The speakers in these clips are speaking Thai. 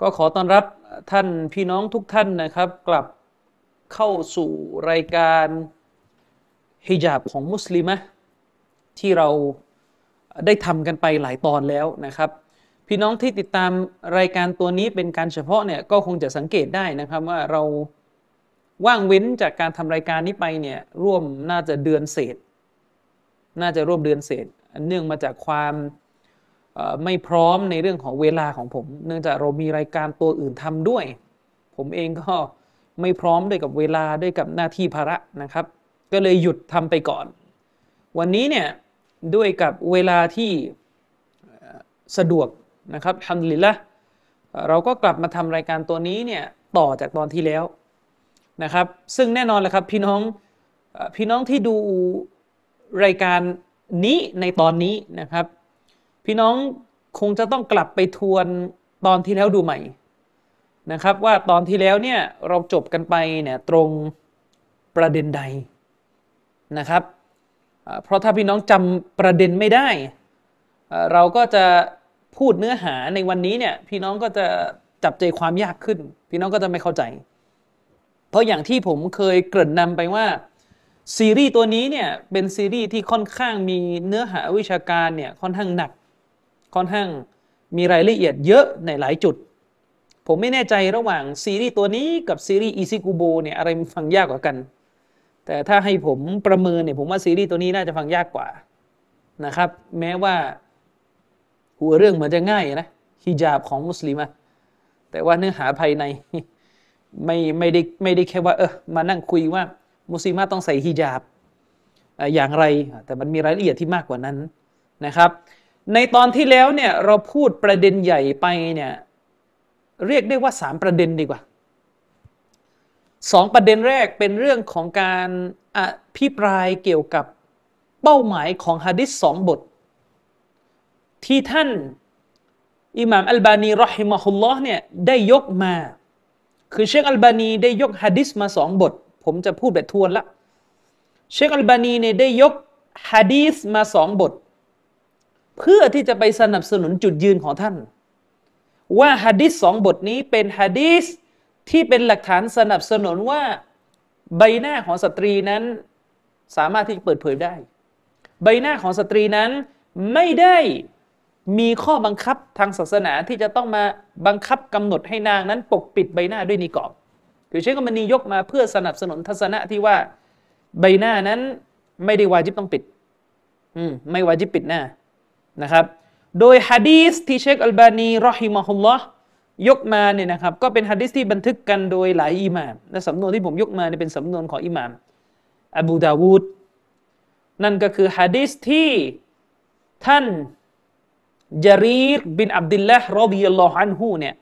ก็ขอต้อนรับท่านพี่น้องทุกท่านนะครับ กลับเข้าสู่รายการฮิญาบของมุสลิมะที่เราได้ทำกันไปหลายตอนแล้วนะครับ พี่น้องที่ติดตามรายการตัวนี้เป็นการเฉพาะเนี่ยก็คงจะสังเกตได้นะครับว่าเราว่างเว้นจากการทำรายการนี้ไปเนี่ยร่วมน่าจะเดือนเศษ น่าจะร่วมเดือนเศษเนื่องมาจากความ ไม่พร้อมในเรื่องของเวลาของผม เนื่องจากเรามีรายการตัวอื่นทำด้วย ผมเองก็ไม่พร้อมด้วยกับเวลาด้วยกับหน้าที่ภาระนะครับ ก็เลยหยุดทำไปก่อน วันนี้เนี่ยด้วยกับเวลาที่สะดวกนะครับทำลิละเราก็กลับมาทำรายการตัวนี้เนี่ยต่อจากตอนที่แล้วนะครับ ซึ่งแน่นอนแหละครับพี่น้องพี่น้องที่ดูรายการนี้ในตอนนี้นะครับ พี่น้องคงจะต้องกลับไปทวนตอนที่แล้วดูใหม่นะครับว่าตอนที่แล้วเนี่ยเราจบกันไปเนี่ยตรงประเด็นใดนะครับ เพราะถ้าพี่น้องจำประเด็นไม่ได้ เราก็จะพูดเนื้อหาในวันนี้เนี่ยพี่น้องก็จะจับใจความยากขึ้น พี่น้องก็จะไม่เข้าใจ เพราะอย่างที่ผมเคยเกริ่นนำไปว่าซีรีส์ตัวนี้เนี่ยเป็นซีรีส์ที่ค่อนข้างมีเนื้อหาวิชาการเนี่ยค่อนข้างหนัก ค่อนข้างมีรายละเอียดเยอะในหลายจุด ผมไม่แน่ใจระหว่างซีรีส์ตัวนี้กับซีรีส์อีซิกูโบเนี่ยอะไรฟังยากกว่ากัน แต่ถ้าให้ผมประเมินเนี่ยผมว่าซีรีส์ตัวนี้น่าจะฟังยากกว่านะครับ แม้ว่าหัวเรื่องเหมือนจะง่ายนะฮิญาบของมุสลิมะแต่ว่าเนื้อหาภายในไม่ไม่ได้ไม่ได้แค่ว่าเออมานั่งคุยว่ามุสลิมต้องใส่ฮิญาบอย่างไร แต่มันมีรายละเอียดที่มากกว่านั้นนะครับ ในตอนที่แล้วเนี่ยเราพูดประเด็นใหญ่ไปเนี่ยเรียกได้ว่าสามประเด็นดีกว่าสองประเด็นแรกเป็นเรื่องของการอภิปรายเกี่ยวกับเป้าหมายของฮะดิษสองบท ที่ท่านอิหม่ามอัลบานีรอฮิมะฮุลลอฮ์เนี่ยได้ยกมา คือเชคอัลบานีได้ยกฮะดิษมาสองบท ผมจะพูดแบบทวนละ เชคอัลบานีเนี่ยได้ยกฮะดีษมาสองบท เพื่อที่จะไปสนับสนุนจุดยืนของท่าน ว่าฮะดิษสองบทนี้เป็นฮะดีษที่เป็นหลักฐานสนับสนุนว่าใบหน้าของสตรีนั้น สามารถที่จะเปิดเผยได้ ใบหน้าของสตรีนั้นไม่ได้มีข้อบังคับทางศาสนาที่จะต้องมาบังคับกำหนดให้นางนั้น ปกปิดใบหน้าด้วยนิกอบคือเชคอัลบานียกมาเพื่อสนับสนุนทัศนะที่ว่าใบหน้านั้นไม่ได้วาจิบต้องปิด อืมไม่วาจิบปิดหน้า นะครับ โดยฮะดีสที่เชคอัลบานีرحمه اللهยกมาเนี่ยนะครับก็เป็นฮะดิษที่บันทึกกันโดยหลายอิหม่ามและสำนวนที่ผมยกมาเนี่ยเป็นสำนวนของอิหม่ามอบูดาวูดนั่นก็คือฮะดิษที่ท่านจารีรบินอับดุลละรอบิยัลลอฮุอันฮูเนี่ย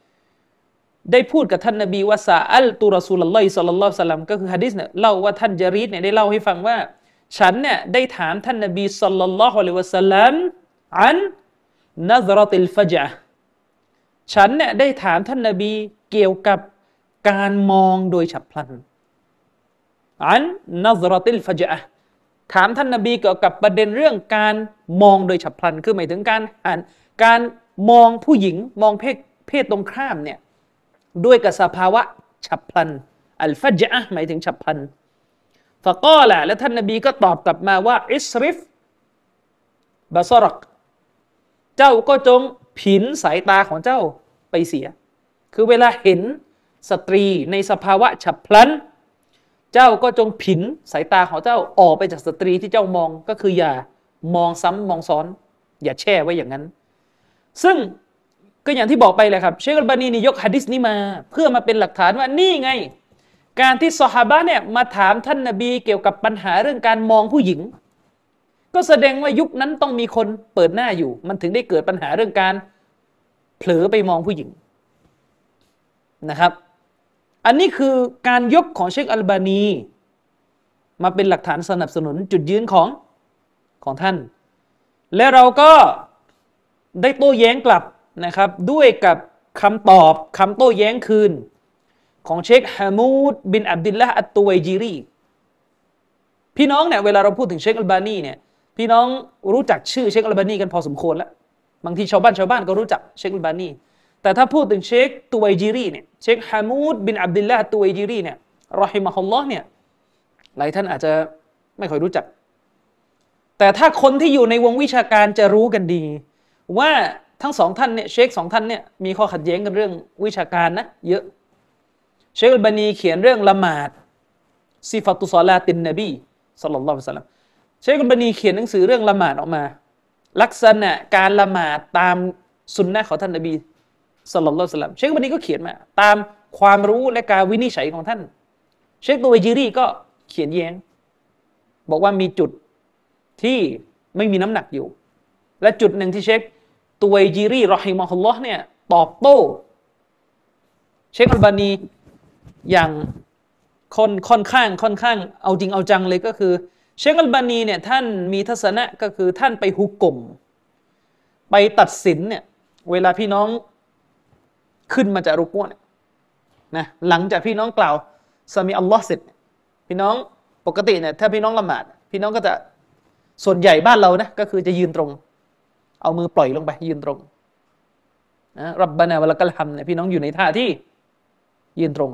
ได้พูดกับท่านนบีว่าسألت رسول الله صلى الله عليه وسلمก็คือฮะดิษเนี่ยเล่าว่าท่านจารีรเนี่ยได้เล่าให้ฟังว่า ฉันเนี่ยได้ถามท่านนบีصلى الله عليه وسلم อันนัซรติลฟะจ์ฉันเนี่ยได้ถามท่านนาบีเกี่ยวกับการมองโดยฉับพลัน อันนัซรติลฟจะถามท่านนาบีเกี่ยวกับประเด็นเรื่องการมองโดยฉับพลัน คือหมายถึงการอ่านการมองผู้หญิงมองเพศเพศตรงข้ามเนี่ยด้วยกับสภาวะฉับพลัน อัลฟจะหมายถึงฉับพลันฟะก็แหละและท่านนาบีก็ตอบกลับมาว่าอิสริฟบาซรัก เจ้าก็จงผินสายตาของเจ้าไปเสีย คือเวลาเห็นสตรีในสภาวะฉับพลัน เจ้าก็จงผินสายตาของเจ้าออกไปจากสตรีที่เจ้ามองก็คืออย่ามองซ้ำมองซ้อน อย่าแช่ไว้อย่างนั้น ซึ่งก็อย่างที่บอกไปแหละครับ เชคอัลบานีนี่ยกฮะดิษนี้มา เพื่อมาเป็นหลักฐานว่านี่ไง การที่สฮาบะเนี่ยมาถามท่านนาบีเกี่ยวกับปัญหาเรื่องการมองผู้หญิง ก็แสดงว่ายุคนั้นต้องมีคนเปิดหน้าอยู่ มันถึงได้เกิดปัญหาเรื่องการเผลอไปมองผู้หญิงนะครับ อันนี้คือการยกของเชคอัลบานี มาเป็นหลักฐานสนับสนุนจุดยืนของของท่าน และเราก็ได้โต้แย้งกลับนะครับ ด้วยกับคำตอบคำโต้แย้งคืน ของเชคฮามูดบินอับดุลละอัตตุไวจีรีพี่น้องเนี่ยเวลาเราพูดถึงเชคอัลบานีเนี่ย พี่น้องรู้จักชื่อเชคอัลบานีกันพอสมควรแล้ว บางทีชาวบ้านชาวบ้านก็รู้จักเชคอัลบานีแต่ถ้าพูดถึงเชคตุไวจีรีเนี่ยเชคฮามูดบินอับดุลละตุไวจีรีเนี่ยรอฮิมะฮุลลอฮ์เนี่ยหลายท่านอาจจะไม่ค่อยรู้จัก แต่ถ้าคนที่อยู่ในวงวิชาการจะรู้กันดี ว่าทั้งสองท่านเนี่ยเชคสองท่านเนี่ยมีข้อขัดแย้งกันเรื่องวิชาการนะเยอะเชคอัลบานีเขียนเรื่องละหมาดصفة صلاة النبي صلى الله عليه وسلم เชคอัลบานีเขียนหนังสือเรื่องละหมาดออกมา ลักษณะการละหมาดตามสุนนะของท่านนบีصلى الله عليه وسلمเชคอัลบานีก็เขียนมา ตามความรู้และการวินิจฉัยของท่าน เชคตูเวจีรีก็เขียนแย้ง บอกว่ามีจุดที่ไม่มีน้ำหนักอยู่ และจุดหนึ่งที่เชคตัวเวจีรีรอฮิมะฮุลลอฮ์เนี่ยตอบโต้ เชคอัลบานีอย่างค่อนค่อนข้างค่อนข้างเอาจริงเอาจังเลยก็คือ เชคอัลบานีเนี่ยท่านมีทัศนะก็คือท่านไปฮุกกลมไปตัดสินเนี่ยเวลาพี่น้องขึ้นมาจากรุกวเนี่ยนะหลังจากพี่น้องกล่าวสมีอัลลอฮ์เสร็จพี่น้องปกติเนี่ยถ้าพี่น้องละหมาด พี่น้องก็จะส่วนใหญ่บ้านเรานะก็คือจะยืนตรง เอามือปล่อยลงไปยืนตรงนะรับบานาวละกัลฮัมเนี่ยพี่น้องอยู่ในท่าที่ยืนตรง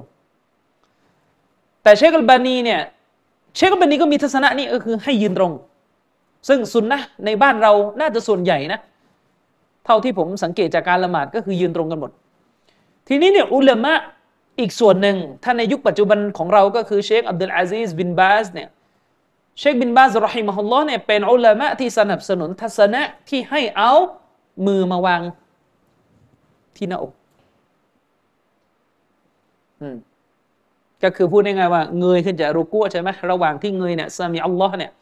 แต่เชคอัลบานีเนี่ย เชคอัลบนีก็มีทัศนะนี่ก็คือให้ยืนตรง ซึ่งสุนนะในบ้านเราน่าจะส่วนใหญ่นะ เท่าที่ผมสังเกตจากการละหมาดก็คือยืนตรงกันหมด ทีนี้เนี่ยอุลามะอีกส่วนหนึ่งท่านในยุคปัจจุบันของเราก็คือเชคอับดุลอาซีซบินบาสเนี่ยเชคบินบาสรอฮิมะฮุลลอฮ์เนี่ยเป็นอุลามะที่สนับสนุนทัศนะที่ให้เอามือมาวางที่หน้าอก อืม ก็คือพูดง่ายๆว่าเงยขึ้นจากรูกัวใช่ไหมระหว่างที่เงยเนี่ยซามีอัลลอฮ์เนี่ย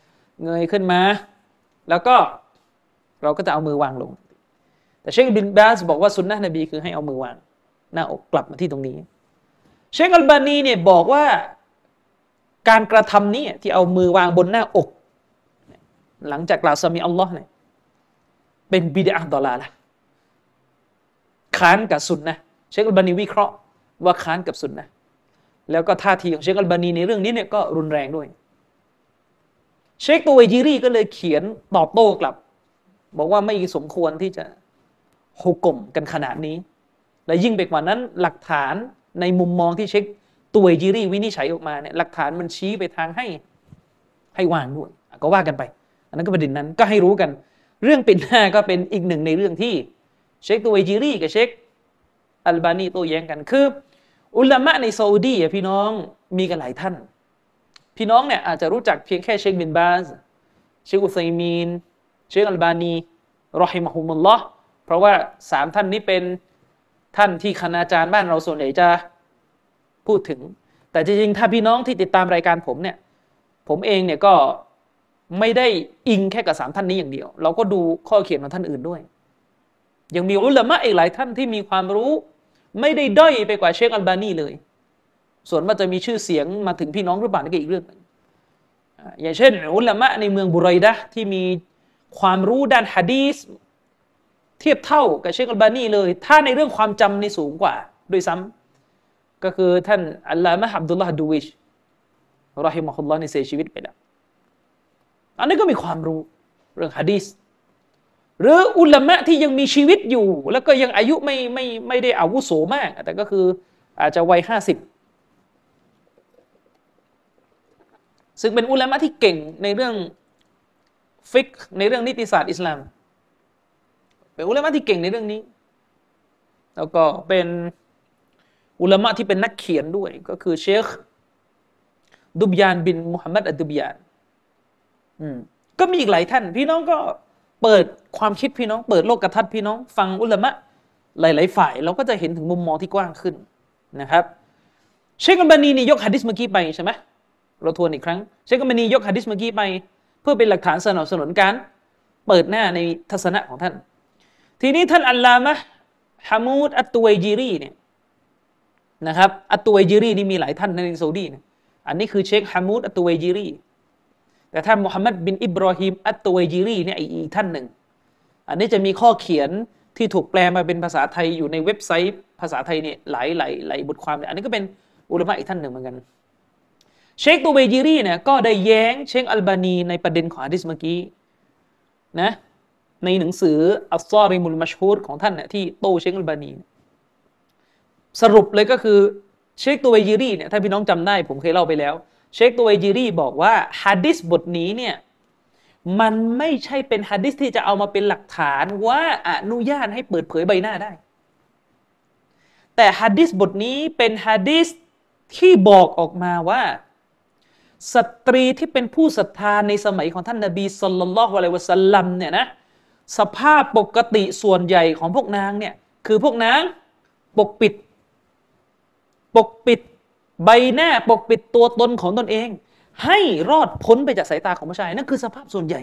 เงยขึ้นมา แล้วก็เราก็จะเอามือวางลง แต่เชคบินบาสบอกว่าสุนนะนบีคือให้เอามือวาง หน้าอกกลับมาที่ตรงนี้ เชคอัลบานีเนี่ยบอกว่าการกระทำนี้ที่เอามือวางบนหน้าอก หลังจากกล่าวซามีอัลลอฮ์เนี่ยเป็นบิดาดอลาละค้านกับสุนนะเชคอัลบานีวิเคราะห์ว่าค้านกับสุนนะ แล้วก็ท่าทีของเชคอัลบานีในเรื่องนี้เนี่ยก็รุนแรงด้วย เชคตัวเวจีรีก็เลยเขียนตอบโต้กลับ บอกว่าไม่สมควรที่จะฮุกกลมกันขนาดนี้ และยิ่งไปกว่านั้นหลักฐานในมุมมองที่เช็คตัวเวจีรีวินิจฉัยออกมาเนี่ยหลักฐานมันชี้ไปทางให้ให้วางด้วยก็ว่ากันไป อันนั้นก็ประเด็นนั้นก็ให้รู้กัน เรื่องปิดหน้าก็เป็นอีกหนึ่งในเรื่องที่เชคตัวเวจีรีกับเชคอัลบานีโต้แย้งกันคือ อุลามะในซาอุดีพี่น้องมีกันหลายท่าน พี่น้องเนี่ยอาจจะรู้จักเพียงแค่เชคบินบาสเชคอุซัยมีน เชคอัลบานีรอฮิมะฮุมุลลอฮ์เพราะว่าสามท่านนี้เป็นท่านที่คณาจารย์บ้านเราส่วนใหญ่จะพูดถึง แต่จริงๆถ้าพี่น้องที่ติดตามรายการผมเนี่ย ผมเองเนี่ยก็ไม่ได้อิงแค่กับสามท่านนี้อย่างเดียว เราก็ดูข้อเขียนของท่านอื่นด้วย ยังมีอุลามะอีกหลายท่านที่มีความรู้ ไม่ได้ด้อยไปกว่าเชคอัลบานีเลย ส่วนว่าจะมีชื่อเสียงมาถึงพี่น้องหรือเปล่านี่ก็อีกเรื่องนึงอย่างเช่นอุลามะในเมืองบุรัยดะที่มีความรู้ด้านฮะดีสเทียบเท่ากับเชคอัลบานีเลย ถ้าในเรื่องความจำในสูงกว่าด้วยซ้ำก็คือท่านอัลลอฮ์มะฮับดุลลาฮ์ดูวิชรอฮิมะฮุลลอฮ์นี่เสียชีวิตไปแล้วอันนี้ก็มีความรู้เรื่องฮะดีส หรืออุลามะที่ยังมีชีวิตอยู่ แล้วก็ยังอายุไม่ไม่ไม่ได้อาวุโสมาก แต่ก็คืออาจจะวัยห้าสิบซึ่งเป็นอุลามะที่เก่งในเรื่องฟิกในเรื่องนิติศาสตร์อิสลาม เป็นอุลามะที่เก่งในเรื่องนี้ แล้วก็เป็นอุลามะที่เป็นนักเขียนด้วย ก็คือเชคดุบยานบินมุฮัมมัดอัดุบยาน อืมก็มีอีกหลายท่าน พี่น้องก็ เปิดความคิดพี่น้อง เปิดโลกกระทัดพี่น้อง ฟังอุลามะหลาย ๆ ฝ่าย เราก็จะเห็นถึงมุมมองที่กว้างขึ้นนะครับ เชคอัลบานีนี่ยกฮะดิษเมื่อกี้ไปใช่ไหมเราทวนอีกครั้ง เชคอัลบานียกฮะดิษเมื่อกี้ไป เพื่อเป็นหลักฐานสนับสนุนการ เปิดหน้าในทัศนะของท่าน ทีนี้ท่านอัลลามะฮามูดอัตตุไวจีรีเนี่ยนะครับอัตุเวจิรีนี่มีหลายท่านในซาอุดีนะอันนี้คือเชคฮามูดอัตุเวจิรี แต่ถ้ามุฮัมมัดบินอิบรอฮิมอัตุเวจิรีเนี่ยอีกท่านหนึ่ง อันนี้จะมีข้อเขียนที่ถูกแปลมาเป็นภาษาไทยอยู่ในเว็บไซต์ภาษาไทยเนี่ยหลายหลายหลายบทความเนี่ยอันนี้ก็เป็นอุลามะอีกท่านหนึ่งเหมือนกัน เชคตูเวจีรีเนี่ยก็ได้แย้งเชคอัลบานีในประเด็นของฮะดิษเมื่อกี้นะในหนังสือالصارم المشهورของท่านเนี่ยที่โต้เชคอัลบานีสรุปเลยก็คือเชคตูเวจีรีเนี่ยถ้าพี่น้องจำได้ผมเคยเล่าไปแล้ว เชคตูเวจีรีบอกว่าฮะดิษบทนี้เนี่ยมันไม่ใช่เป็นฮะดิษที่จะเอามาเป็นหลักฐานว่าอนุญาตให้เปิดเผยใบหน้าได้ แต่ฮะดิษบทนี้เป็นฮะดิษที่บอกออกมาว่า สตรีที่เป็นผู้ศรัทธาในสมัยของท่านนบีสุลต่านละฮ์อะลัยวะสัลลัมเนี่ยนะสภาพปกติส่วนใหญ่ของพวกนางเนี่ยคือพวกนางปกปิด ปกปิด ใบหน้าปกปิดตัวตนของตนเอง ให้รอดพ้นไปจากสายตาของผู้ชายนั่นคือสภาพส่วนใหญ่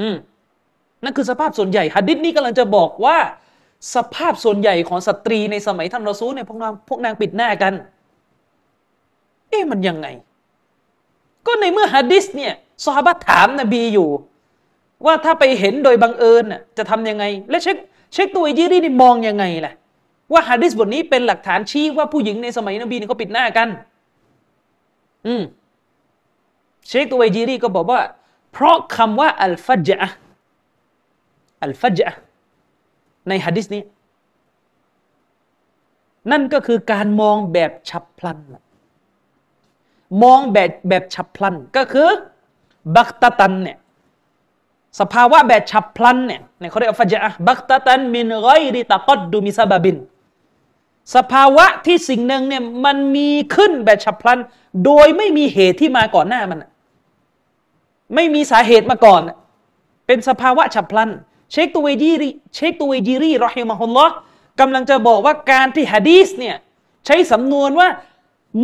อืมนั่นคือสภาพส่วนใหญ่ฮัดดิษนี้กำลังจะบอกว่า สภาพส่วนใหญ่ของสตรีในสมัยท่านรอซูลเนี่ยพวกนางพวกนางปิดหน้ากัน เอ๊ะมันยังไง ก็ในเมื่อฮัดดิษเนี่ยซอฮาบะถามนบีอยู่ ว่าถ้าไปเห็นโดยบังเอิญจะทำยังไง และเช็คเช็คตัวอิจิรีนี่มองยังไงล่ะ ว่าฮัดดิษบทนี้เป็นหลักฐานชี้ว่าผู้หญิงในสมัยนบีเนี่ยเขาปิดหน้ากัน อืมเชคตัวไวจีรีก็บอกว่า เพราะคำว่าอัลฟัจอะอัลฟัจอะในฮะดิษนี้ นั่นก็คือการมองแบบฉับพลัน มองแบบแบบฉับพลันก็คือ บักตะตันเนี่ยสภาวะแบบฉับพลันเนี่ยในเขาเรียกฟัจอะบักตะตันมินไกริตะกอดดูมิซาบบิน สภาวะที่สิ่งหนึ่งเนี่ยมันมีขึ้นแบบฉับพลัน โดยไม่มีเหตุที่มาก่อนหน้ามัน ไม่มีสาเหตุมาก่อน เป็นสภาวะฉับพลัน เชคตูเวจีรีเชคตูเวจีรีรอฮิมะฮุลลอฮ์กำลังจะบอกว่าการที่ฮะดีสเนี่ยใช้สำนวนว่า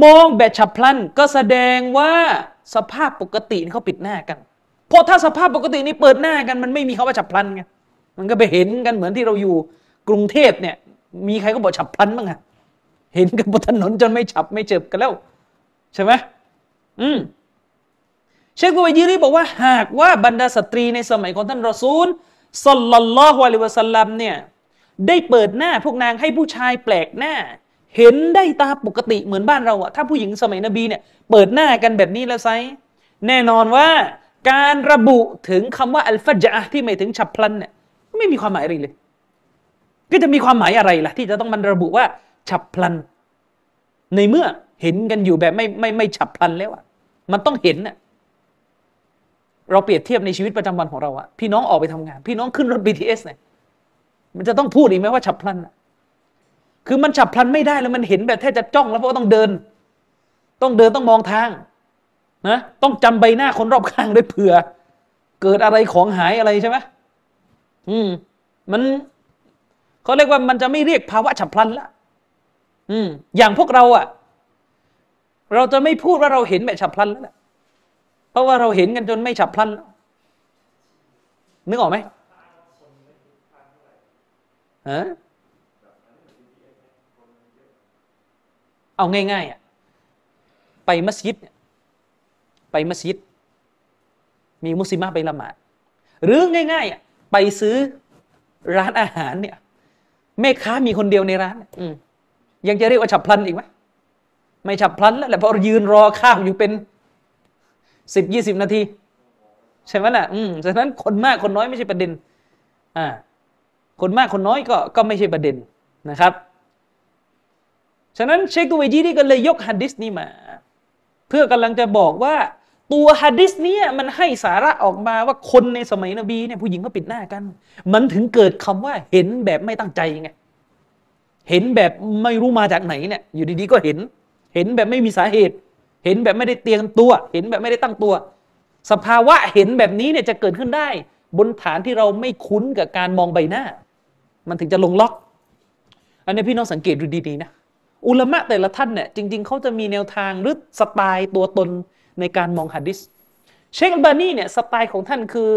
มองแบบฉับพลัน ก็แสดงว่าสภาพปกติเขาปิดหน้ากัน เพราะถ้าสภาพปกตินี้เปิดหน้ากัน มันไม่มีคาว่าฉับพลันไงมันก็ไปเห็นกันเหมือนที่เราอยู่กรุงเทพเนี่ย มีใครก็บอกฉับพลันบ้างอะเห็นกันบนถนนจนไม่ฉับไม่เจ็บกันแล้ว ใช่ไหมอืมเชคบูบยีรีบอกว่า หากว่าบรรดาสตรีในสมัยของท่านรอซูลสัลลัลลอฮุอะลัยวะสัลลัมเนี่ยได้เปิดหน้าพวกนางให้ผู้ชายแปลกหน้า เห็นได้ตาปกติเหมือนบ้านเราอะถ้าผู้หญิงสมัยนบีเนี่ยเปิดหน้ากันแบบนี้แล้วไซแน่นอนว่าการระบุถึงคำว่าอัลฟัจอะที่หมายถึงฉับพลันเนี่ยไม่มีความหมายอะไรเลย ก็จะมีความหมายอะไรล่ะ ที่จะต้องมันระบุว่า ฉับพลัน ในเมื่อเห็นกันอยู่แบบไม่ไม่ไม่ฉับพลันแล้วอะมันต้องเห็นน่ะเราเปรียบเทียบในชีวิตประจำวันของเราอะพี่น้องออกไปทำงาน พี่น้องขึ้นรถ BTS เนี่ยมันจะต้องพูดอีกไหมว่าฉับพลันอะคือมันฉับพลันไม่ได้แล้วมันเห็นแบบแทบจะจ้องแล้วเพราะต้องเดิน ต้องเดินต้องมองทางนะต้องจำใบหน้าคนรอบข้างด้วยเผื่อ เกิดอะไรของหายอะไรใช่ไหมอืม มัน เขาเรียกว่ามันจะไม่เรียกภาวะฉับพลันละอืมอย่างพวกเราอะ่ะเราจะไม่พูดว่าเราเห็นแบบฉับพลันแล้วละเพราะว่าเราเห็นกันจนไม่ฉับพลันแล้วนึกออกไหมฮะเอาง่ายๆอะไปมัสยิดเนี่ยไปมัสยิด มีมุสลิมไปละหมาด หรือง่ายๆอะไปซื้อร้านอาหารเนี่ย แม่ค้ามีคนเดียวในร้านอืยังจะเรียกว่าฉับพลันอีกไหมไม่ฉับพลันแล้วแหละเพราะยืนรอข้าวอยู่เป็นสิบยี่สิบนาที ใช่ไหมล่ะ อืมฉะนั้นคนมากคนน้อยไม่ใช่ประเด็น อ่า คนมากคนน้อยก็ก็ไม่ใช่ประเด็นนะครับ ฉะนั้นเชคตูเวจีนี่ก็เลยยกฮัดดิสนี้มา เพื่อกำลังจะบอกว่า ตัวฮัดดิสนี้มันให้สาระออกมาว่าคนในสมัยนบีเนี่ยผู้หญิงก็ปิดหน้ากัน มันถึงเกิดคำว่าเห็นแบบไม่ตั้งใจไงเห็นแบบไม่รู้มาจากไหนเนี่ยอยู่ดีๆก็เห็น เห็นแบบไม่มีสาเหตุ เห็นแบบไม่ได้เตรียมตัว เห็นแบบไม่ได้ตั้งตัว สภาวะเห็นแบบนี้เนี่ยจะเกิดขึ้นได้ บนฐานที่เราไม่คุ้นกับการมองใบหน้า มันถึงจะลงล็อก อันนี้พี่น้องสังเกตดูดีๆนะอุลามะแต่ละท่านเนี่ยจริง ๆเขาจะมีแนวทางหรือสไตล์ตัวตน ในการมองฮะดิษเชคอัลบานีเนี่ยสไตล์ของท่านคือ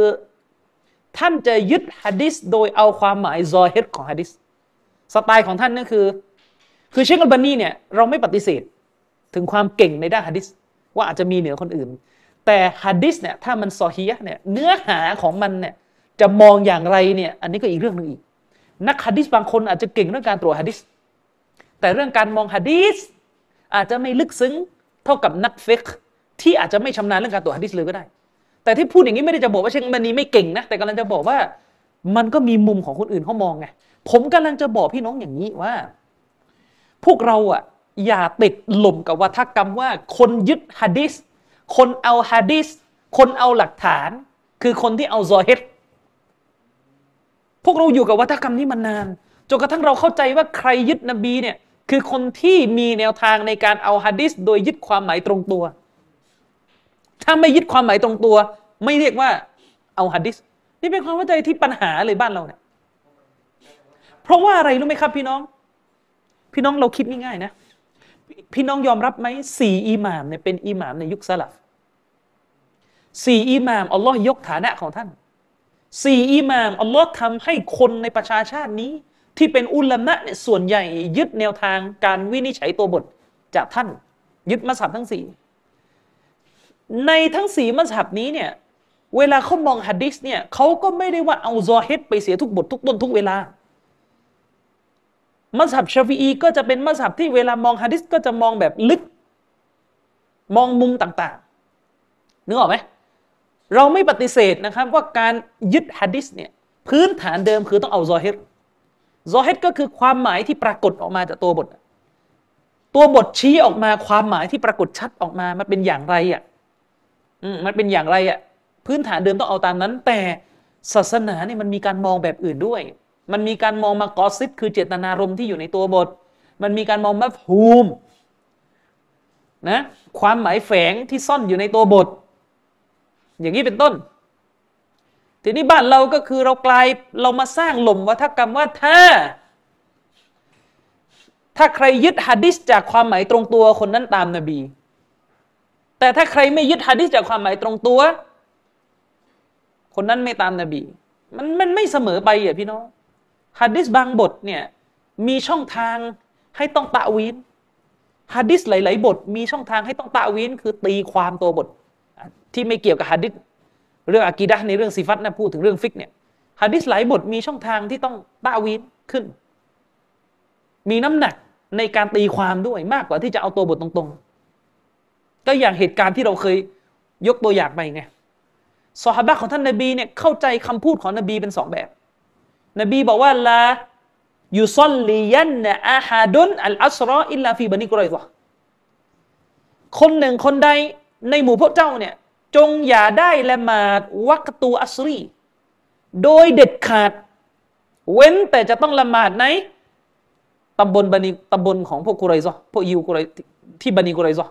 ท่านจะยึดฮะดิษโดยเอาความหมายซอเฮดของฮะดิษสไตล์ของท่านนั่นคือ คือเชคอัลบานีเนี่ยเราไม่ปฏิเสธถึงความเก่งในด้านฮะดิษว่าอาจจะมีเหนือคนอื่น แต่ฮะดิษเนี่ยถ้ามันซอฮียะเนี่ยเนื้อหาของมันเนี่ยจะมองอย่างไรเนี่ยอันนี้ก็อีกเรื่องหนึ่งอีก นักฮะดิษบางคนอาจจะเก่งเรื่องการตรวจฮะดิษแต่เรื่องการมองฮะดิษอาจจะไม่ลึกซึ้งเท่ากับนักฟิก ที่อาจจะไม่ชำนาญเรื่องการตรวจฮะดิษเลยก็ได้ แต่ที่พูดอย่างนี้ไม่ได้จะบอกว่าเชคอัลบานีไม่เก่งนะ แต่กำลังจะบอกว่ามันก็มีมุมของคนอื่นเขามองไงผมกำลังจะบอกพี่น้องอย่างนี้ว่า พวกเราอะอย่าติดหล่มกับวัฒกรรมว่า คนยึดฮะดิษคนเอาฮะดิษคนเอาหลักฐาน คือคนที่เอาซอเฮตพวกเราอยู่กับวัฒกรรมนี้มานานจนกระทั่งเราเข้าใจว่าใครยึดนบีเนี่ยคือคนที่มีแนวทางในการเอาฮะดิษโดยยึดความหมายตรงตัว ถ้าไม่ยึดความหมายตรงตัว ไม่เรียกว่าเอาฮะดิษนี่เป็นความเข้าใจที่ปัญหาเลยบ้านเราเนี่ยเพราะว่าอะไรรู้ไหมครับพี่น้อง พี่น้องเราคิดง่ายๆนะ พี่น้องยอมรับไหมสี่อิหม่ามเนี่ยเป็นอิหม่ามในยุคสลับสี่อิหม่ามอัลลอฮ์ยกฐานะของท่านสี่อิหม่ามอัลลอฮ์ทำให้คนในประชาชาตินี้ ที่เป็นอุลามะเนี่ยส่วนใหญ่ยึดแนวทางการวินิจฉัยตัวบทจากท่าน ยึดมัสยิดทั้งสี่ ในทั้งสี่มัสยิดนี้เนี่ย เวลาเขามองฮะดิษเนี่ยเขาก็ไม่ได้ว่าเอาซอฮิดไปเสียทุกบททุกต้นทุกเวลา มัสยิดชาฟีอีก็จะเป็นมัสยิดที่เวลามองฮะดิษก็จะมองแบบลึก มองมุมต่างๆนึกออกไหมเราไม่ปฏิเสธนะครับว่าการยึดฮะดิษเนี่ยพื้นฐานเดิมคือต้องเอาซอฮิดซอฮิดก็คือความหมายที่ปรากฏออกมาจากตัวบท ตัวบทชี้ออกมาความหมายที่ปรากฏชัดออกมามันเป็นอย่างไรอะ มันเป็นอย่างไรอะพื้นฐานเดิมต้องเอาตามนั้น แต่ศาสนาเนี่ยมันมีการมองแบบอื่นด้วย มันมีการมองมากอซิดคือเจตนารมณ์ที่อยู่ในตัวบท มันมีการมองมัฟฮูมนะความหมายแฝงที่ซ่อนอยู่ในตัวบท อย่างนี้เป็นต้น ทีนี้บ้านเราก็คือเรากลายเรามาสร้างหล่มวัฒกรรมว่าถ้า ถ้าใครยึดฮะดิษจากความหมายตรงตัวคนนั้นตามนาบี แต่ถ้าใครไม่ยึดฮะดิษจากความหมายตรงตัว คนนั้นไม่ตามนาบี มันมันไม่เสมอไปอะพี่น้องฮะดิษบางบทเนี่ยมีช่องทางให้ต้องตะวีนฮะดิษหลาย ๆ บท มีช่องทางให้ต้องตะวีนคือตีความตัวบท ที่ไม่เกี่ยวกับฮะดิษเรื่องอากีดะในเรื่องสิฟัตนะพูดถึงเรื่องฟิกเนี่ยฮะดิษหลายบทมีช่องทางที่ต้องตะวีนขึ้น มีน้ำหนักในการตีความด้วยมากกว่าที่จะเอาตัวบทตรง ๆ ก็อย่างเหตุการณ์ที่เราเคยยกตัวอย่างไปไงสหบะของท่านนบีเนี่ยเข้าใจคำพูดของนบีเป็นสองแบบ นบีบอกว่าละยูซอลลียันนะอาฮาดุนอัลอัสรออิลลาฟีบันิกุไรตะคนหนึ่งคนใดในหมู่พวกเจ้าเนี่ยจงอย่าได้ละหมาดวักตูอัสรี โดยเด็ดขาด เว้นแต่จะต้องละหมาดในตำบลบันิตำบลของพวกกุไรซอพวกยิวกุไรที่บันิกุไรซอ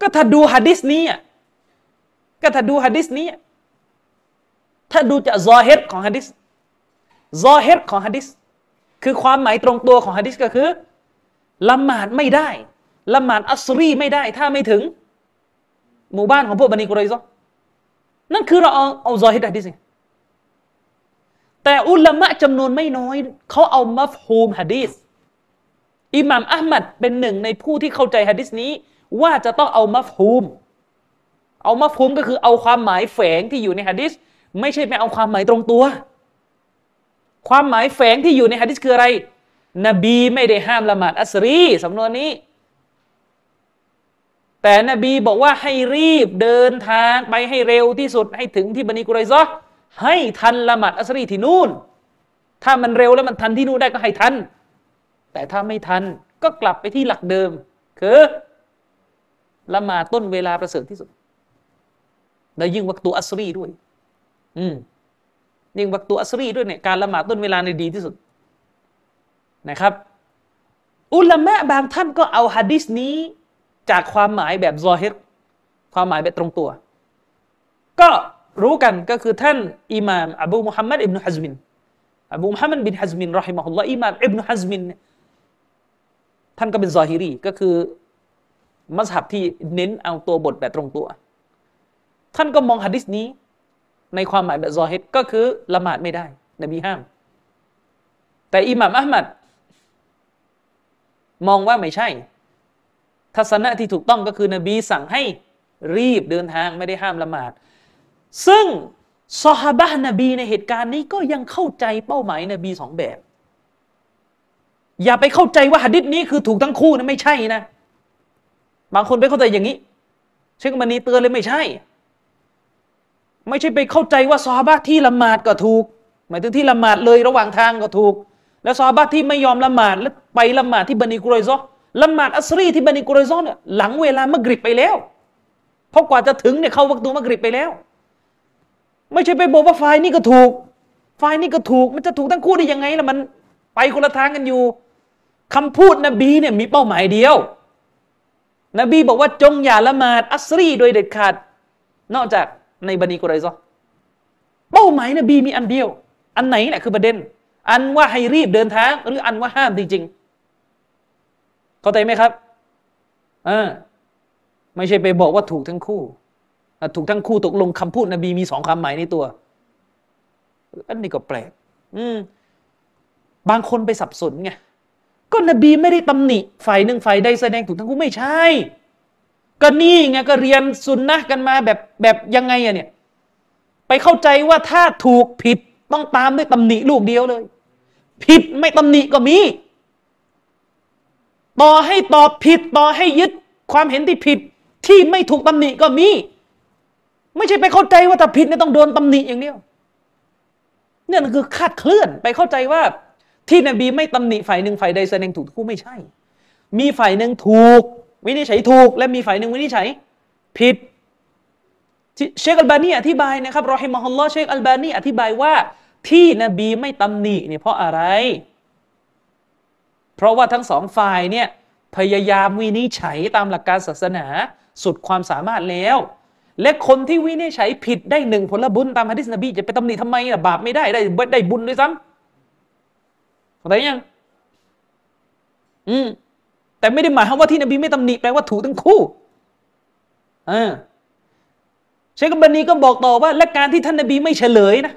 ก็ถ้าดูฮะดิษนี้ก็ถ้าดูฮะดิษนี้ถ้าดูจากซอเฮตของฮะดิษซอเฮตของฮะดิษคือความหมายตรงตัวของฮะดิษก็คือละหมาดไม่ได้ละหมาดอัสรีไม่ได้ ถ้าไม่ถึง หมู่บ้านของพวกบันิกุไรซอนั่นคือเราเอาเอาซอเฮตฮะดิษแต่อุลามะจำนวนไม่น้อย เขาเอามัฟฮูมฮะดิษอิหม่ามอัลมัดเป็นหนึ่งในผู้ที่เข้าใจฮะดิษนี้ ว่าจะต้องเอามัฟฮูม เอามัฟฮูมก็คือเอาความหมายแฝงที่อยู่ในฮะดิษไม่ใช่ไปเอาความหมายตรงตัว ความหมายแฝงที่อยู่ในฮะดิษคืออะไร นบีไม่ได้ห้ามละหมาดอัสรีสำนวนนี้ แต่นบีบอกว่าให้รีบเดินทางไปให้เร็วที่สุดให้ถึงที่บันิกุไรซอให้ทันละหมาดอัสรีที่นู่น ถ้ามันเร็วแล้วมันทันที่นู่นได้ก็ให้ทัน แต่ถ้าไม่ทันก็กลับไปที่หลักเดิม คือ ละหมาต้นเวลาประเสริฐที่สุด และยิ่งวักตัวอัสรีด้วย อืมยิ่งวักตัวอัสรีด้วยเนี่ยการละหมาดต้นเวลาในดีที่สุด นะครับ อุลามะบางท่านก็เอาฮะดิษนี้จากความหมายแบบซอฮิรความหมายแบบตรงตัว ก็รู้กันก็คือท่านอิหม่ามอบูมุฮัมมัดอิบนุฮัซมินอบูมุฮัมมัดบินฮัซมินรอฮิมะฮุลลอฮ์อิหม่ามอิบนุฮัซมินท่านก็เป็นซอฮิรีก็คือ มัสฮับที่เน้นเอาตัวบทแบบตรงตัว ท่านก็มองฮะดิษนี้ ในความหมายแบบซอฮิดก็คือละหมาดไม่ได้ นบีห้าม แต่อิหม่ามอัลมัดมองว่าไม่ใช่ ทัศนะที่ถูกต้องก็คือนบีสั่งให้รีบเดินทางไม่ได้ห้ามละหมาด ซึ่งซอฮาบะนบีในเหตุการณ์นี้ก็ยังเข้าใจเป้าหมายนบีสองแบบ อย่าไปเข้าใจว่าหะดิษนี้คือถูกทั้งคู่นะไม่ใช่นะ บางคนไปเข้าใจอย่างนี้ เชคมันนีเตือนเลยไม่ใช่ ไม่ใช่ไปเข้าใจว่าซอฮาบะที่ละหมาดก็ถูก หมายถึงที่ละหมาดเลยระหว่างทางก็ถูก แล้วซอฮาบะที่ไม่ยอมละหมาดแล้วไปละหมาดที่บันิกุรอยซอละหมาดอัสรีที่บันิกุรอยซอเนี่ยหลังเวลามะกริบไปแล้วเพราะกว่าจะถึงเนี่ยเข้าวักตูมะกริบไปแล้ว ไม่ใช่ไปบอกว่าฝ่ายนี้ก็ถูกฝ่ายนี้ก็ถูกมันจะถูกทั้งคู่ได้ยังไงล่ะมันไปคนละทางกันอยู่คำพูดนบีเนี่ยมีเป้าหมายเดียว นบีบอกว่าจงอย่าละหมาดอัสรีโดยเด็ดขาด นอกจากในบันิกุไรซอเป้าหมายนบีมีอันเดียว อันไหนแหละคือประเด็น อันว่าให้รีบเดินทาง หรืออันว่าห้ามจริงๆเข้าใจไหมครับอ่าไม่ใช่ไปบอกว่าถูกทั้งคู่ถูกทั้งคู่ตกลงคำพูดนบีมีสองคำหมายในตัว อันนี้ก็แปลก อืมบางคนไปสับสนไง ก็นบีไม่ได้ตำหนิฝ่ายหนึ่งฝ่ายใดแสดงถูกทั้งคู่ไม่ใช่ ก็นี่ไงก็เรียนสุนนะกันมาแบบแบบยังไงอะเนี่ยไปเข้าใจว่าถ้าถูกผิดต้องตามด้วยตำหนิลูกเดียวเลย ผิดไม่ตำหนิก็มี ต่อให้ตอบผิดต่อให้ยึดความเห็นที่ผิดที่ไม่ถูกตำหนิก็มี ไม่ใช่ไปเข้าใจว่าถ้าผิดเนี่ยต้องโดนตำหนิอย่างเดียวเนี่ยคือคาดเคลื่อนไปเข้าใจว่า ที่นบีไม่ตำหนิฝ่ายหนึ่งฝ่ายใดแสดงถูกคู่ไม่ใช่ มีฝ่ายหนึ่งถูก วินิจฉัยถูก และมีฝ่ายหนึ่งวินิจฉัยผิดเชคอัลบานีอธิบายนะครับรอฮิมฮุลลอฮ์เชคอัลบานีอธิบายว่าที่นบีไม่ตำหนิเนี่ยเพราะอะไร เพราะว่าทั้งสองฝ่ายเนี่ยพยายามวินิจฉัยตามหลักการศาสนาสุดความสามารถแล้ว และคนที่วินิจฉัยผิดได้หนึ่งผลบุญตามฮะดิษนบีจะไปตำหนิทำไมล่ะบาปไม่ได้ได้ได้บุญด้วยซ้ำ เข้าใจยัง อืม แต่ไม่ได้หมายความว่าที่นบีไม่ตำหนิแปลว่าถูกทั้งคู่อ่าเชคบันนีก็บอกต่อว่า และการที่ท่านนบีไม่เฉลยนะ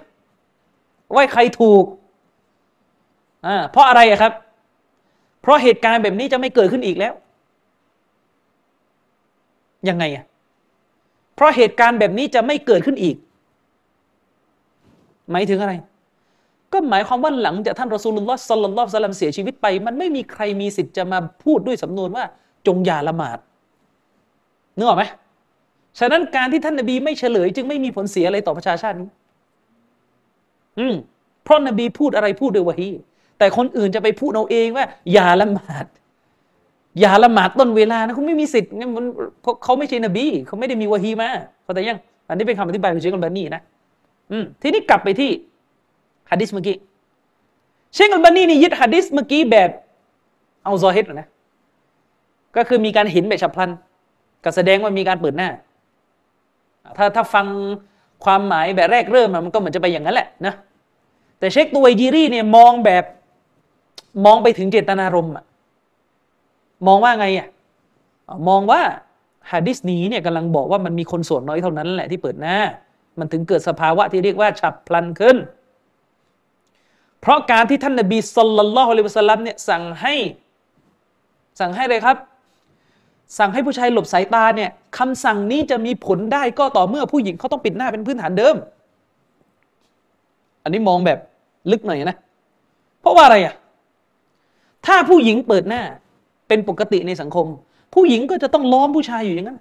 ว่าใครถูกอ่าเพราะอะไระครับ เพราะเหตุการณ์แบบนี้จะไม่เกิดขึ้นอีกแล้ว ยังไงอะเพราะเหตุการณ์แบบนี้จะไม่เกิดขึ้นอีก หมายถึงอะไร ก็หมายความว่าหลังจากท่านรอสูลุลลอฮ์สัลลัลลอฮุซัลลัมเสียชีวิตไป มันไม่มีใครมีสิทธิ์จะมาพูดด้วยสำนวนว่าจงอย่าละหมาดนึกออกไหมฉะนั้นการที่ท่านนบีไม่เฉลย จึงไม่มีผลเสียอะไรต่อประชาชาตินี้อืมเพราะนบีพูดอะไรพูดโดยวะฮีแต่คนอื่นจะไปพูดเอาเองว่า อย่าละหมาด อย่าละหมาดต้นเวลานะคุณไม่มีสิทธิ์มันเขาไม่ใช่นบีเขาไม่ได้มีวะฮีมาเขาแต่ยัง อันนี้เป็นคำอธิบายของเชคอัลบานีนะอืมทีนี้กลับไปที่ ฮะดิษเมื่อกี้เชคอัลบานีนี่ยึดฮะดิษเมื่อกี้แบบเอาซอฮิดนะก็คือมีการเห็นแบบฉับพลัน ก็แสดงว่ามีการเปิดหน้า ถ้าถ้าฟังความหมายแบบแรกเริ่มมันก็เหมือนจะไปอย่างนั้นแหละนะแต่เชคตัวไอจีรีเนี่ยมองแบบมองไปถึงเจตนารมณ์มองว่าไงอะมองว่าฮะดิษนี้เนี่ยกำลังบอกว่ามันมีคนส่วนน้อยเท่านั้นแหละที่เปิดหน้า มันถึงเกิดสภาวะที่เรียกว่าฉับพลันขึ้น เพราะการที่ท่านนบีสุลต่านละฮ์อะลัยฮิวะสัลลัมเนี่ยสั่งให้สั่งให้เลยครับ สั่งให้ผู้ชายหลบสายตาเนี่ยคำสั่งนี้จะมีผลได้ก็ต่อเมื่อผู้หญิงเขาต้องปิดหน้าเป็นพื้นฐานเดิม อันนี้มองแบบลึกหน่อยนะ เพราะว่าอะไรอะถ้าผู้หญิงเปิดหน้าเป็นปกติในสังคม ผู้หญิงก็จะต้องล้อมผู้ชายอยู่อย่างนั้น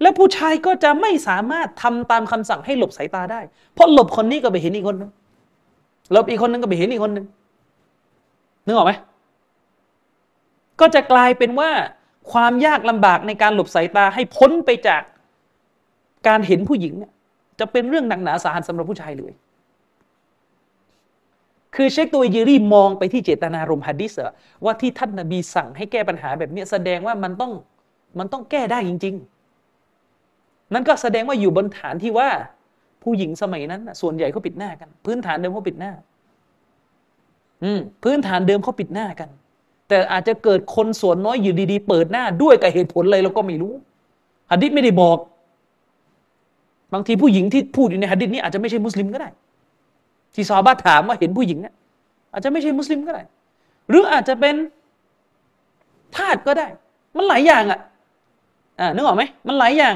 แล้วผู้ชายก็จะไม่สามารถทำตามคำสั่งให้หลบสายตาได้ เพราะหลบคนนี้ก็ไปเห็นอีกคนนึง ลบอีกคนนึงก็ไปเห็นอีกคนนึงนึกออกไหมก็จะกลายเป็นว่าความยากลำบากในการหลบสายตาให้พ้นไปจากการเห็นผู้หญิงเนี่ยจะเป็นเรื่องหนักหนาสาหัสสำหรับผู้ชายเลย คือเชคตัวเยรีมองไปที่เจตนารมณ์ฮัดดิสว่าที่ท่านนบีสั่งให้แก้ปัญหาแบบนี้แสดงว่ามันต้องมันต้องแก้ได้จริง ๆ นั่นก็แสดงว่าอยู่บนฐานที่ว่า ผู้หญิงสมัยนั้นส่วนใหญ่เขาปิดหน้ากัน พื้นฐานเดิมเขาปิดหน้า อืมพื้นฐานเดิมเขาปิดหน้ากัน แต่อาจจะเกิดคนส่วนน้อยอยู่ดีๆ เปิดหน้าด้วยกับเหตุผลอะไรเราก็ไม่รู้ฮัดดิษไม่ได้บอก บางทีผู้หญิงที่พูดอยู่ในฮัดดิษนี้อาจจะไม่ใช่มุสลิมก็ได้ ที่ซอบ้าถามว่าเห็นผู้หญิงเนี่ยอาจจะไม่ใช่มุสลิมก็ได้ หรืออาจจะเป็นทาสก็ได้ มันหลายอย่างอะอ่านึกออกไหมมันหลายอย่าง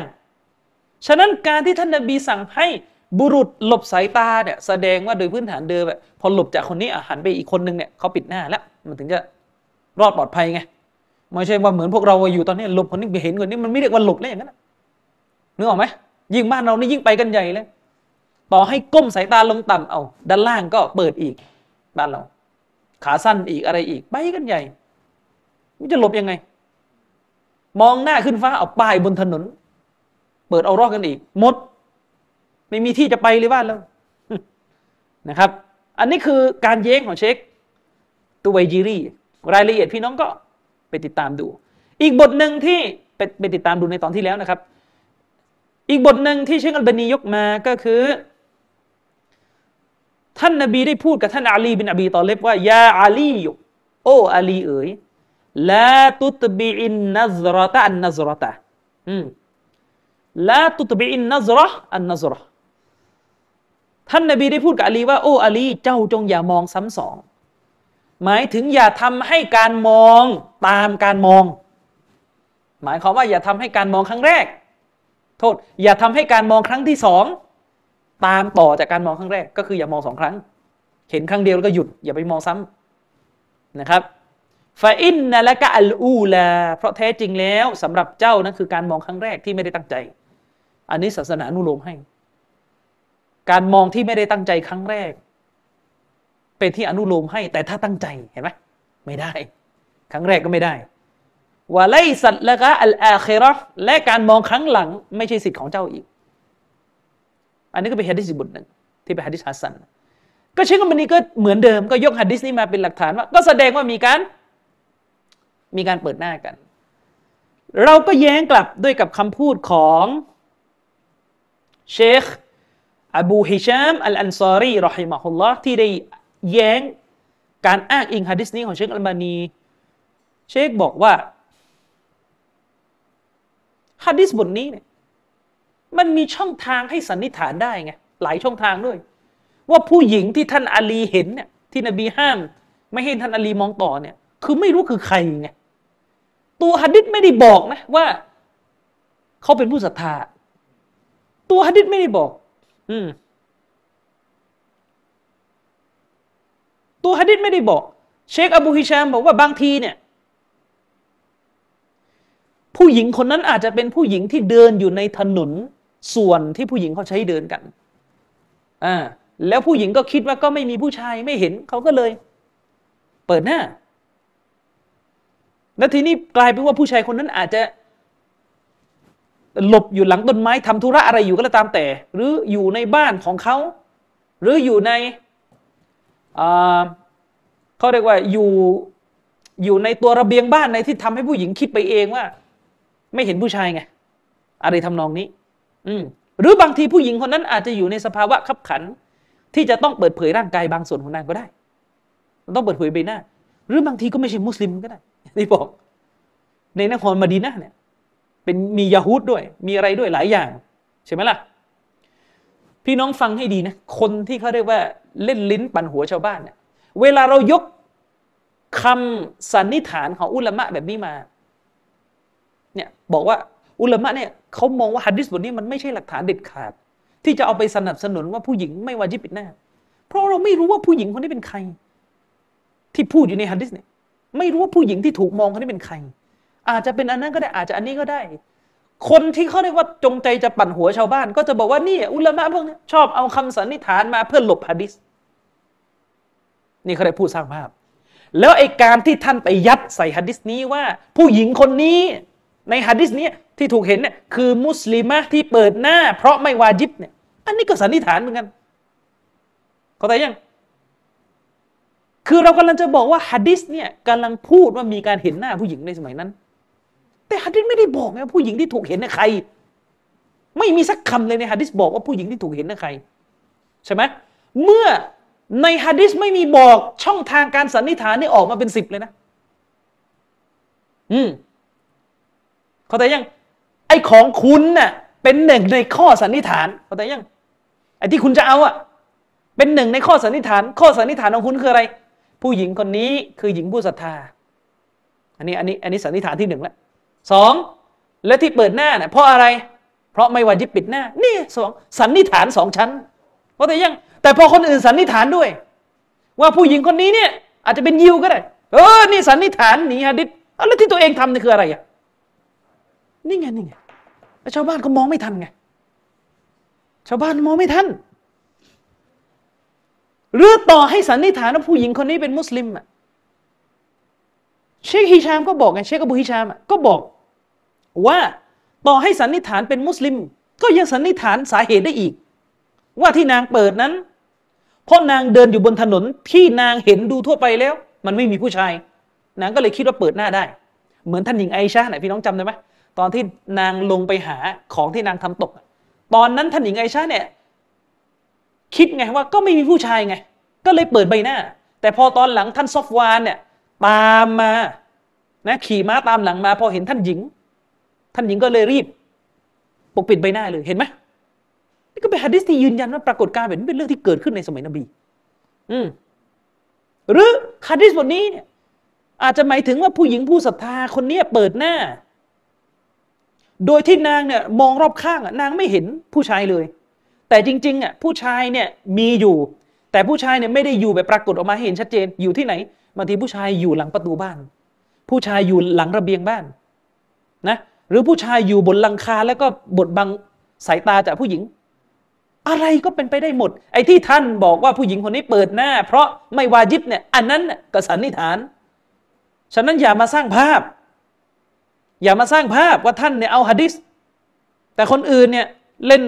ฉะนั้นการที่ท่านนบีสั่งให้ บุรุษหลบสายตาเนี่ยแสดงว่าโดยพื้นฐานเดิมพอหลบจากคนนี้หันไปอีกคนนึงเนี่ยเขาปิดหน้าแล้วมันถึงจะรอดปลอดภัยไงไม่ใช่ว่าเหมือนพวกเราอยู่ตอนนี้หลบคนนี้ไปเห็นคนนี้มันไม่เรียกว่าหลบเลยอย่างนั้นนึกออกไหมยิ่งบ้านเรานี่ยิ่งไปกันใหญ่เลยต่อให้ก้มสายตาลงต่ำเอา ด้านล่างก็เปิดอีก บ้านเรา ขาสั้นอีกอะไรอีก ไปกันใหญ่มันจะหลบยังไง มองหน้าขึ้นฟ้าเอาป้ายบนถนน เปิดเอารอกกันอีกหมด ไม่มีที่จะไปเลยบ้านเรานะครับ อันนี้คือการเย้งของเชคตัวไวจีรีรายละเอียดพี่น้องก็ไปติดตามดู อีกบทหนึ่งที่ไปไปติดตามดูในตอนที่แล้วนะครับ อีกบทหนึ่งที่เชคอัลบานียกมาก็คือ ท่านนบีได้พูดกับท่านอาลีบินอบีตอเลบว่ายาอาลีโออาลีเอ๋ยลาตุตบีอินนัซรตะอันนัซรตะลาตุตบีอินนัซรอันนัซร ท่านนาบีได้พูดกับอาลีว่าโอ้อาลีเจ้าจงอย่ามองซ้ำสอง หมายถึงอย่าทำให้การมองตามการมอง หมายความว่าอย่าทำให้การมองครั้งแรก โทษ อย่าทำให้การมองครั้งที่สองตามต่อจากการมองครั้งแรก ก็คืออย่ามองสองครั้ง เห็นครั้งเดียวแล้วก็หยุดอย่าไปมองซ้ำนะครับฟาอินนะและกะอัลอูลาเพราะแท้จริงแล้วสำหรับเจ้านั้นคือการมองครั้งแรกที่ไม่ได้ตั้งใจ อันนี้ศาสนาอนุโลมให้ การมองที่ไม่ได้ตั้งใจครั้งแรก เป็นที่อนุโลมให้ แต่ถ้าตั้งใจเห็นไหมไม่ได้ ครั้งแรกก็ไม่ได้วะไลสัตละกะอัลอาครอและการมองครั้งหลัง ไม่ใช่สิทธิ์ของเจ้าอีก อันนี้ก็เป็นฮะดิษบทหนึ่งที่เป็นฮะดิษฮัสซันก็เช่นกันวันนี้ก็เหมือนเดิมก็ยกฮะดิษนี้มาเป็นหลักฐานว่า ก็แสดงว่ามีการ มีการเปิดหน้ากัน เราก็แย้งกลับด้วยกับคำพูดของเชค อบูฮิชามอัลอันซารีรอฮิมะฮุลลอฮ์ที่ได้แย้งการอ้างอิงฮะดิษนี้ของเชคอัลบานี เชคบอกว่าฮะดิษบทนี้เนี่ยมันมีช่องทางให้สันนิษฐานได้ไงหลายช่องทางด้วย ว่าผู้หญิงที่ท่านอาลีเห็นเนี่ยที่นบีห้าม ไม่ให้ท่านอาลีมองต่อเนี่ย คือไม่รู้คือใครไงตัวฮะดิษไม่ได้บอกนะว่า เขาเป็นผู้ศรัทธา ตัวฮะดิษไม่ได้บอก อืมตัวฮะดิษไม่ได้บอก เชคอบูฮิชามบอกว่าบางทีเนี่ย ผู้หญิงคนนั้นอาจจะเป็นผู้หญิงที่เดินอยู่ในถนนส่วนที่ผู้หญิงเขาใช้เดินกัน อ่า แล้วผู้หญิงก็คิดว่าก็ไม่มีผู้ชายไม่เห็นเขาก็เลย เปิดหน้า แล้วทีนี้กลายเป็นว่าผู้ชายคนนั้นอาจจะ หลบอยู่หลังต้นไม้ทำธุระอะไรอยู่ก็แล้วตามแต่ หรืออยู่ในบ้านของเขา หรืออยู่ในเขาเรียกว่าอยู่อยู่ในตัวระเบียงบ้านในที่ทำให้ผู้หญิงคิดไปเองว่า ไม่เห็นผู้ชายไงอะไรทำนองนี้ อืหรือบางทีผู้หญิงคนนั้นอาจจะอยู่ในสภาวะขับขัน ที่จะต้องเปิดเผยร่างกายบางส่วนของนางก็ได้ ต้องเปิดเผยใบหน้า หรือบางทีก็ไม่ใช่มุสลิมก็ได้ที่บอก ในนครมาดีนะเนี่ย เป็นมียาฮูดด้วย มีอะไรด้วยหลายอย่าง ใช่ไหมล่ะ พี่น้องฟังให้ดีนะ คนที่เขาเรียกว่าเล่นลิ้นปั่นหัวชาวบ้านเนี่ยเวลาเรายกคำสันนิษฐานของอุลามะแบบนี้มาเนี่ยบอกว่าอุลามะเนี่ยเขามองว่าฮัดดิสบทนี้มันไม่ใช่หลักฐานเด็ดขาด ที่จะเอาไปสนับสนุนว่าผู้หญิงไม่วาจิปิดหน้า เพราะเราไม่รู้ว่าผู้หญิงคนนี้เป็นใคร ที่พูดอยู่ในฮัดดิสเนี่ยไม่รู้ว่าผู้หญิงที่ถูกมองคนนี้เป็นใคร อาจจะเป็นอันนั้นก็ได้อาจจะอันนี้ก็ได้ คนที่เขาเรียกว่าจงใจจะปั่นหัวชาวบ้าน ก็จะบอกว่านี่อุลามะพวกนี้ชอบเอาคำสันนิษฐานมาเพื่อหลบฮัดดิสนี่เขาได้พูดสร้างภาพ แล้วไอ้การที่ท่านไปยัดใส่ฮะดิษนี้ว่า ผู้หญิงคนนี้ในฮะดิษนี้ที่ถูกเห็นเนี่ยคือมุสลิมะที่เปิดหน้า เพราะไม่วาจิบเนี่ยอันนี้ก็สันนิษฐานเหมือนกันเข้าใจยังคือเรากำลังจะบอกว่าฮะดิษเนี่ยกำลังพูดว่ามีการเห็นหน้าผู้หญิงในสมัยนั้น แต่ฮะดิษไม่ได้บอกไงผู้หญิงที่ถูกเห็นน่ะใคร ไม่มีสักคำเลยในฮะดิษบอกว่าผู้หญิงที่ถูกเห็นน่ะใครใช่ไหมเมื่อในฮะดิษไม่มีบอกช่องทางการสันนิษฐานนี่ออกมาเป็นสิบเลยนะ อืมเข้าใจยัง ไอของคุณน่ะเป็นหนึ่งในข้อสันนิษฐานเข้าใจยังไอที่คุณจะเอาอะเป็นหนึ่งในข้อสันนิษฐาน ข้อสันนิษฐานของคุณคืออะไร ผู้หญิงคนนี้คือหญิงผู้ศรัทธา อันนี้อันนี้อันนี้สันนิษฐานที่หนึ่งแล้ว สองและที่เปิดหน้าเนี่ยเพราะอะไร เพราะไม่วาจิบปิดหน้า นี่สองสันนิษฐานสองชั้นเพราะแต่ยัง แต่พอคนอื่นสันนิษฐานด้วย ว่าผู้หญิงคนนี้เนี่ย อาจจะเป็นยิวก็ได้ เออ นี่สันนิษฐานหนีฮะดิษแล้วที่ตัวเองทำนี่คืออะไรอะนี่ไงนี่ไงแล้วชาวบ้านก็มองไม่ทันไงชาวบ้านมองไม่ทันหรือต่อให้สันนิษฐานว่าผู้หญิงคนนี้เป็นมุสลิมอะ เชคฮิชามก็บอกไงเชคอบูฮิชามก็บอกว่าต่อให้สันนิษฐานเป็นมุสลิม ก็ยังสันนิษฐานสาเหตุได้อีก ว่าที่นางเปิดนั้น เพราะนางเดินอยู่บนถนนที่นางเห็นดูทั่วไปแล้ว มันไม่มีผู้ชาย นางก็เลยคิดว่าเปิดหน้าได้ เหมือนท่านหญิงไอชาไหนพี่น้องจำได้ไหมตอนที่นางลงไปหาของที่นางทำตก ตอนนั้นท่านหญิงไอชาเนี่ยคิดไงว่าก็ไม่มีผู้ชายไง ก็เลยเปิดใบหน้า แต่พอตอนหลังท่านซอฟวานเนี่ย ตามมานะขี่ม้าตามหลังมา พอเห็นท่านหญิง ท่านหญิงก็เลยรีบ ปกปิดใบหน้าเลยเห็นไหมนี่ก็เป็นฮะดิษที่ยืนยันว่าปรากฏการณ์แบบนี้เป็นเรื่องที่เกิดขึ้นในสมัยนบี อืมหรือฮะดิษบทนี้เนี่ยอาจจะหมายถึงว่าผู้หญิงผู้ศรัทธาคนนี้เปิดหน้า โดยที่นางเนี่ยมองรอบข้างนางไม่เห็นผู้ชายเลย แต่จริงๆอะผู้ชายเนี่ยมีอยู่ แต่ผู้ชายเนี่ยไม่ได้อยู่แบบปรากฏออกมาเห็นชัดเจนอยู่ที่ไหน บางทีผู้ชายอยู่หลังประตูบ้าน ผู้ชายอยู่หลังระเบียงบ้านนะหรือผู้ชายอยู่บนหลังคาแล้วก็บดบังสายตาจากผู้หญิง อะไรก็เป็นไปได้หมด ไอ้ที่ท่านบอกว่าผู้หญิงคนนี้เปิดหน้า เพราะไม่วาจิบเนี่ย อันนั้นก็สันนิษฐาน ฉะนั้นอย่ามาสร้างภาพ อย่ามาสร้างภาพว่าท่านเนี่ยเอาฮะดิษแต่คนอื่นเนี่ยเล่น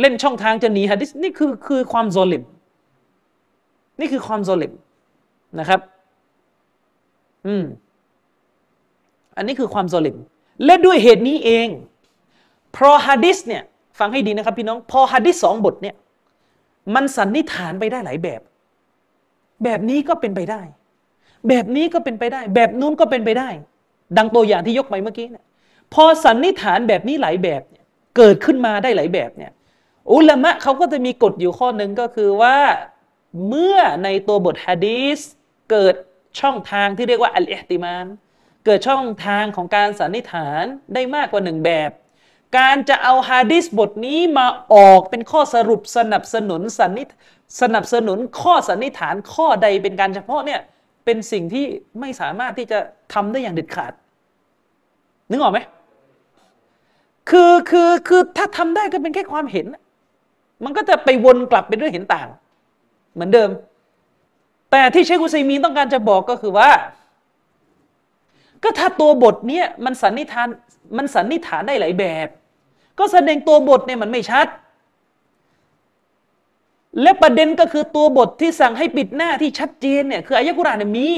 เล่นช่องทางจะหนีฮะดิษนี่คือคือความโซลิม นี่คือความโซลิมนะครับ อืม อันนี้คือความโซลิม และด้วยเหตุนี้เอง พอฮะดิษเนี่ย ฟังให้ดีนะครับพี่น้อง พอฮะดิษสองบทเนี่ย มันสันนิษฐานไปได้หลายแบบ แบบนี้ก็เป็นไปได้ แบบนี้ก็เป็นไปได้ แบบนู้นก็เป็นไปได้ ดังตัวอย่างที่ยกไปเมื่อกี้เนี่ยพอสันนิษฐานแบบนี้หลายแบบเนี่ยเกิดขึ้นมาได้หลายแบบเนี่ย อุลามะเขาก็จะมีกฎอยู่ข้อหนึ่งก็คือว่า เมื่อในตัวบทฮะดีสเกิดช่องทางที่เรียกว่าอัลอิติมานเกิดช่องทางของการสันนิษฐานได้มากกว่าหนึ่งแบบ การจะเอาฮะดีสบทนี้มาออกเป็นข้อสรุปสนับสนุนสันนิสนับสนุนข้อสันนิษฐานข้อใดเป็นการเฉพาะเนี่ยเป็นสิ่งที่ไม่สามารถที่จะทำได้อย่างเด็ดขาด นึกออกไหมคือคือคือถ้าทำได้ก็เป็นแค่ความเห็น มันก็จะไปวนกลับเป็นเรื่องเห็นต่าง เหมือนเดิม แต่ที่เชคุซีมีต้องการจะบอกก็คือว่า ก็ถ้าตัวบทเนี้ยมันสันนิษฐานมันสันนิษฐานได้หลายแบบ ก็แสดงตัวบทเนี่ยมันไม่ชัด และประเด็นก็คือตัวบทที่สั่งให้ปิดหน้าที่ชัดเจนเนี่ยคืออายะกุรานเนี่ยมี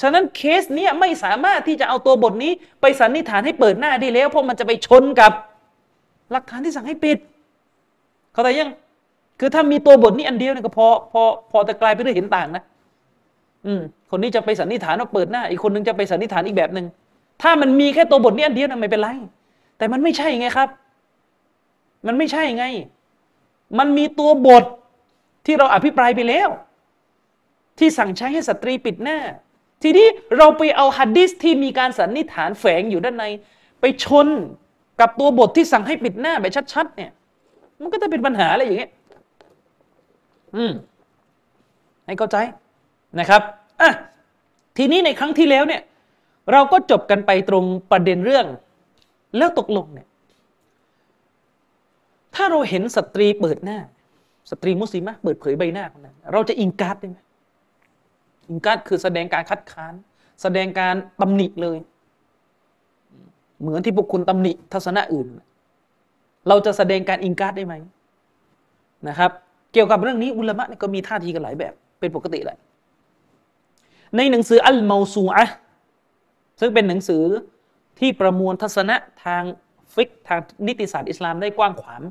ฉะนั้นเคสเนี้ยไม่สามารถที่จะเอาตัวบทนี้ ไปสันนิษฐานให้เปิดหน้าได้แล้ว เพราะมันจะไปชนกับ หลักฐานที่สั่งให้ปิด เข้าใจยัง คือถ้ามีตัวบทนี้อันเดียวเนี่ยก็พอพอพอจะกลายเป็นเรื่องเห็นต่างนะ อืม คนนี้จะไปสันนิษฐานว่าเปิดหน้า อีกคนนึงจะไปสันนิษฐานอีกแบบหนึ่งถ้ามันมีแค่ตัวบทนี้อันเดียวนะไม่เป็นไร แต่มันไม่ใช่ไงครับ มันไม่ใช่ไง มันมีตัวบทที่เราอภิปรายไปแล้ว ที่สั่งใช้ให้สตรีปิดหน้า ทีนี้เราไปเอาฮัดดิสที่มีการสันนิษฐานแฝงอยู่ด้านใน ไปชนกับตัวบทที่สั่งให้ปิดหน้าแบบชัดๆเนี่ย มันก็จะเป็นปัญหาอะไรอย่างเงี้ย อืมให้เข้าใจนะครับอะทีนี้ในครั้งที่แล้วเนี่ย เราก็จบกันไปตรงประเด็นเรื่อง แล้วตกลงเนี่ย ถ้าเราเห็นสตรีเปิดหน้า สตรีมุสลิมะเปิดเผยใบหน้าของนางเราจะإنكارได้ไหมإنكارคือแสดงการคัดค้าน แสดงการตำหนิเลย เหมือนที่พวกคุณตำหนิทัศนะอื่น เราจะแสดงการإنكارได้ไหมนะครับ เกี่ยวกับเรื่องนี้อุลามะก็มีท่าทีกันหลายแบบ เป็นปกติแหละ ในหนังสืออัลมาซูอะซึ่งเป็นหนังสือที่ประมวลทัศนะทางฟิกทางนิติศาสตร์อิสลามได้กว้างขวาง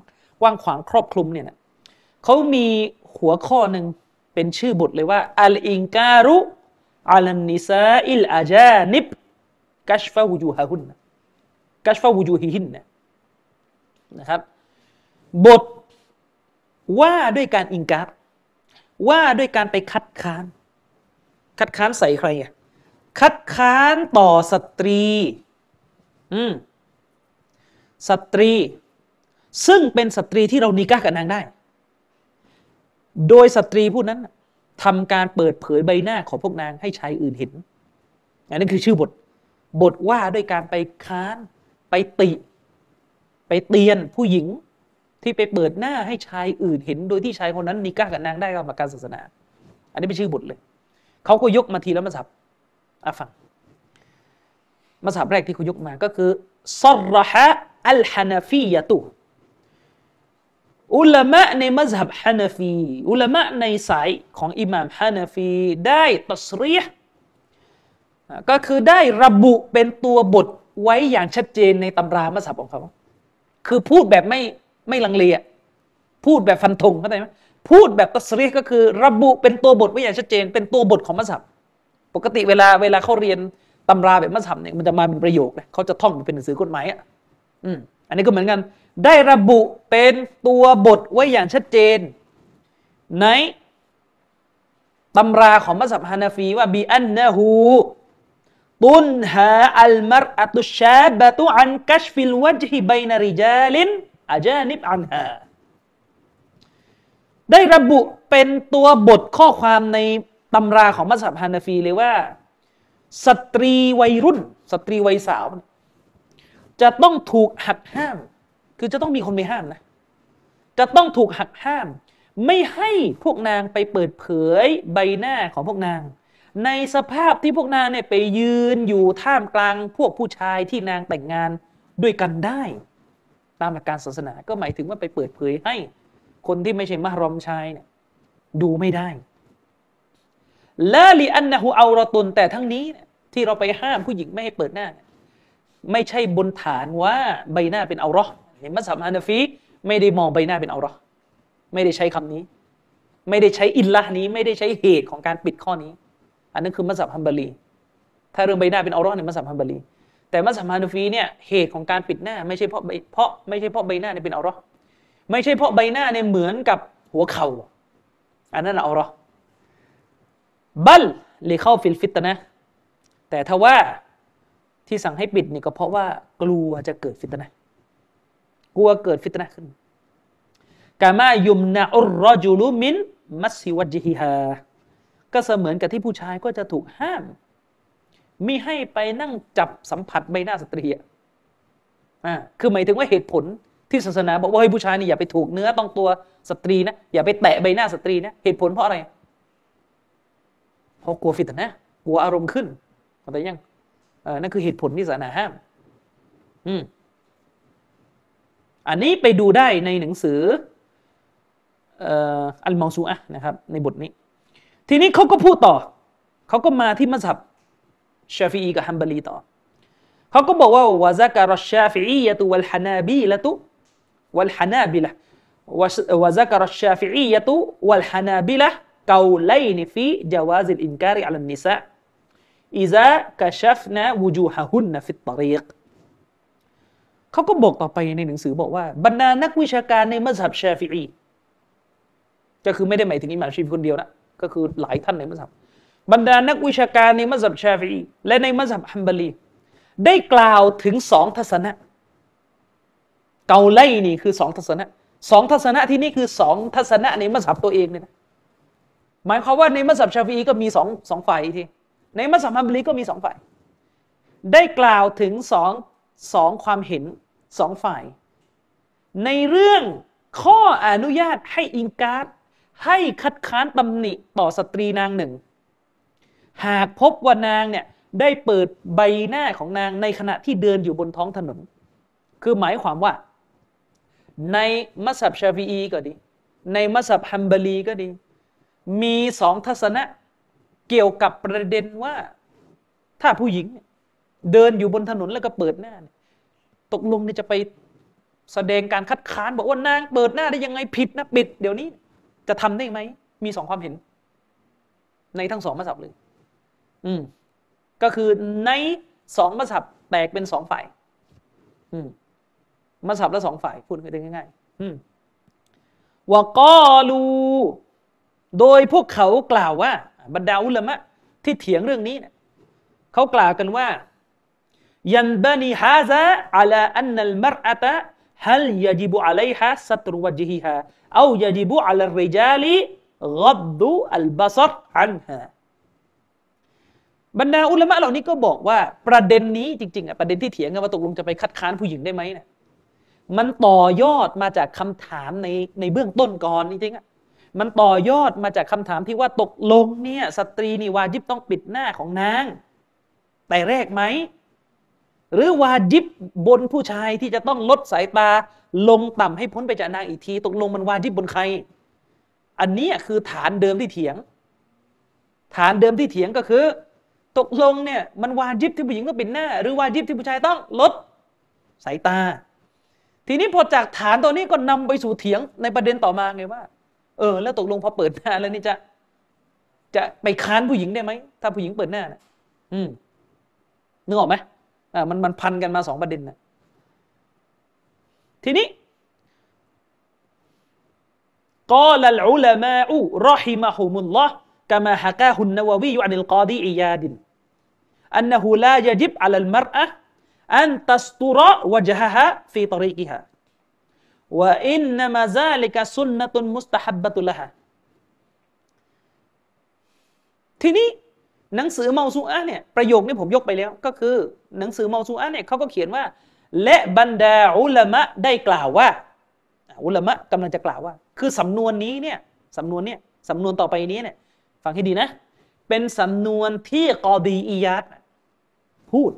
กว้างขวางครอบคลุมเนี่ยนะเขามีหัวข้อหนึ่งเป็นชื่อบทเลยว่าอัลอิงการุอัลนิซาอิลอาจานิบกัชฟะวูจูฮะฮุนกัชฟะวูจูฮิฮินนะนะครับบท ว่าด้วยการอิงการว่าด้วยการไปคัดค้าน คัดค้านใส่ใครอะคัดค้านต่อสตรี อืมสตรี ซึ่งเป็นสตรีที่เรานิกากับนางได้ โดยสตรีผู้นั้นทำการเปิดเผยใบหน้าของพวกนางให้ชายอื่นเห็น อันนี้คือชื่อบท บทว่าด้วยการไปค้าน ไปติ ไปเตียนผู้หญิง ที่ไปเปิดหน้าให้ชายอื่นเห็น โดยที่ชายคนนั้นนิก้ากับนางได้กับการศาสนา อันนี้เป็นชื่อบทเลย เขาก็ยกมาทีละมาสับอะฟังมาสับแรกที่เขายกมาก็คือซอรฮะอัลฮานาฟียะตุอุลามะในมัซฮับฮานาฟีอุลามะในสายของอิหม่ามฮานาฟีได้ตัสรีห์ก็คือได้ระบุเป็นตัวบทไว้อย่างชัดเจนในตำรามัซฮับของเขา คือพูดแบบไม่ ไม่ลังเลพูดแบบฟันธงเข้าใจไหมพูดแบบตัสรีก็คือ ระบุเป็นตัวบทไว้อย่างชัดเจน เป็นตัวบทของมัซฮับปกติเวลาเวลาเขาเรียนตำราแบบมัซฮับเนี่ยมันจะมาเป็นประโยคเลยเขาจะท่องเป็นหนังสือกฎหมายอะอืมอันนี้ก็เหมือนกัน ได้ระบุเป็นตัวบทไว้อย่างชัดเจน ในตำราของมัสยิดฮานาฟีว่าบีอันนะฮูตุนฮาอัลมรอัตุชาบะตุอันกัชฟิลวจฮิบัยนริจาลิน อาจานิบอันฮาได้ระบุเป็นตัวบทข้อความในตำราของมัสยิดฮานาฟีเลยว่า สตรีวัยรุ่น สตรีวัยสาว จะต้องถูกหักห้าม คือจะต้องมีคนไปห้ามนะ จะต้องถูกหักห้าม ไม่ให้พวกนางไปเปิดเผยใบหน้าของพวกนาง ในสภาพที่พวกนางเนี่ยไปยืนอยู่ท่ามกลางพวกผู้ชายที่นางแต่งงานด้วยกันได้ ตามหลักการศาสนา ก็หมายถึงว่าไปเปิดเผยให้ คนที่ไม่ใช่มารอมชายเนี่ยดูไม่ได้ละลีอันนะฮูเอารตุนแต่ทั้งนี้ที่เราไปห้ามผู้หญิงไม่ให้เปิดหน้า ไม่ใช่บนฐานว่าใบหน้าเป็นเอารอในมัสยิดฮานาฟีไม่ได้มองใบหน้าเป็นเอารอไม่ได้ใช้คำนี้ ไม่ได้ใช้อินละนี้ ไม่ได้ใช้เหตุของการปิดข้อนี้ อันนั้นคือมัสยิดฮัมบารีถ้าเรื่องใบหน้าเป็นเอารอในมัสยิดฮัมบารี แต่มัสฮานาฟีเนี่ยเหตุของการปิดหน้า ไม่ใช่เพราะเพราะไม่ใช่เพราะใบหน้าเนี่ยเป็นเอารอไม่ใช่เพราะใบหน้าเนี่ยเหมือนกับหัวเข่าอันนั้นเอารอบัลเลเข้าฟิลฟิตนะ แต่ถ้าว่าที่สั่งให้ปิดนี่ก็เพราะว่ากลัวจะเกิดฟิตนะกลัวเกิดฟิตนะขึ้นكما يمنع الرجل من مس وجههاก็เสมือนกับที่ผู้ชายก็จะถูกห้าม มิให้ไปนั่งจับสัมผัสใบหน้าสตรีอ่าคือหมายถึงว่าเหตุผลที่ศาสนาบอกว่าให้ผู้ชายนี่อย่าไปถูกเนื้อต้องตัวสตรีนะอย่าไปแตะใบหน้าสตรีนะเหตุผลเพราะอะไรเพราะกลัวฟิตนะกลัวอารมณ์ขึ้นเข้าใจยังนั่นคือเหตุผลที่ศาสนาห้าม อืมอันนี้ไปดูได้ในหนังสืออัลเมาซูอะนะครับ ในบทนี้ ทีนี้เขาก็พูดต่อ เขาก็มาที่มัซฮับ ชาฟีอีกับฮัมบาลีต่อเขาก็บอกว่าوذكر الشافعية والحنابلة والحنابلة وذكر الشافعية والحنابلة قولين في جواز الإنكار على النساء إذا كشفن وجوههن في الطريقเขาก็บอกต่อไปในหนังสือบอกว่าบรรดานักวิชาการในมัซฮับชาฟิอีก็คือไม่ได้หมายถึงอิหม่ามชาฟิอีคนเดียวนะก็คือหลายท่านในมัซฮับ บรรดานักวิชาการในมัซฮับชาฟีและในมัซฮับฮัมบาลีได้กล่าวถึงสองทัศนะ เกาไลนี่คือสองทัศนะสองทัศนะที่นี่คือสองทัศนะในมัสยิดตัวเองเนี่ยนะหมายความว่าในมัสยิดชาฟีอีก็มีสองสองฝ่ายทีในมัสยิดฮัมบลีก็มีสองฝ่าย ได้กล่าวถึงสองสองความเห็นสองฝ่าย ในเรื่องข้ออนุญาตให้อิงการให้คัดค้านตำหนิต่อสตรีนางหนึ่ง หากพบว่านางเนี่ยได้เปิดใบหน้าของนางในขณะที่เดินอยู่บนท้องถนน คือหมายความว่า ในมัสยิดชาฟีอีก็ดี ในมัสยิดฮัมบลีก็ดี มีสองทัศนะเกี่ยวกับประเด็นว่า ถ้าผู้หญิง เดินอยู่บนถนนแล้วก็เปิดหน้า ตกลงนี่จะไปแสดงการคัดค้านบอกว่านางเปิดหน้าได้ยังไงผิดนะปิด เดี๋ยวนี้ จะทำได้ไหมมีสองความเห็น ในทั้งสองมัสยิดเลย อืมก็คือในสองมัสยิดแตกเป็นสองฝ่าย อืมมัสยิดละสองฝ่ายพูดกันง่ายๆอืมวกอลูโดยพวกเขากล่าวว่า บรรดาอุลามะที่เถียงเรื่องนี้เนี่ยเขากล่าวกันว่า ยันบานีฮาซาอัลาอันนัลมรอะตะฮัลยาจิบุอะลัยฮะสัตรวจฮิฮาเอายาจิบุอัลริจาลีกัดดุอัลบาซัรอันฮา บรรดาอุลามะเหล่านี้ก็บอกว่าประเด็นนี้จริงๆอะประเด็นที่เถียงกันว่าตกลงจะไปคัดค้านผู้หญิงได้ไหมเนี่ยมันต่อยอดมาจากคำถามในในเบื้องต้นก่อนจริงๆอะมันต่อยอดมาจากคำถามที่ว่าตกลงเนี่ยสตรีนี่วาจิบต้องปิดหน้าของนาง แต่แรกไหม หรือวาจิบบนผู้ชายที่จะต้องลดสายตาลงต่ำให้พ้นไปจากนางอีกที ตกลงมันวาจิบบนใคร อันนี้คือฐานเดิมที่เถียง ฐานเดิมที่เถียงก็คือ ตกลงเนี่ยมันวาจิบที่ผู้หญิงต้องปิดหน้า หรือวาจิบที่ผู้ชายต้องลดสายตา ทีนี้พอจากฐานตัวนี้ก็นำไปสู่เถียงในประเด็นต่อมาไงว่า เออ แล้วตกลงพอเปิดหน้าแล้วนี่จะ จะไปค้านผู้หญิงได้ไหมถ้าผู้หญิงเปิดหน้านะอืมนึกออกไหมอ่ามันมันพันกันมาสองประเด็นนะทีนี้กล่าวอุลามะอุรอฮิมะฮุมุลลอฮ์ كما حكاه النووي عن القاضي إياد อันนหูลายยิบอัลลมรอะอันตัสตุระวะจฮะฮะฟีตริกิฮะว่าอินนามะซาลิกะสุนนตุนมุสตฮับบะตุลฮะทีนี้หนังสือเมาซูอะเนี่ยประโยคนี้ผมยกไปแล้ว ก็คือ หนังสือเมาซูอะเนี่ยเขาก็เขียนว่า และบรรดาอุลามะได้กล่าวว่า อุลามะกำลังจะกล่าวว่า คือสำนวนนี้เนี่ยสำนวนเนี่ยสำนวนต่อไปนี้เนี่ยฟังให้ดีนะ เป็นสำนวนที่กอดีอียัด พูด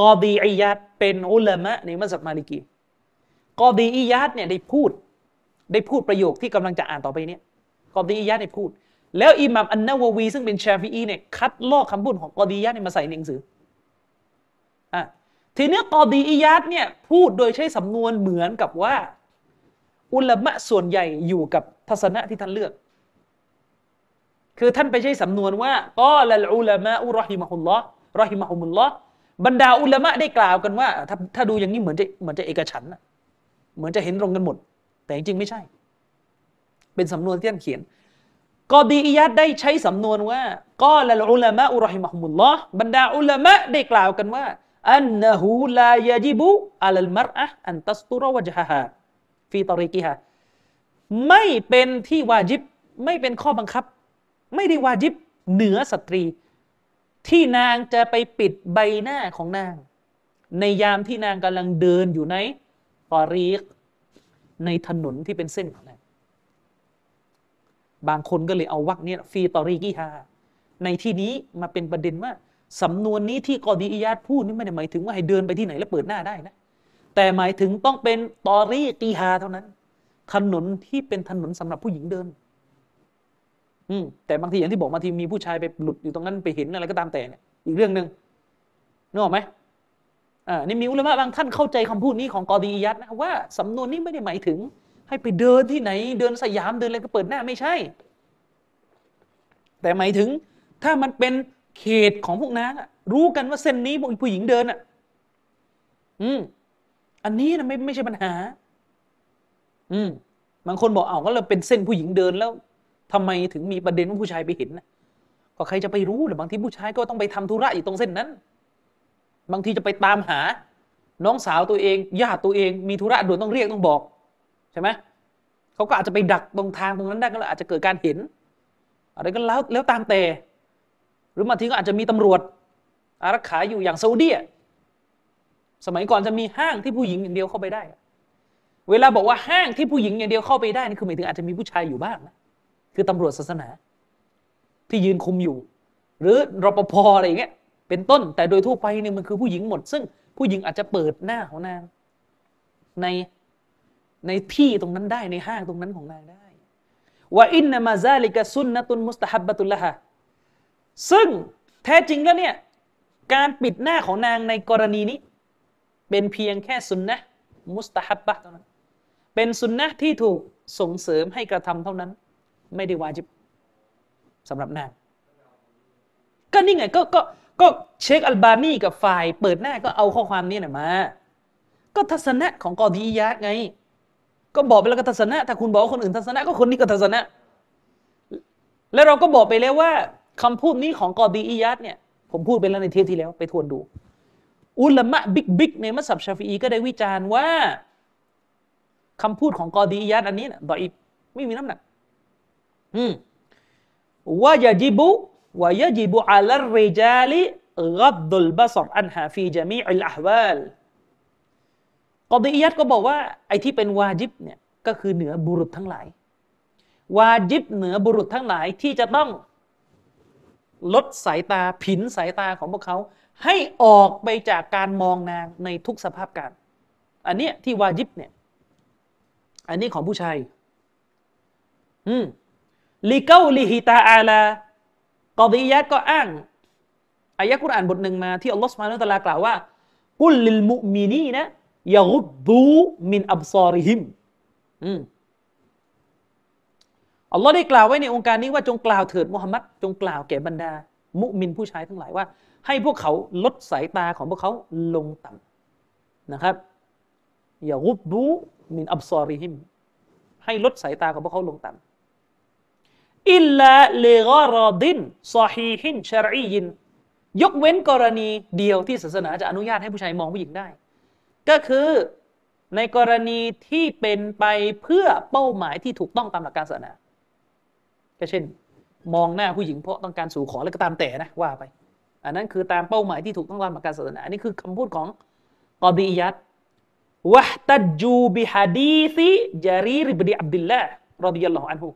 กอดีอียัดเป็นอุลามะในมัสยิดมาลิกีกอดีอียัดเนี่ยได้พูด ได้พูดประโยคที่กำลังจะอ่านต่อไปเนี้กอดีอียัดได้พูด แล้วอิหมัมอันนาววี ซึ่งเป็นชาฟีอีเนี่ยคัดลอกคำพูดของกอดีอียัดมาใส่ในหนังสืออะทีเนี้ยกอดีอียัดเนี่ยพูดโดยใช้สำนวนเหมือนกับว่า อุลามะส่วนใหญ่อยู่กับทัศนะที่ท่านเลือก คือท่านไปใช้สำนวนว่าก็ละอุลามะอุรอฮิมะฮุลลอฮ์รอฮิมะฮุมุลลอฮ์บรรดาอุลามะได้กล่าวกันว่า ถ้าถ้าดูอย่างนี้เหมือนจะเหมือนจะเอกฉันนะเหมือนจะเห็นตรงกันหมด แต่จริงๆไม่ใช่ เป็นสำนวนที่ท่านเขียนกอดีอิยัดได้ใช้สำนวนว่าก็ละอุลามะอุรอฮิมะฮุมุลลอฮ์บรรดาอุลามะได้กล่าวกันว่าอันนะฮูลายาจิบุอัลลมรอะอันตัสตุรวะจฮะฮาฟีตอริกิฮาไม่เป็นที่วาจิบไม่เป็นข้อบังคับ ไม่ได้วาจิบเหนือสตรี ที่นางจะไปปิดใบหน้าของนาง ในยามที่นางกำลังเดินอยู่ในตอรีกในถนนที่เป็นเส้นของนางบางคนก็เลยเอาวักนี้ฟีตอรีกิฮาในที่นี้มาเป็นประเด็นว่าสำนวนนี้ที่กอดีอิยาดพูดนี่ไม่ได้หมายถึงว่าให้เดินไปที่ไหนแล้วเปิดหน้าได้นะ แต่หมายถึงต้องเป็นตอรีกีฮาเท่านั้น ถนนที่เป็นถนนสำหรับผู้หญิงเดิน อืมแต่บางทีอย่างที่บอกบางทีมีผู้ชายไปหลุดอยู่ตรงนั้นไปเห็นอะไรก็ตามแต่เนี่ยอีกเรื่องหนึ่งนึกออกไหมอ่านี่มีอุลามะบางท่านเข้าใจคำพูดนี้ของกอดีอิยัดนะว่าสำนวนนี้ไม่ได้หมายถึง ให้ไปเดินที่ไหน เดินสยามเดินอะไรก็เปิดหน้าไม่ใช่ แต่หมายถึงถ้ามันเป็นเขตของพวกนางรู้กันว่าเส้นนี้ผู้หญิงเดินอะ อืม อันนี้นะไม่ไม่ใช่ปัญหา อืมบางคนบอกเอาก็เราเป็นเส้นผู้หญิงเดินแล้ว ทำไมถึงมีประเด็นว่าผู้ชายไปเห็นนะก็ใครจะไปรู้หรือบางทีผู้ชายก็ต้องไปทำธุระอยู่ตรงเส้นนั้น บางทีจะไปตามหา น้องสาวตัวเองญาติตัวเองมีธุระด่วนต้องเรียกต้องบอกใช่ไหมเขาก็อาจจะไปดักตรงทางตรงนั้นได้ก็อาจจะเกิดการเห็น อะไรก็แล้วแล้วตามแต่หรือบางทีก็อาจจะมีตำรวจ อารักขาอยู่อย่างซาอุดีสมัยก่อนจะมีห้างที่ผู้หญิงอย่างเดียวเข้าไปได้ เวลาบอกว่าห้างที่ผู้หญิงอย่างเดียวเข้าไปได้นี่คือหมายถึงอาจจะมีผู้ชายอยู่บ้างนะ คือตำรวจศาสนา ที่ยืนคุมอยู่ หรือรปภอะไรอย่างเงี้ยเป็นต้น แต่โดยทั่วไปเนี่ยมันคือผู้หญิงหมด ซึ่งผู้หญิงอาจจะเปิดหน้าของนางในในที่ตรงนั้นได้ในห้างตรงนั้นของนางได้ว่าอินนามาซาลิกะซุนนะตุนมุสตาฮับบะตุลละฮะซึ่งแท้จริงแล้วเนี่ยการปิดหน้าของนางในกรณีนี้ เป็นเพียงแค่สุนนะมุสตาฮับบะเท่านั้น เป็นสุนนะที่ถูกส่งเสริมให้กระทำเท่านั้น ไม่ได้วาจิบสำหรับนางก็นี่ไงก็ก็ก็เชคอัลบานีกับฝ่าย เปิดหน้าก็เอาข้อความนี้นะมา ก็ทัศนะของกอดียะไง ก็บอกไปแล้วก็ทัศนะ ถ้าคุณบอกว่าคนอื่นทัศนะ ก็คนนี้ก็ทัศนะ แล้วเราก็บอกไปแล้วว่าคำพูดนี้ของกอดีอียัดเนี่ยผมพูดไปแล้วในเทปที่แล้วไปทวนดู อุลามะบิ๊กบิ๊กในมัสยิดชาฟีก็ได้วิจารณ์ว่าคำพูดของกอดีอียัดอันนี้นะดอยไม่มีน้ำหนัก ว่ายาจิบุว่ายาจิบุอัลริจาลิกัดดุลบาสรอันฮาฟีจามีอัลอฮวาลกอดียัดก็บอกว่าไอ้ที่เป็นวาจิบเนี่ยก็คือเหนือบุรุษทั้งหลาย วาจิบเหนือบุรุษทั้งหลายที่จะต้องลดสายตาผินสายตาของพวกเขา ให้ออกไปจากการมองนางในทุกสภาพการ อันเนี้ยที่วาจิบเนี่ย อันนี้ของผู้ชาย อืม ลิเกาลิฮิตาอาลากอดียัดก็อ้างอายะกุรอานบทหนึ่งมาที่อัลลอฮฺสุบฮานุตะลากล่าวว่า กุลลิลมุมินีนะยะกุดดูมินอับซอริฮิมอัลลอฮ์ได้กล่าวไว้ในองค์การนี้ว่าจงกล่าวเถิดมุฮัมมัดจงกล่าวแก่บรรดา มุมินผู้ชายทั้งหลายว่า ให้พวกเขาลดสายตาของพวกเขาลงต่ำนะครับยะกุดดูมินอับซอริฮิมให้ลดสายตาของพวกเขาลงต่ำ อิลลาเลกรอดินซอฮีฮินชรียิน ยกเว้นกรณีเดียวที่ศาสนาจะอนุญาตให้ผู้ชายมองผู้หญิงได้ ก็คือในกรณีที่เป็นไปเพื่อเป้าหมายที่ถูกต้องตามหลักการศาสนา ก็เช่น มองหน้าผู้หญิงเพราะต้องการสู่ขอแล้วก็ตามแต่นะว่าไป อันนั้นคือตามเป้าหมายที่ถูกต้องตามหลักการศาสนา อันนี้คือคำพูดของกอดียัตวะตัดจูบิฮะดีซิจารีริบดีอับดุลละรอดิยัลลอฮุอันฮุ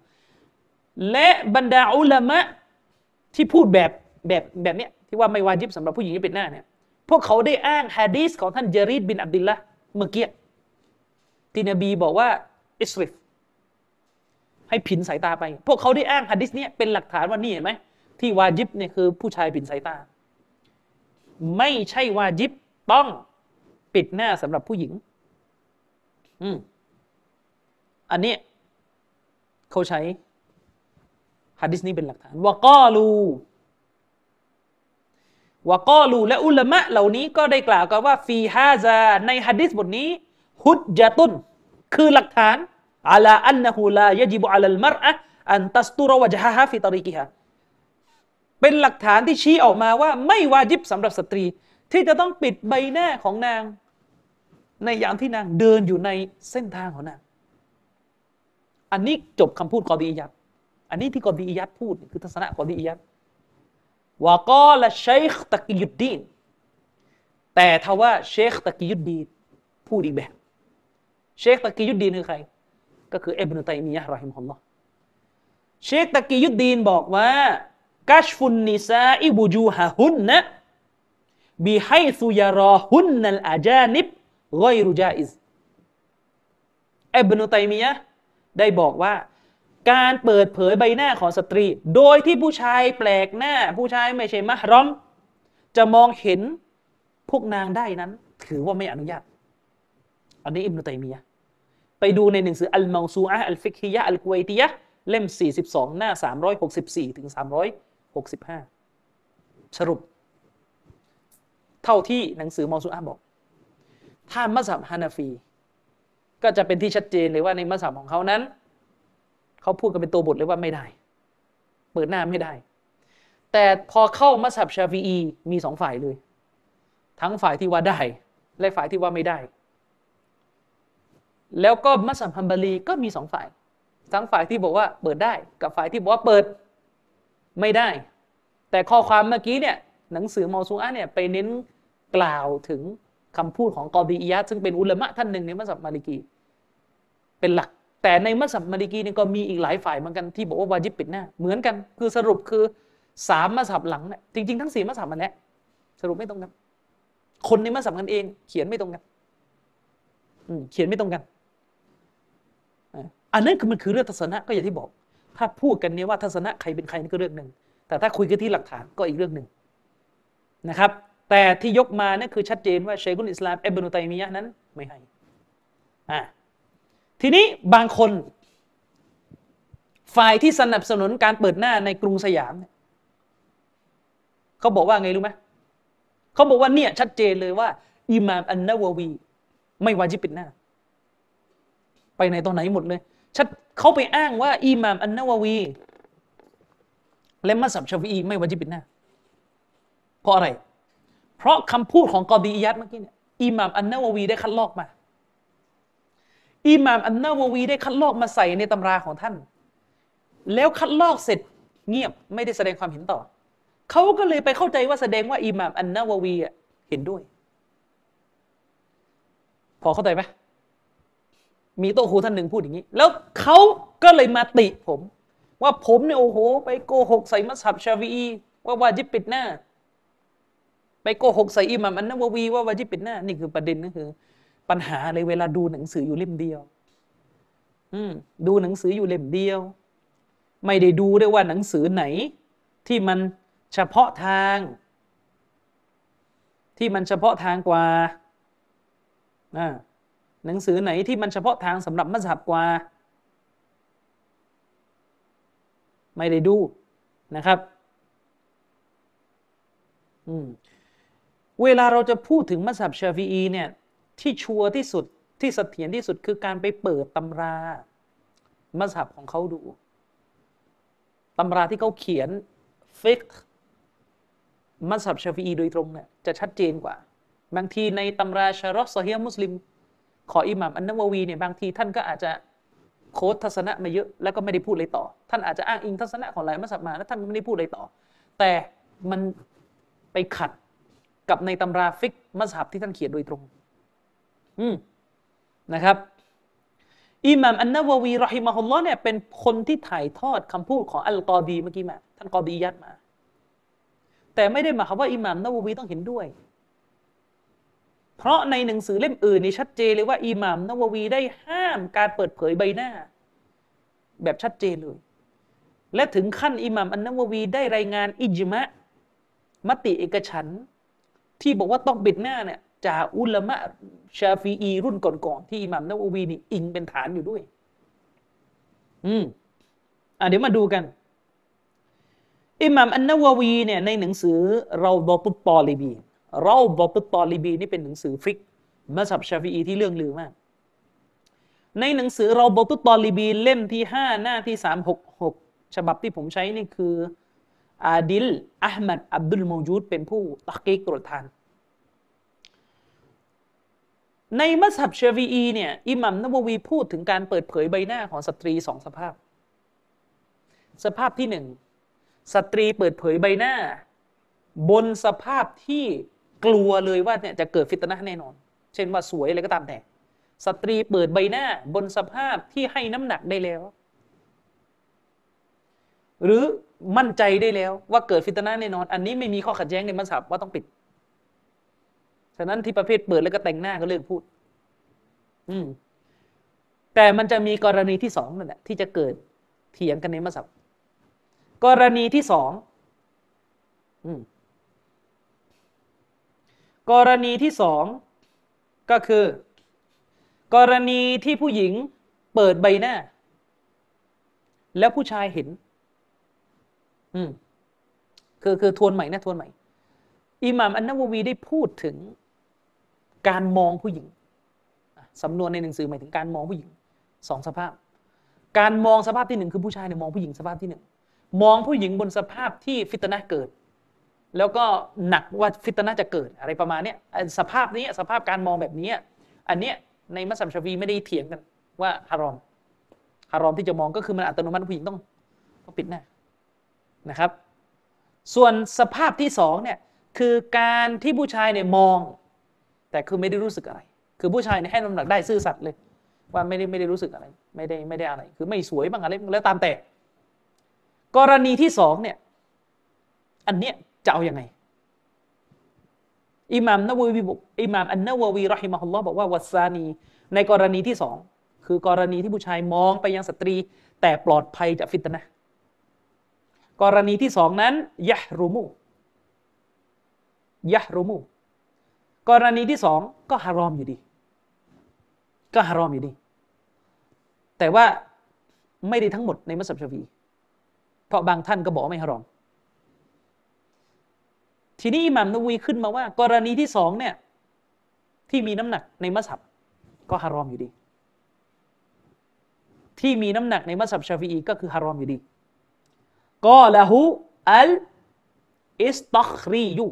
และบรรดาอุลามะที่พูดแบบแบบแบบเนี้ยที่ว่าไม่วาจิบสำหรับผู้หญิงที่เป็นหน้าเนี่ยพวกเขาได้อ้างฮะดีสของท่านจรีดบินอับดุลละเมื่อกี้ที่นบีบอกว่าอิสริฟให้ผินสายตาไป พวกเขาได้อ้างฮะดิษนี้เป็นหลักฐานว่านี่เห็นไหมที่วาจิบเนี่ยคือผู้ชายผินสายตา ไม่ใช่วาจิบต้องปิดหน้าสำหรับผู้หญิง อืมอันนี้เขาใช้ ฮะดิษนี้เป็นหลักฐานว่าก็รูวกอลูและอุลามะเหล่านี้ก็ได้กล่าวกันว่าฟีฮาซาในฮะดิษบทนี้ฮุดจตุนคือหลักฐานอัลาอันนะฮูลายจิบุอัลลมรอะอันตัสตุรวะจฮะฮะฟิตริกิฮะเป็นหลักฐานที่ชี้ออกมาว่าไม่วาจิบสำหรับสตรี ที่จะต้องปิดใบหน้าของนาง ในยามที่นางเดินอยู่ในเส้นทางของนาง อันนี้จบคำพูดกอดียัด อันนี้ที่กอดียัดพูดคือทัศนะกอดียัดวกอละเชคตะกิยุดดีนแต่ทว่าเชคตะกิยุดดีนพูดอีกแบบ เชคตะกิยุดดีนคือใคร ก็คืออบนุตัยมียะห์รอฮิมฮุลลอฮ์เชคตะกิยุดดีนบอกว่ากัชฟุนนิซาอิบูจูฮะฮุนนะบิไฮซุยารอฮุนนัลอาจานิบไกรุจาอิซอบนุตัยมียะห์ได้บอกว่า การเปิดเผยใบหน้าของสตรี โดยที่ผู้ชายแปลกหน้า ผู้ชายไม่ใช่มะรอม จะมองเห็นพวกนางได้นั้น ถือว่าไม่อนุญาต อันนี้อิบนุตัยมียะไปดูในหนังสืออัลเมาซูอะอัลฟิกฮิยะอัลกุวัยตียะเล่ม 42 หน้า 364 ถึง 365 สรุป เท่าที่หนังสือเมาซูอะบอก ถ้ามัซฮับฮานาฟี ก็จะเป็นที่ชัดเจนเลยว่าในมัซฮับของเขานั้น เขาพูดกันเป็นตัวบทเลยว่าไม่ได้ เปิดหน้าไม่ได้ แต่พอเข้ามัซฮับชาฟีอีมีสองฝ่ายเลย ทั้งฝ่ายที่ว่าได้ และฝ่ายที่ว่าไม่ได้ แล้วก็มัสยิดฮัมบารีก็มีสองฝ่าย ทั้งฝ่ายที่บอกว่าเปิดได้กับฝ่ายที่บอกว่าเปิดไม่ได้ แต่ข้อความเมื่อกี้เนี่ยหนังสือมอซูอะเนี่ยไปเน้นกล่าวถึงคำพูดของกอดีอียะซึ่งเป็นอุลามะท่านหนึ่งในมัสยิดมาลิกี เป็นหลัก แต่ในมัสยิดมาลิกีนี่ก็มีอีกหลายฝ่ายเหมือนกันที่บอกว่าวาจิบปิดหน้าเหมือนกัน คือสรุปคือสามมัสยิดหลังเนี่ยจริงๆทั้งสี่มัสยิดมันแหละสรุปไม่ตรงกันคนในมัสยิดกันเอง เขียนไม่ตรงกันเขียนไม่ตรงกันอันนั้นคือมันคือเรื่องทัศนะก็อย่างที่บอก ถ้าพูดกันเนี่ยว่าทัศนะใครเป็นใครนี่ก็เรื่องหนึ่งแต่ถ้าคุยกันที่หลักฐานก็อีกเรื่องหนึ่งนะครับ แต่ที่ยกมานี่คือชัดเจนว่าเชคุลอิสลามเอบนุตัยมียะนั้นไม่ให้อ่า ทีนี้บางคน ฝ่ายที่สนับสนุนการเปิดหน้าในกรุงสยามเขาบอกว่าไงรู้ไหมเขาบอกว่าเนี่ยชัดเจนเลยว่าอิหม่ามอันนาววี ไม่วาจิบปิดหน้า ไปไปในตอนไหนหมดเลยชัดเขาไปอ้างว่าอิหม่ามอันนาววี และมัสยิดชาฟีไม่วาจิบปิดหน้า เพราะอะไร เพราะคำพูดของกอดียัดเมื่อกี้เนี่ยอิหม่ามอันนาววีได้คัดลอกมา อิหม่ามอันนาววีได้คัดลอกมาใส่ในตำราของท่าน แล้วคัดลอกเสร็จเงียบไม่ได้แสดงความเห็นต่อ เขาก็เลยไปเข้าใจว่าแสดงว่าอิหม่ามอันนาววีเห็นด้วย พอเข้าใจไหมมีโตครูท่านหนึ่งพูดอย่างนี้ แล้วเขาก็เลยมาติผม ว่าผมเนี่ยโอ้โห ไปโกหกใส่มัสฮับชาวีว่าวาจิบปิดหน้า ไปโกหกใส่อิหม่ามอันนาววีว่าวาจิบปิดหน้า นี่คือประเด็นก็คือ ปัญหาเลยเวลาดูหนังสืออยู่เล่มเดียว อืมดูหนังสืออยู่เล่มเดียว ไม่ได้ดูด้วยว่าหนังสือไหน ที่มันเฉพาะทาง ที่มันเฉพาะทางกว่าหนังสือไหนที่มันเฉพาะทางสำหรับมัสยิดกว่า ไม่ได้ดูนะครับอืมเวลาเราจะพูดถึงมัซฮับชาฟีอีเนี่ย ที่ชัวร์ที่สุดที่เสถียรที่สุดคือการไปเปิดตำรามัซฮับของเขาดูตำราที่เขาเขียนฟิกฮ์มัซฮับชาฟีโดยตรงเนี่ยจะชัดเจนกว่า บางทีในตำราชัรห์ซอเฮียะห์มุสลิม ของอิหม่ามอันนะวะวีเนี่ยบางทีท่านก็อาจจะ quote ทัศนะมาเยอะแล้วก็ไม่ได้พูดอะไรต่อ ท่านอาจจะอ้างอิงทัศนะของหลายมัสยิดมาแล้วท่านไม่ได้พูดอะไรต่อ แต่มันไปขัดกับในตำราฟิกมัสยิดที่ท่านเขียนโดยตรง นะครับอิหม่ามอันนาววีรอฮิมะฮุลลอฮ์เนี่ยเป็นคนที่ถ่ายทอดคำพูดของอัลกอดีเมื่อกี้มา ท่านกอดียัดมา แต่ไม่ได้หมายความว่าอิหม่ามนาววีต้องเห็นด้วย เพราะในหนังสือเล่มอื่นนี่ชัดเจนเลยว่าอิหม่ามนาววีได้ห้ามการเปิดเผยใบหน้า แบบชัดเจนเลย และถึงขั้นอิหม่ามอันนาววีได้รายงานอิจมะมติเอกฉันที่บอกว่าต้องปิดหน้าเนี่ย จากอุลามะชาฟีอีรุ่นก่อนๆที่อิหม่ามนาววีนี่อิงเป็นฐานอยู่ด้วย อืมอะเดี๋ยวมาดูกัน อิหม่ามอันนาววีเนี่ยในหนังสือเราดอตุตอลีบีเราบอตุตอลีบีนี่เป็นหนังสือฟิกมัซฮับชาฟีอีที่เลื่องลือมาก ในหนังสือเราเฎาะตุตตอลีบีนเล่มที่ห้าหน้าที่สามหกหกฉบับที่ผมใช้นี่คืออาดิลอะห์มัดอับดุลเมาญูดเป็นผู้ตะห์กีกตรวจทาน ในมัซฮับชาฟีอีเนี่ยอิหม่ามนะวะวีพูดถึงการเปิดเผยใบหน้าของสตรีสองสภาพ สภาพที่หนึ่งสตรีเปิดเผยใบหน้า บนสภาพที่กลัวเลยว่าเนี่ยจะเกิดฟิตนะแน่นอน เช่นว่าสวยอะไรก็ตามแต่สตรีเปิดใบหน้าบนสภาพที่ให้น้ำหนักได้แล้ว หรือมั่นใจได้แล้วว่าเกิดฟิตนะแน่นอน อันนี้ไม่มีข้อขัดแย้งในมัสยิดว่าต้องปิด ฉะนั้นที่ประเภทเปิดแล้วก็แต่งหน้าก็เลิกพูด อืม แต่มันจะมีกรณีที่สองนั่นแหละที่จะเกิดเถียงกันในมัสยิดกรณีที่สองอกรณีที่สองก็คือ กรณีที่ผู้หญิงเปิดใบหน้า แล้วผู้ชายเห็น อืมคือคือทวนใหม่นะทวนใหม่อิหม่ามอันนาววีได้พูดถึง การมองผู้หญิงสำนวนในหนังสือหมายถึงการมองผู้หญิงสองสภาพ การมองสภาพที่หนึ่งคือผู้ชายเนี่ยมองผู้หญิงสภาพที่หนึ่งมองผู้หญิงบนสภาพที่ฟิตนะเกิด แล้วก็หนักว่าฟิตนะจะเกิดอะไรประมาณนี้สภาพนี้สภาพการมองแบบนี้อันเนี้ยในมัสยิดชาฟีไม่ได้เถียงกันว่าฮารอมฮารอมที่จะมองก็คือมันอัตโนมัติผู้หญิงต้องต้องปิดหน้านะครับ ส่วนสภาพที่สองเนี่ยคือการที่ผู้ชายเนี่ยมอง แต่คือไม่ได้รู้สึกอะไร คือผู้ชายเนี่ยให้น้ำหนักได้ซื่อสัตย์เลย ว่าไม่ได้ไม่ได้รู้สึกอะไร ไม่ได้ไม่ได้อะไร คือไม่สวยบ้างอะไรแล้วตามแต่ กรณีที่สองเนี่ย อันเนี้ยจะเอาอยัางไงอิหม่ามนววีอิหม่ามอันนววีรอฮิมะฮุลลอฮ์บอกว่าวัซานี ในกรณีที่สองคือกรณีที่ผู้ชายมองไปยังสตรี แต่ปลอดภัยจากฟิตนะกรณีที่สองนั้นยะรุมูยะรุมู กรณีที่สองก็ฮารอมอยู่ดี ก็ฮารอมอยู่ดี แต่ว่าไม่ได้ทั้งหมดในมัสยิดชาฟีเพราะบางท่านก็บอกไม่ฮารอม ทีนี้อิหม่ามนวีขึ้นมาว่า กรณีที่สองเนี่ยที่มีน้ำหนักในมัสยิดก็ฮารอมอยู่ดี ที่มีน้ำหนักในมัสยิดชาฟีอีก็คือฮารอมอยู่ดีقاله الإصطخري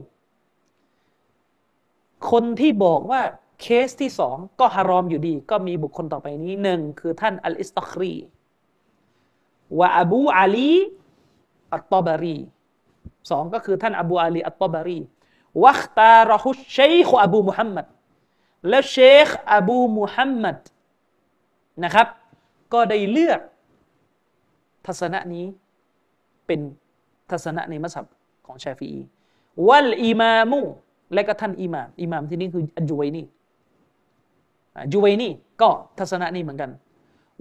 คนที่บอกว่าเคสที่สองก็ฮารอมอยู่ดี ก็มีบุคคลต่อไปนี้หนึ่งคือท่านอัลอิสตัครีوأبو علي الطبريสองก็คือท่านอบูอาลีอัตตบารีواختاره الشيخ أبو محمدและเชคอบูมุฮัมมัดนะครับ ก็ได้เลือก ทัศนะนี้เป็นทัศนะในมัสยิดของชาฟีอีวัลอิมามุ และก็ท่านอิหมามอิหมามที่นี่คืออัลจูไวนี่จูไวนี่ก็ทัศนะนี้เหมือนกัน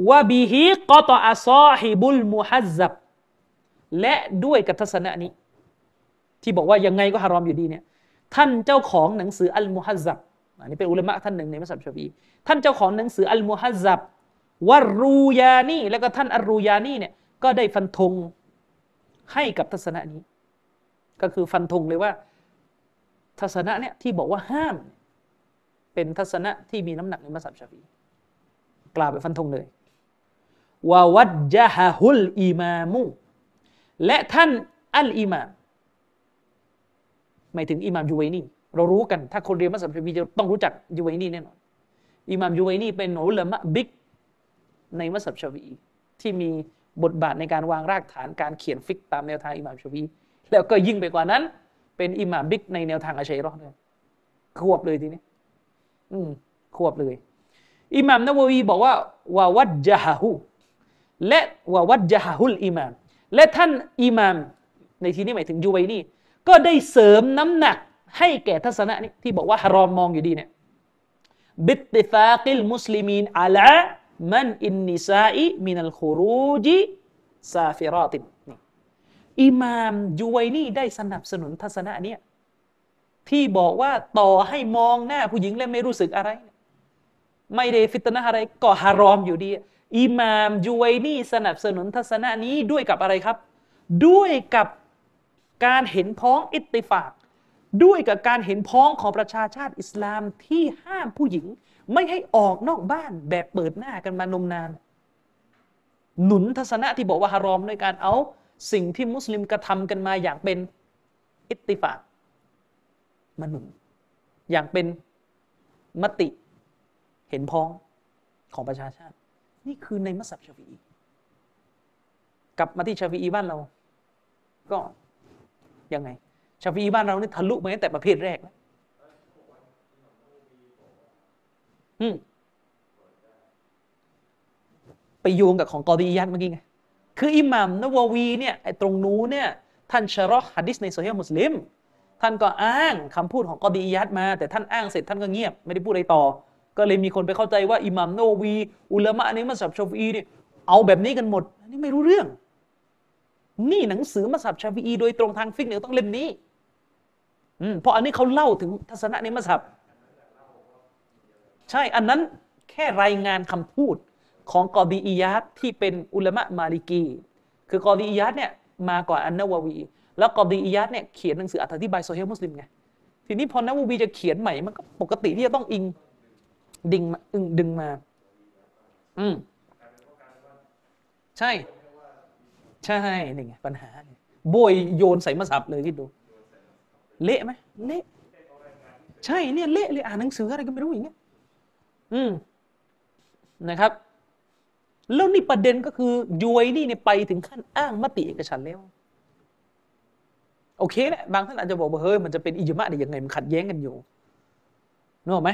وبه قطع صاحب المهذبและด้วยกับทัศนะนี้ ที่บอกว่ายังไงก็ฮารอมอยู่ดีเนี่ยท่านเจ้าของหนังสืออัลมุฮัซซับอันนี้เป็นอุลามะท่านหนึ่งในมัสยิดชาฟีท่านเจ้าของหนังสืออัลมุฮัซซับวะรูยานีแล้วก็ท่านอัรูยานีเนี่ยก็ได้ฟันธงให้กับทัศนะนี้ ก็คือฟันธงเลยว่า ทัศนะเนี่ยที่บอกว่าห้าม เป็นทัศนะที่มีน้ำหนักในมัสยิดชาฟีกล่าวไปฟันธงเลยวาวัดจฮะฮุลอิมามุและท่านอัลอิมามหมายถึงอิหม่ามยูไวนีเรารู้กันถ้าคนเรียนมัซฮับชาฟีจะต้องรู้จักยูไวนีแน่นอนอิหม่ามยูไวนีเป็นอุลามะบิ๊กในมัซฮับชาฟีที่มีบทบาทในการวางรากฐานการเขียนฟิกฮ์ตามแนวทางอิหม่ามชาฟีแล้วก็ยิ่งไปกว่านั้น เป็นอิหม่ามบิ๊กในแนวทางอาชาอิเราะด้วยควบเลยทีนี้ อืมควบเลย อิหม่ามนะวะวีบอกว่าووجهه และ ووجهه الإمامและท่านอิหม่ามในที่นี้หมายถึงยูไวนี่ก็ได้เสริมน้ำหนักให้แก่ทัศนะนี้ที่บอกว่าฮารอมมองอยู่ดีเนี่ยباتفاق المسلمين على منع النساء من الخروج سافرات อิหม่ามยูไวนี่ได้สนับสนุนทัศนะเนี้ยที่บอกว่าต่อให้มองหน้าผู้หญิงแล้วไม่รู้สึกอะไร ไม่ได้ฟิตนะอะไรก็ฮารอมอยู่ดีอิหม่ามยูไวนี่สนับสนุนทัศนะนี้ด้วยกับอะไรครับ ด้วยกับการเห็นพ้องอิติฟาก ด้วยกับการเห็นพ้องของประชาชาติอิสลามที่ห้ามผู้หญิง ไม่ให้ออกนอกบ้านแบบเปิดหน้ากันมานมนาน หนุนทัศนะที่บอกว่าฮารอมด้วยการเอา สิ่งที่มุสลิมกระทำกันมาอย่างเป็นอิตติฟากมาหนุนอย่างเป็นมติเห็นพ้องของประชาชาติ นี่คือในมัสยิดชาฟีอีกลับมาที่ชาฟีอีบ้านเรา ก็ยังไง ชาฟีอีบ้านเรานี่ทะลุมาตั้งแต่ประเภทแรกแล้วไปโยงกับของกอดียัตเมื่อกี้ไง คืออิหมัมนววีเนี่ยไอ้ตรงนู้นเนี่ยท่านชะรอฮะดิษในโซเฮีมุสลิม ท่านก็อ้างคำพูดของกอดียัตมา แต่ท่านอ้างเสร็จท่านก็เงียบไม่ได้พูดอะไรต่อ ก็เลยมีคนไปเข้าใจว่าอิหมัมนววี อุลามะในมัสยิดชาฟีเนี่ยเอาแบบนี้กันหมดอันนี้ไม่รู้เรื่อง นี่หนังสือมัสยิดชาฟีโดยตรงทางฟิกเนี่ยต้องเล่มนี้อืมเพราะอันนี้เขาเล่าถึงทัศนะในมัสยิดใช่อันนั้นแค่รายงานคำพูด ของกอดีอียาตที่เป็นอุลามะมาลิกี คือกอดีอียาตเนี่ยมาก่อนอันนาววี แล้วกอดีอียาตเนี่ยเขียนหนังสืออธิบายโซเฮีมุสลิมไงทีนี้พอนาววีจะเขียนใหม่มันก็ปกติที่จะต้องอิงดึงมาอึงดึงมา อืมใช่ ใช่นี่ไงปัญหาโบยโยนใส่มาสับเลยคิดดู เละไหมเละใช่เนี่ยเละเลยอ่านหนังสืออะไรก็ไม่รู้อย่างเงี้ยอืมนะครับ แล้วนี่ประเด็นก็คือยุยนี่เนี่ยไปถึงขั้นอ้างมติเอกฉันแล้ว โอเคแหละบางท่านอาจจะบอกว่าเฮ้ยมันจะเป็นอิจมะได้ยังไงมันขัดแย้งกันอยู่นึกออกไหม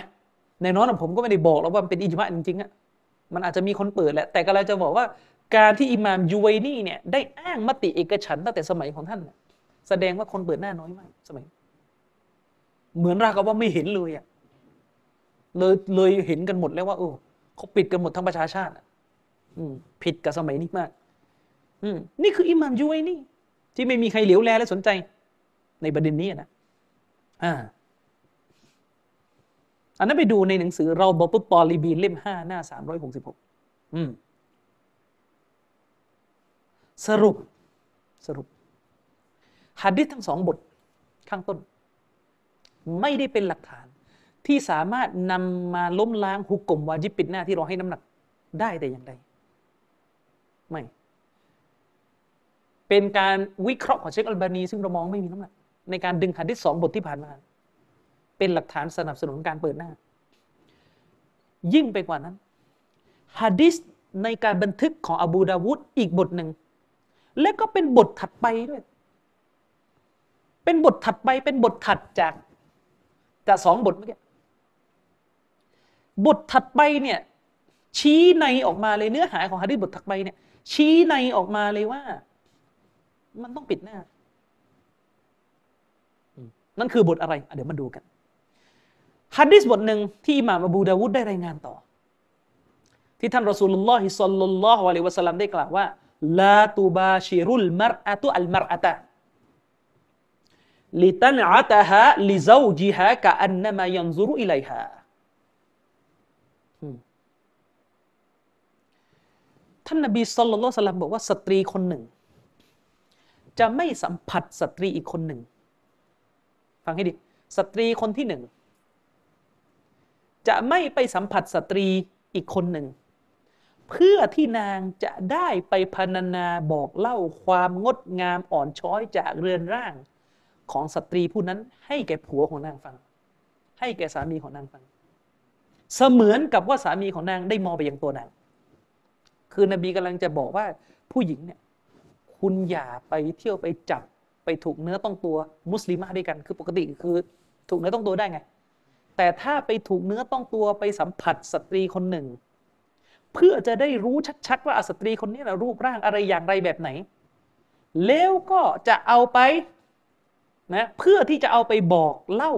ในน้อนผมก็ไม่ได้บอกแล้วว่ามันเป็นอิจมะจริงๆอะมันอาจจะมีคนเปิดแหละแต่ก็เลยจะบอกว่าการที่อิหม่ามยูไวนี่เนี่ยได้อ้างมติเอกฉันตั้งแต่สมัยของท่าน แสดงว่าคนเปิดหน้าน้อยมากสมัย เหมือนรากว่าไม่เห็นเลยอะเลยเลยเห็นกันหมดแล้วว่าโอ้เขาปิดกันหมดทั้งประชาชาติอืม ผิดกับสมัยนี้มากอืนี่คืออิหม่ามยูไวนี่ ที่ไม่มีใครเหลียวแลและสนใจ ในประเด็นนี้นะอ่าอันนั้นไปดูในหนังสือเราบอตุตอลีบีเล่มห้าหน้าสามร้อยหกสิบหกสรุป สรุปหัดดิษทั้งสองบทข้างต้น ไม่ได้เป็นหลักฐาน ที่สามารถนำมาล้มล้างหุกกลมวาจิบปิดหน้าที่เราให้น้ำหนักได้แต่อย่างใด ไม่ เป็นการวิเคราะห์ของเชคอัลบานี ซึ่งเรามองไม่มีน้ำหนักในการดึงหัดที่สองบทที่ผ่านมา เป็นหลักฐานสนับสนุนการเปิดหน้า ยิ่งไปกว่านั้นฮะดิษในการบันทึกของอบูดาวุฒอีกบทหนึ่ง และก็เป็นบทถัดไปด้วย เป็นบทถัดไปเป็นบทถัดจากจากสองบทเมื่อกี้บทถัดไปเนี่ยชี้ในออกมาเลยเนื้อหาของฮะดิษบทถัดไปเนี่ย ชี้ในออกมาเลยว่า มันต้องปิดหน้า นั่นคือบทอะไร เดี๋ยวมาดูกันฮะดิษบทหนึ่งที่อิหม่ามอบูดาวุฒได้รายงานต่อ ที่ท่านรอสูลุลลอฮิ صلى الله عليه وسلمได้กล่าวว่าلا تباشر المرأة المرأة لتنعتها لزوجها كأنما ينظر إليها ท่านนบี صلى الله عليه وسلمบอกว่าสตรีคนหนึ่ง จะไม่สัมผัสสตรีอีกคนหนึ่ง ฟังให้ดี สตรีคนที่หนึ่ง จะไม่ไปสัมผัสสตรีอีกคนหนึ่ง เพื่อที่นางจะได้ไปพรรณนาบอกเล่าความงดงามอ่อนช้อยจากเรือนร่างของสตรีผู้นั้น ให้แก่ผัวของนางฟัง ให้แก่สามีของนางฟัง เสมือนกับว่าสามีของนางได้มองไปยังตัวนาง คือนบีกำลังจะบอกว่าผู้หญิงเนี่ยคุณอย่าไปเที่ยวไปจับไปถูกเนื้อต้องตัวมุสลิมะด้วยกัน คือปกติคือถูกเนื้อต้องตัวได้ไง แต่ถ้าไปถูกเนื้อต้องตัวไปสัมผัสสตรีคนหนึ่ง เพื่อจะได้รู้ชัดๆว่าสตรีคนนี้นะรูปร่างอะไรอย่างไรแบบไหน แล้วก็จะเอาไปนะเพื่อที่จะเอาไปบอกเล่า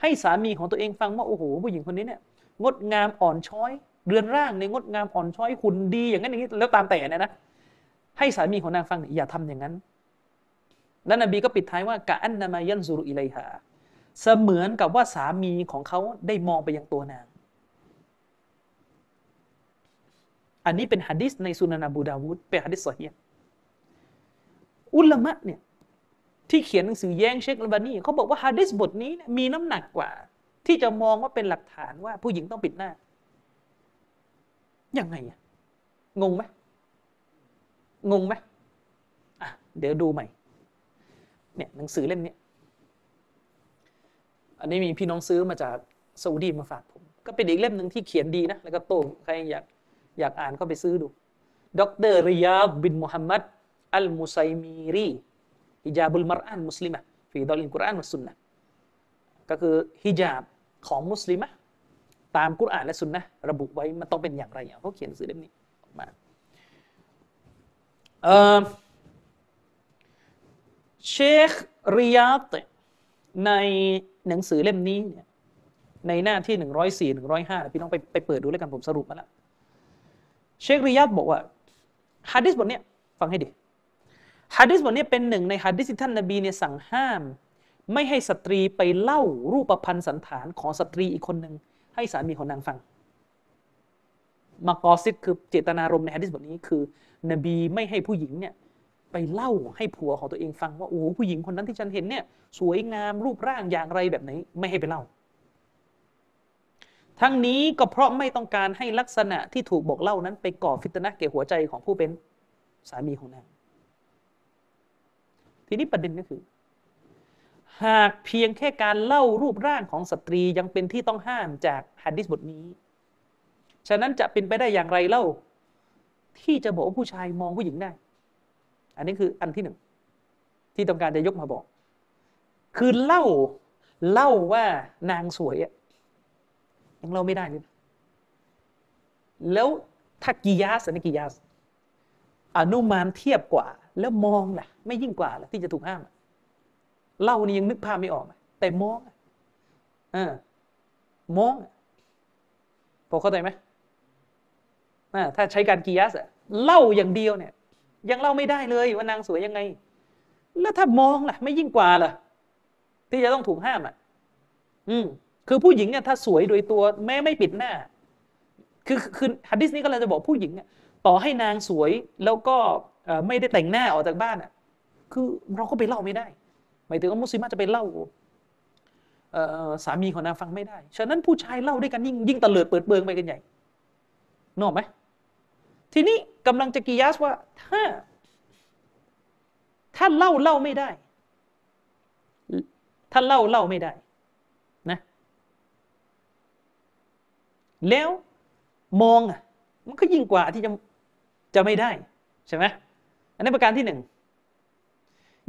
ให้สามีของตัวเองฟังว่าโอ้โหผู้หญิงคนนี้เนี่ยงดงามอ่อนช้อย เรือนร่างในงดงามอ่อนช้อยหุ่นดีอย่างนั้นอย่างนี้แล้วตามแต่เนี่ยนะให้สามีของนางฟังอย่าทำอย่างนั้น แล้วนบีก็ปิดท้ายว่ากะอันนามายันซูรุอิเลหาเสมือนกับว่าสามีของเขาได้มองไปยังตัวนาง อันนี้เป็นฮะดิษในสุนันบูดาวุดเป็นฮะดิษสอฮีอุลามะเนี่ยที่เขียนหนังสือแย้งเชคลบานีเขาบอกว่าฮะดิษบทนี้มีน้ำหนักกว่า ที่จะมองว่าเป็นหลักฐานว่าผู้หญิงต้องปิดหน้า ยังไงอะงงไหมงงไหมอะเดี๋ยวดูใหม่ เนี่ยหนังสือเล่มนี้อันนี้มีพี่น้องซื้อมาจากซาอุดีมาฝากผม ก็เป็นอีกเล่มหนึ่งที่เขียนดีนะ แล้วก็โต้ใครอยากอยากอ่านก็ไปซื้อดู ดรริยาบบินมุฮัมมัดอัลมุไซมีรีฮิญาบุลมารอันมุสลิมะฟีดอลินกุรอานมุสซุนนะก็คือฮิญาบของมุสลิมะ ตามกุรอานและสุนนะระบุไว้มันต้องเป็นอย่างไรเขาเขียนหนังสือเล่มนี้ออกมาเชคริยาตในหนังสือเล่มนี้เนี่ยในหน้าที่หนึ่งร้อยสี่หนึ่งร้อยห้าพี่น้องไปไปเปิดดูแล้วกันผมสรุปมาแล้วเชคริยาตบอกว่าฮะดิษบทนี้ฟังให้ดีฮะดิษบทนี้เป็นหนึ่งในฮะดิษที่ท่านนบีเนี่ยสั่งห้าม ไม่ให้สตรีไปเล่ารูปพันธ์สันฐานของสตรีอีกคนหนึ่ง ให้สามีของนางฟังมากอซิดคือเจตนารมณ์ในฮะดิษบทนี้คือ นบีไม่ให้ผู้หญิงเนี่ยไปเล่าให้ผัวของตัวเองฟังว่าโอ้ผู้หญิงคนนั้นที่ฉันเห็นเนี่ยสวยงามรูปร่างอย่างไรแบบไหนไม่ให้ไปเล่า ทั้งนี้ก็เพราะไม่ต้องการให้ลักษณะที่ถูกบอกเล่านั้นไปก่อฟิตนะแก่หัวใจของผู้เป็นสามีของนางทีนี้ประเด็นก็คือ หากเพียงแค่การเล่ารูปร่างของสตรียังเป็นที่ต้องห้ามจากฮะดิษบทนี้ ฉะนั้นจะเป็นไปได้อย่างไรเล่า ที่จะบอกว่าผู้ชายมองผู้หญิงได้ อันนี้คืออันที่หนึ่งที่ต้องการจะยกมาบอก คือเล่าเล่าว่านางสวยอะยังเล่าไม่ได้เลยแล้วถ้ากิยาสันกิยาสอนุมานเทียบกว่า แล้วมองล่ะ ไม่ยิ่งกว่าล่ะที่จะถูกห้าม เล่านี่ยังนึกภาพไม่ออก แต่มองอ่ามองพอเข้าใจไหมถ้าใช้การกิยาสเล่าอย่างเดียวเนี่ย ยังเล่าไม่ได้เลยว่านางสวยยังไง แล้วถ้ามองล่ะ ไม่ยิ่งกว่าล่ะ ที่จะต้องถูกห้ามอะ อืมคือผู้หญิงเนี่ยถ้าสวยโดยตัว แม้ไม่ปิดหน้า คือคือฮัดดิสนี้ก็เลยจะบอกผู้หญิงเนี่ยต่อให้นางสวยแล้วก็ไม่ได้แต่งหน้าออกจากบ้านอะ คือเราก็ไปเล่าไม่ได้ หมายถึงว่ามุสลิมจะไปเล่าสามีของนางฟังไม่ได้ ฉะนั้นผู้ชายเล่าด้วยกันยิ่งยิ่งตะเลิดเปิดเบิงไปกันใหญ่นอกไหม ทีนี้กำลังจะกิยาสว่าถ้า ถ้าเล่าเล่าไม่ได้ ถ้าเล่าเล่าไม่ได้นะ แล้วมองอะมันก็ยิ่งกว่าที่จะจะไม่ได้ใช่ไหมอันนี้ประการที่หนึ่ง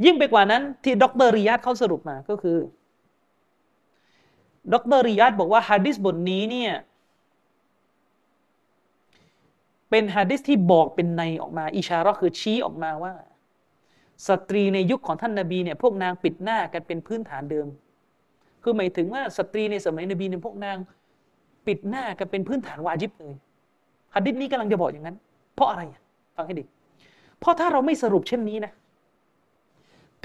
ยิ่งไปกว่านั้นที่ดรริยัตเขาสรุปมาก็คือ ดรริยัตบอกว่าฮะดิษบทนี้เนี่ยเป็นฮะดิษที่บอกเป็นในออกมา อิชาระคือชี้ออกมาว่า สตรีในยุคของท่านนาบีเนี่ยพวกนางปิดหน้ากันเป็นพื้นฐานเดิม คือหมายถึงว่าสตรีในสมัยนบีเนี่ยพวกนางปิดหน้ากันเป็นพื้นฐานวาจิบเลยฮะดิษนี้กำลังจะบอกอย่างนั้น เพราะอะไรฟังให้ดีเพราะถ้าเราไม่สรุปเช่นนี้นะ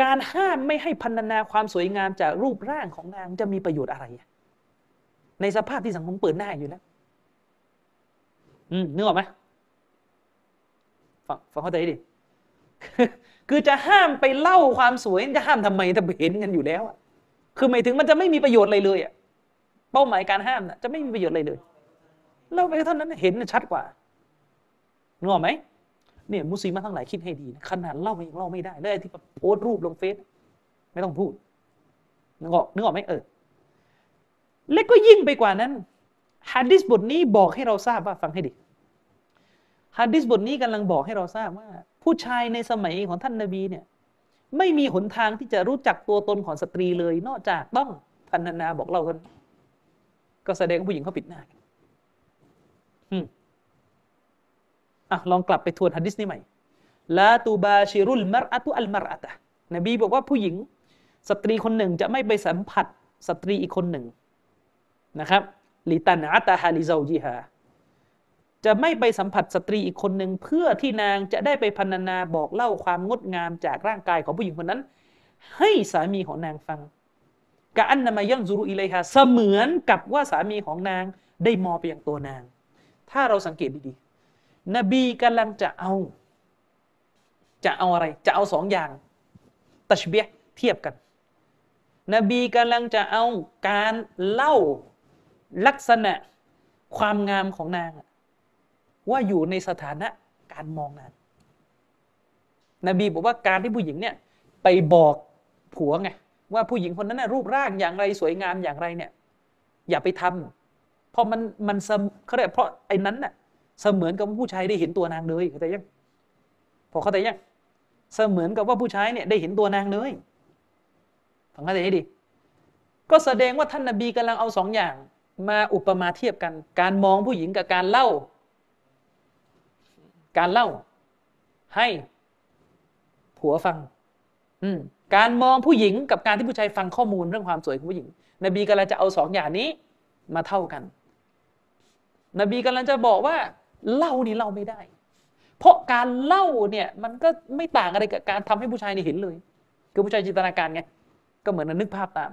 การห้ามไม่ให้พันนาความสวยงามจากรูปร่างของนางจะมีประโยชน์อะไร ในสภาพที่สังคมเปิดหน้าอยู่แล้วอืมนึกออกไหมฟังฟังเข้าใจดิคือจะห้ามไปเล่าความสวยจะห้ามทำไมถ้าเห็นกันอยู่แล้วอะคือหมายถึงมันจะไม่มีประโยชน์อะไรเลยอะเป้าหมายการห้ามนะจะไม่มีประโยชน์อะไรเลยเล่าไปเท่านั้นเห็นชัดกว่านึกออกไหม เนี่ยมุสลิมทั้งหลายคิดให้ดีนะขนาดเล่ายังเล่าไม่ได้เลยที่โพสต์รูปลงเฟซไม่ต้องพูดนึกออกนึกออกไหมเออเล็กก็ยิ่งไปกว่านั้นฮะดิษบทนี้บอกให้เราทราบว่าฟังให้ดีฮะดิษบทนี้กำลังบอกให้เราทราบว่า ผู้ชายในสมัยของท่านนาบีเนี่ยไม่มีหนทางที่จะรู้จักตัวตนของสตรีเลย นอกจากต้องพรรณนาบอกเล่ากันก็แสดงว่าผู้หญิงเขาปิดหน้าอืม อะลองกลับไปทวนฮะดิษนี้ใหม่لا تباشر المرأة المرأةนบีบอกว่าผู้หญิง สตรีคนหนึ่งจะไม่ไปสัมผัสสตรีอีกคนหนึ่งนะครับลิตันอัตาฮาลิซาจิฮาจะไม่ไปสัมผัสสตรีอีกคนหนึ่งเพื่อที่นางจะได้ไปพันนาบอกเล่าความงดงามจากร่างกายของผู้หญิงคนนั้น ให้สามีของนางฟังกะอันนามายังซูรุอิเลฮาเสมือนกับว่าสามีของนางได้มองไปยังตัวนาง ถ้าเราสังเกตดีๆ นบีกำลังจะเอา จะเอาอะไร จะเอาสองอย่าง ตัชเบียเทียบกัน นบีกำลังจะเอาการเล่าลักษณะความงามของนาง ว่าอยู่ในสถานะการมองนางนบีบอกว่าการที่ผู้หญิงเนี่ยไปบอกผัวไงว่าผู้หญิงคนนั้นนะรูปร่างอย่างไรสวยงามอย่างไรเนี่ย อย่าไปทำเพราะมันมันเขาเรียกเพราะไอ้นั้นน่ะ เสมือนกับผู้ชายได้เห็นตัวนางเลยเข้าใจยังพอเข้าใจยังเสมือนกับว่าผู้ชายเนี่ยได้เห็นตัวนางเลยฟังเข้าใจให้ดี ก็แสดงว่าท่านนบีกำลังเอาสองอย่าง มาอุปมาเทียบกัน การมองผู้หญิงกับการเล่า การเล่า ให้ผัวฟัง อืมการมองผู้หญิงกับการที่ผู้ชายฟังข้อมูลเรื่องความสวยของผู้หญิง นบีกำลังจะเอาสองอย่างนี้มาเท่ากัน นบีกำลังจะบอกว่า เล่านี่เล่าไม่ได้ เพราะการเล่าเนี่ยมันก็ไม่ต่างอะไรกับการทำให้ผู้ชายนี่เห็นเลย คือผู้ชายจินตนาการไงก็เหมือนนึกภาพตาม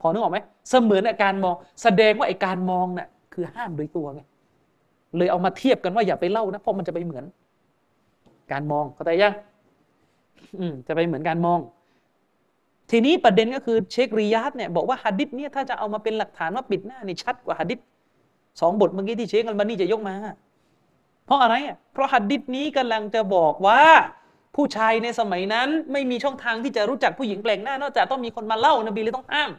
พอนึกออกไหมเสมือนการมอง แสดงว่าไอ้การมองน่ะคือห้ามโดยตัวไงเลยเอามาเทียบกันว่าอย่าไปเล่านะเพราะมันจะไปเหมือน การมองเข้าใจยังอืมจะไปเหมือนการมอง ทีนี้ประเด็นก็คือเชคริยาตเนี่ยบอกว่าฮัดดิษเนี่ยถ้าจะเอามาเป็นหลักฐานว่าปิดหน้านี่ชัดกว่าฮัดดิษ สองบทเมื่อกี้ที่เชคอัลบานีจะยกมา เพราะอะไรอะเพราะฮัดดิษนี้กำลังจะบอกว่าผู้ชายในสมัยนั้นไม่มีช่องทางที่จะรู้จักผู้หญิงแปลกหน้านอกจากต้องมีคนมาเล่านบีเลยต้องห้าม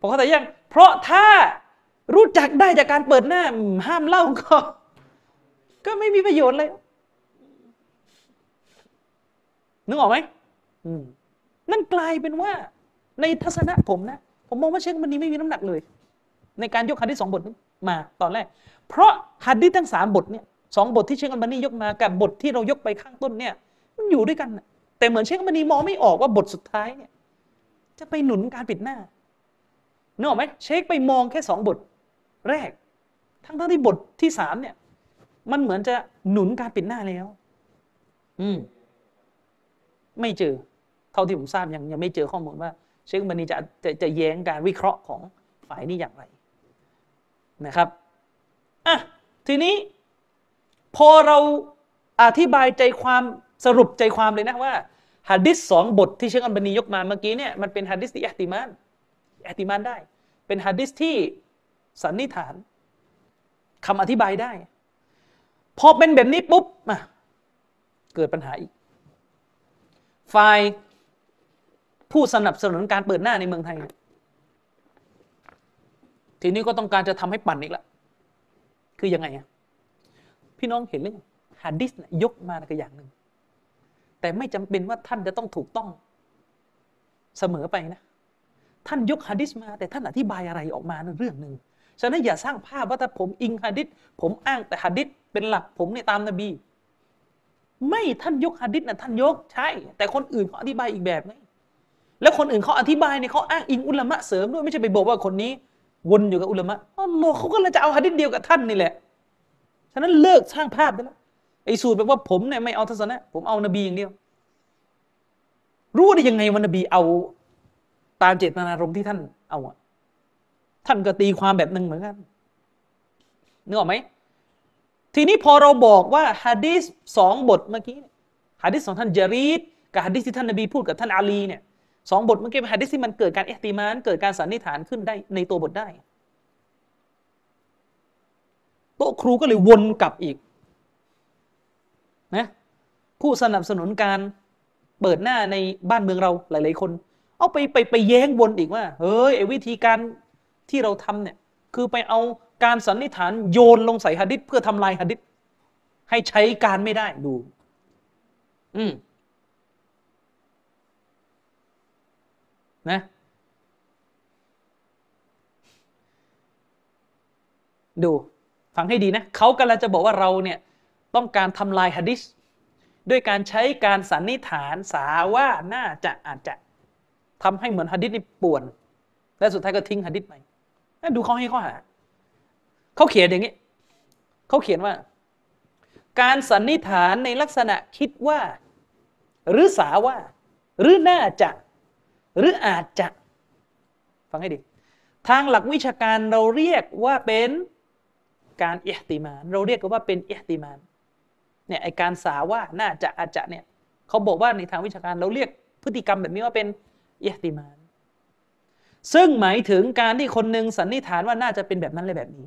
ผมเข้าใจยัง เพราะถ้ารู้จักได้จากการเปิดหน้าห้ามเล่าก็ ก็ไม่มีประโยชน์เลยนึกออกไหมนั่นกลายเป็นว่า ในทัศนะผมนะ ผมมองว่าเชคมันนี้ไม่มีน้ำหนักเลย ในการยกฮัดดิษสองบทนี้ มาตอนแรก เพราะฮัดดิษทั้งสามบทเนี่ยสองบทที่เชคอัลบานียกมากับบทที่เรายกไปข้างต้นเนี่ยมันอยู่ด้วยกันแต่เหมือนเชคอัลบานีมองไม่ออกว่าบทสุดท้ายเนี่ยจะไปหนุนการปิดหน้าเนออกไหมเชคไปมองแค่สองบทแรก ทั้งทั้งที่บทที่สามเนี่ยมันเหมือนจะหนุนการปิดหน้าแล้ว อืม ไม่เจอ เท่าที่ผมทราบยังยังไม่เจอข้อมูลว่า เชคบันีจะจะจะแย้งการวิเคราะห์ของฝ่ายนี้อย่างไร นะครับอะทีนี้พอเราอธิบายใจความสรุปใจความเลยนะว่าฮะดิษสองบทที่เชคอัลบานียกมาเมื่อกี้เนี่ยมันเป็นฮะดิษที่อัติมานอัติมานได้ เป็นฮะดิษที่สันนิษฐานคำอธิบายได้พพอเป็นแบบนี้ปุ๊บมาเกิดปัญหาอีกฝ่ายผู้สนับสนุนการเปิดหน้าในเมืองไทย ทีนี้ก็ต้องการจะทำให้ปั่นอีกละคือยังไงอะพี่น้องเห็นหรือยังฮะดิษยกมาก็อย่างหนึ่งแต่ไม่จำเป็นว่าท่านจะต้องถูกต้องเสมอไปนะ ท่านยกฮะดิษมา แต่ท่านอธิบายอะไรออกมาในเรื่องหนึ่งฉะนั้นอย่าสร้างภาพว่าถ้าผมอิงฮะดิษผมอ้างแต่ฮะดิษเป็นหลักผมในตามนบี ไม่ท่านยกฮะดิษนะท่านยกใช่ แต่คนอื่นเขาอธิบายอีกแบบไงแล้วคนอื่นเขาอธิบายเนี่ยเขาอ้างอิงอุลามะเสริมด้วยไม่ใช่ไปบอกว่าคนนี้ วนอยู่กับอุลามะอ๋อเขาก็เลยจะเอาฮะดิษเดียวกับท่านนี่แหละ ฉะนั้นเลิกสร้างภาพได้แล้วไอ้สูตรแบบว่าผมเนี่ยไม่เอาทัศนะ ผมเอานบีอย่างเดียว รู้ได้ยังไงว่านบีเอาตามเจตนารมณ์ที่ท่านเอาอะท่านก็ตีความแบบหนึ่งเหมือนกันนึกออกไหมทีนี้พอเราบอกว่าฮะดีษสองบทเมื่อกี้ฮะดีษของท่านจารีดกับฮะดีษที่ท่านนบีพูดกับท่านอาลีเนี่ย สองบทเมื่อกี้เป็นฮะดีษที่มันเกิดการเอติมานเกิดการสันนิษฐานขึ้นได้ในตัวบทได้ โต๊ะครูก็เลยวนกลับอีกนะผู้สนับสนุนการเปิดหน้าในบ้านเมืองเราหลาย ๆ คน เอาไปไปไปแย้งวนอีกว่า เฮ้ยไอ้วิธีการที่เราทำเนี่ย คือไปเอาการสันนิษฐานโยนลงใส่หะดิษเพื่อทำลายหะดิษให้ใช้การไม่ได้ดู อืม นะดูฟังให้ดีนะเขากำลังจะบอกว่าเราเนี่ยต้องการทำลายหะดิษด้วยการใช้การสันนิษฐานสาว่าน่าจะอาจจะทำให้เหมือนหะดิษนี่ป่วน และสุดท้ายก็ทิ้งหะดิษไปดูเขาให้ข้อหาเขาเขียนอย่างนี้เขาเขียนว่า การสันนิษฐานในลักษณะคิดว่า หรือสาว่า หรือน่าจะ หรืออาจจะ ฟังให้ดี ทางหลักวิชาการเราเรียกว่าเป็นการเอติมาน เราเรียกว่าเป็นเอติมานเนี่ยไอการสาว่าน่าจะอาจจะเนี่ยเขาบอกว่าในทางวิชาการเราเรียกพฤติกรรมแบบนี้ว่าเป็นเอติมาน ซึ่งหมายถึงการที่คนหนึ่งสันนิษฐานว่าน่าจะเป็นแบบนั้นเลยแบบนี้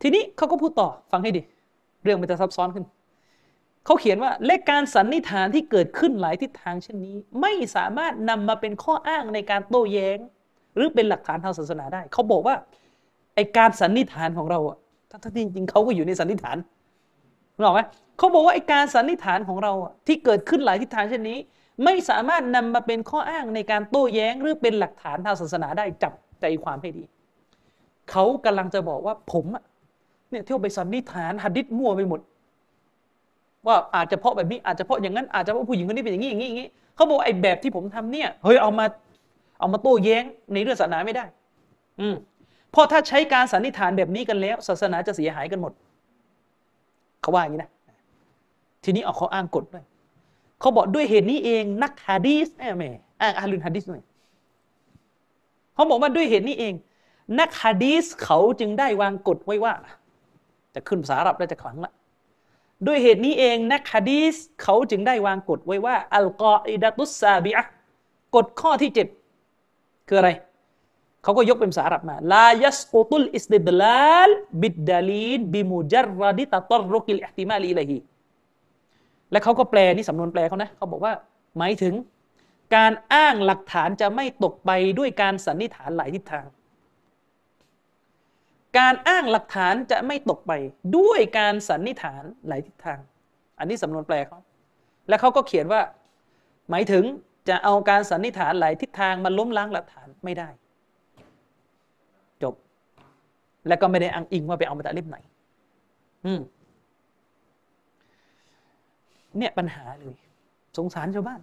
ทีนี้เขาก็พูดต่อฟังให้ดี เรื่องมันจะซับซ้อนขึ้น เขาเขียนว่าเลขการสันนิษฐานที่เกิดขึ้นหลายทิศทางเช่นนี้ ไม่สามารถนำมาเป็นข้ออ้างในการโต้แย้ง หรือเป็นหลักฐานทางศาสนาได้ เขาบอกว่าไอการสันนิษฐานของเราอะทั้งที่จริงเขาก็อยู่ในสันนิษฐานหรู้ไหมเขาบอกว่าไอการสันนิษฐานของเราที่เกิดขึ้นหลายทิศทางเช่นนี้ ไม่สามารถนำมาเป็นข้ออ้างในการโต้แย้ง หรือเป็นหลักฐานทางศาสนาได้จับใจความให้ดีเขากำลังจะบอกว่าผมอะเนี่ยเที่ยวไปสันนิษฐานหัดดิษมั่วไปหมด ว่าอาจจะเพราะแบบนี้อาจจะเพราะอย่างนั้นอาจจะเพราะผู้หญิงคนนี้เป็นอย่างนี้อย่างนี้อย่างนี้เขาบอกไอ้แบบที่ผมทำเนี่ยเฮ้ยเอามาเอามาโต้แย้งในเรื่องศาสนาไม่ได้ อืมเพราะถ้าใช้การสันนิษฐานแบบนี้กันแล้ว ศาสนาจะเสียหายกันหมด เขาว่าอย่างนี้นะ ทีนี้เอาเขาอ้างกฎด้วยเขาบอกด้วยเหตุนี้เองนักฮะดีสแม่อ้างอาลุนฮะดีสหน่อยเขาบอกว่าด้วยเหตุนี้เอง นักฮะดีสเขาจึงได้วางกฎไว้ว่า จะขึ้นภาษาอาหรับแล้วจะขลังละ ด้วยเหตุนี้เองนักฮะดีสเขาจึงได้วางกฎไว้ว่า القاعدة السابعةกฎข้อที่เจ็ดคืออะไร เขาก็ยกเป็นภาษาอาหรับมา لا يسقط الاستدلال بالدليل بمجرد تطرق الاحتمال إليهและเขาก็แปลนี่สำนวนแปลเขานะเขาบอกว่าหมายถึง การอ้างหลักฐานจะไม่ตกไปด้วยการสันนิษฐานหลายทิศทาง การอ้างหลักฐานจะไม่ตกไปด้วยการสันนิษฐานหลายทิศทาง อันนี้สำนวนแปลเขาและเขาก็เขียนว่า หมายถึงจะเอาการสันนิษฐานหลายทิศทางมาล้มล้างหลักฐานไม่ได้ จบ และก็ไม่ได้อ้างอิงว่าไปเอามาจากเล่มไหน อืมเนี่ยปัญหาเลย สงสารชาวบ้าน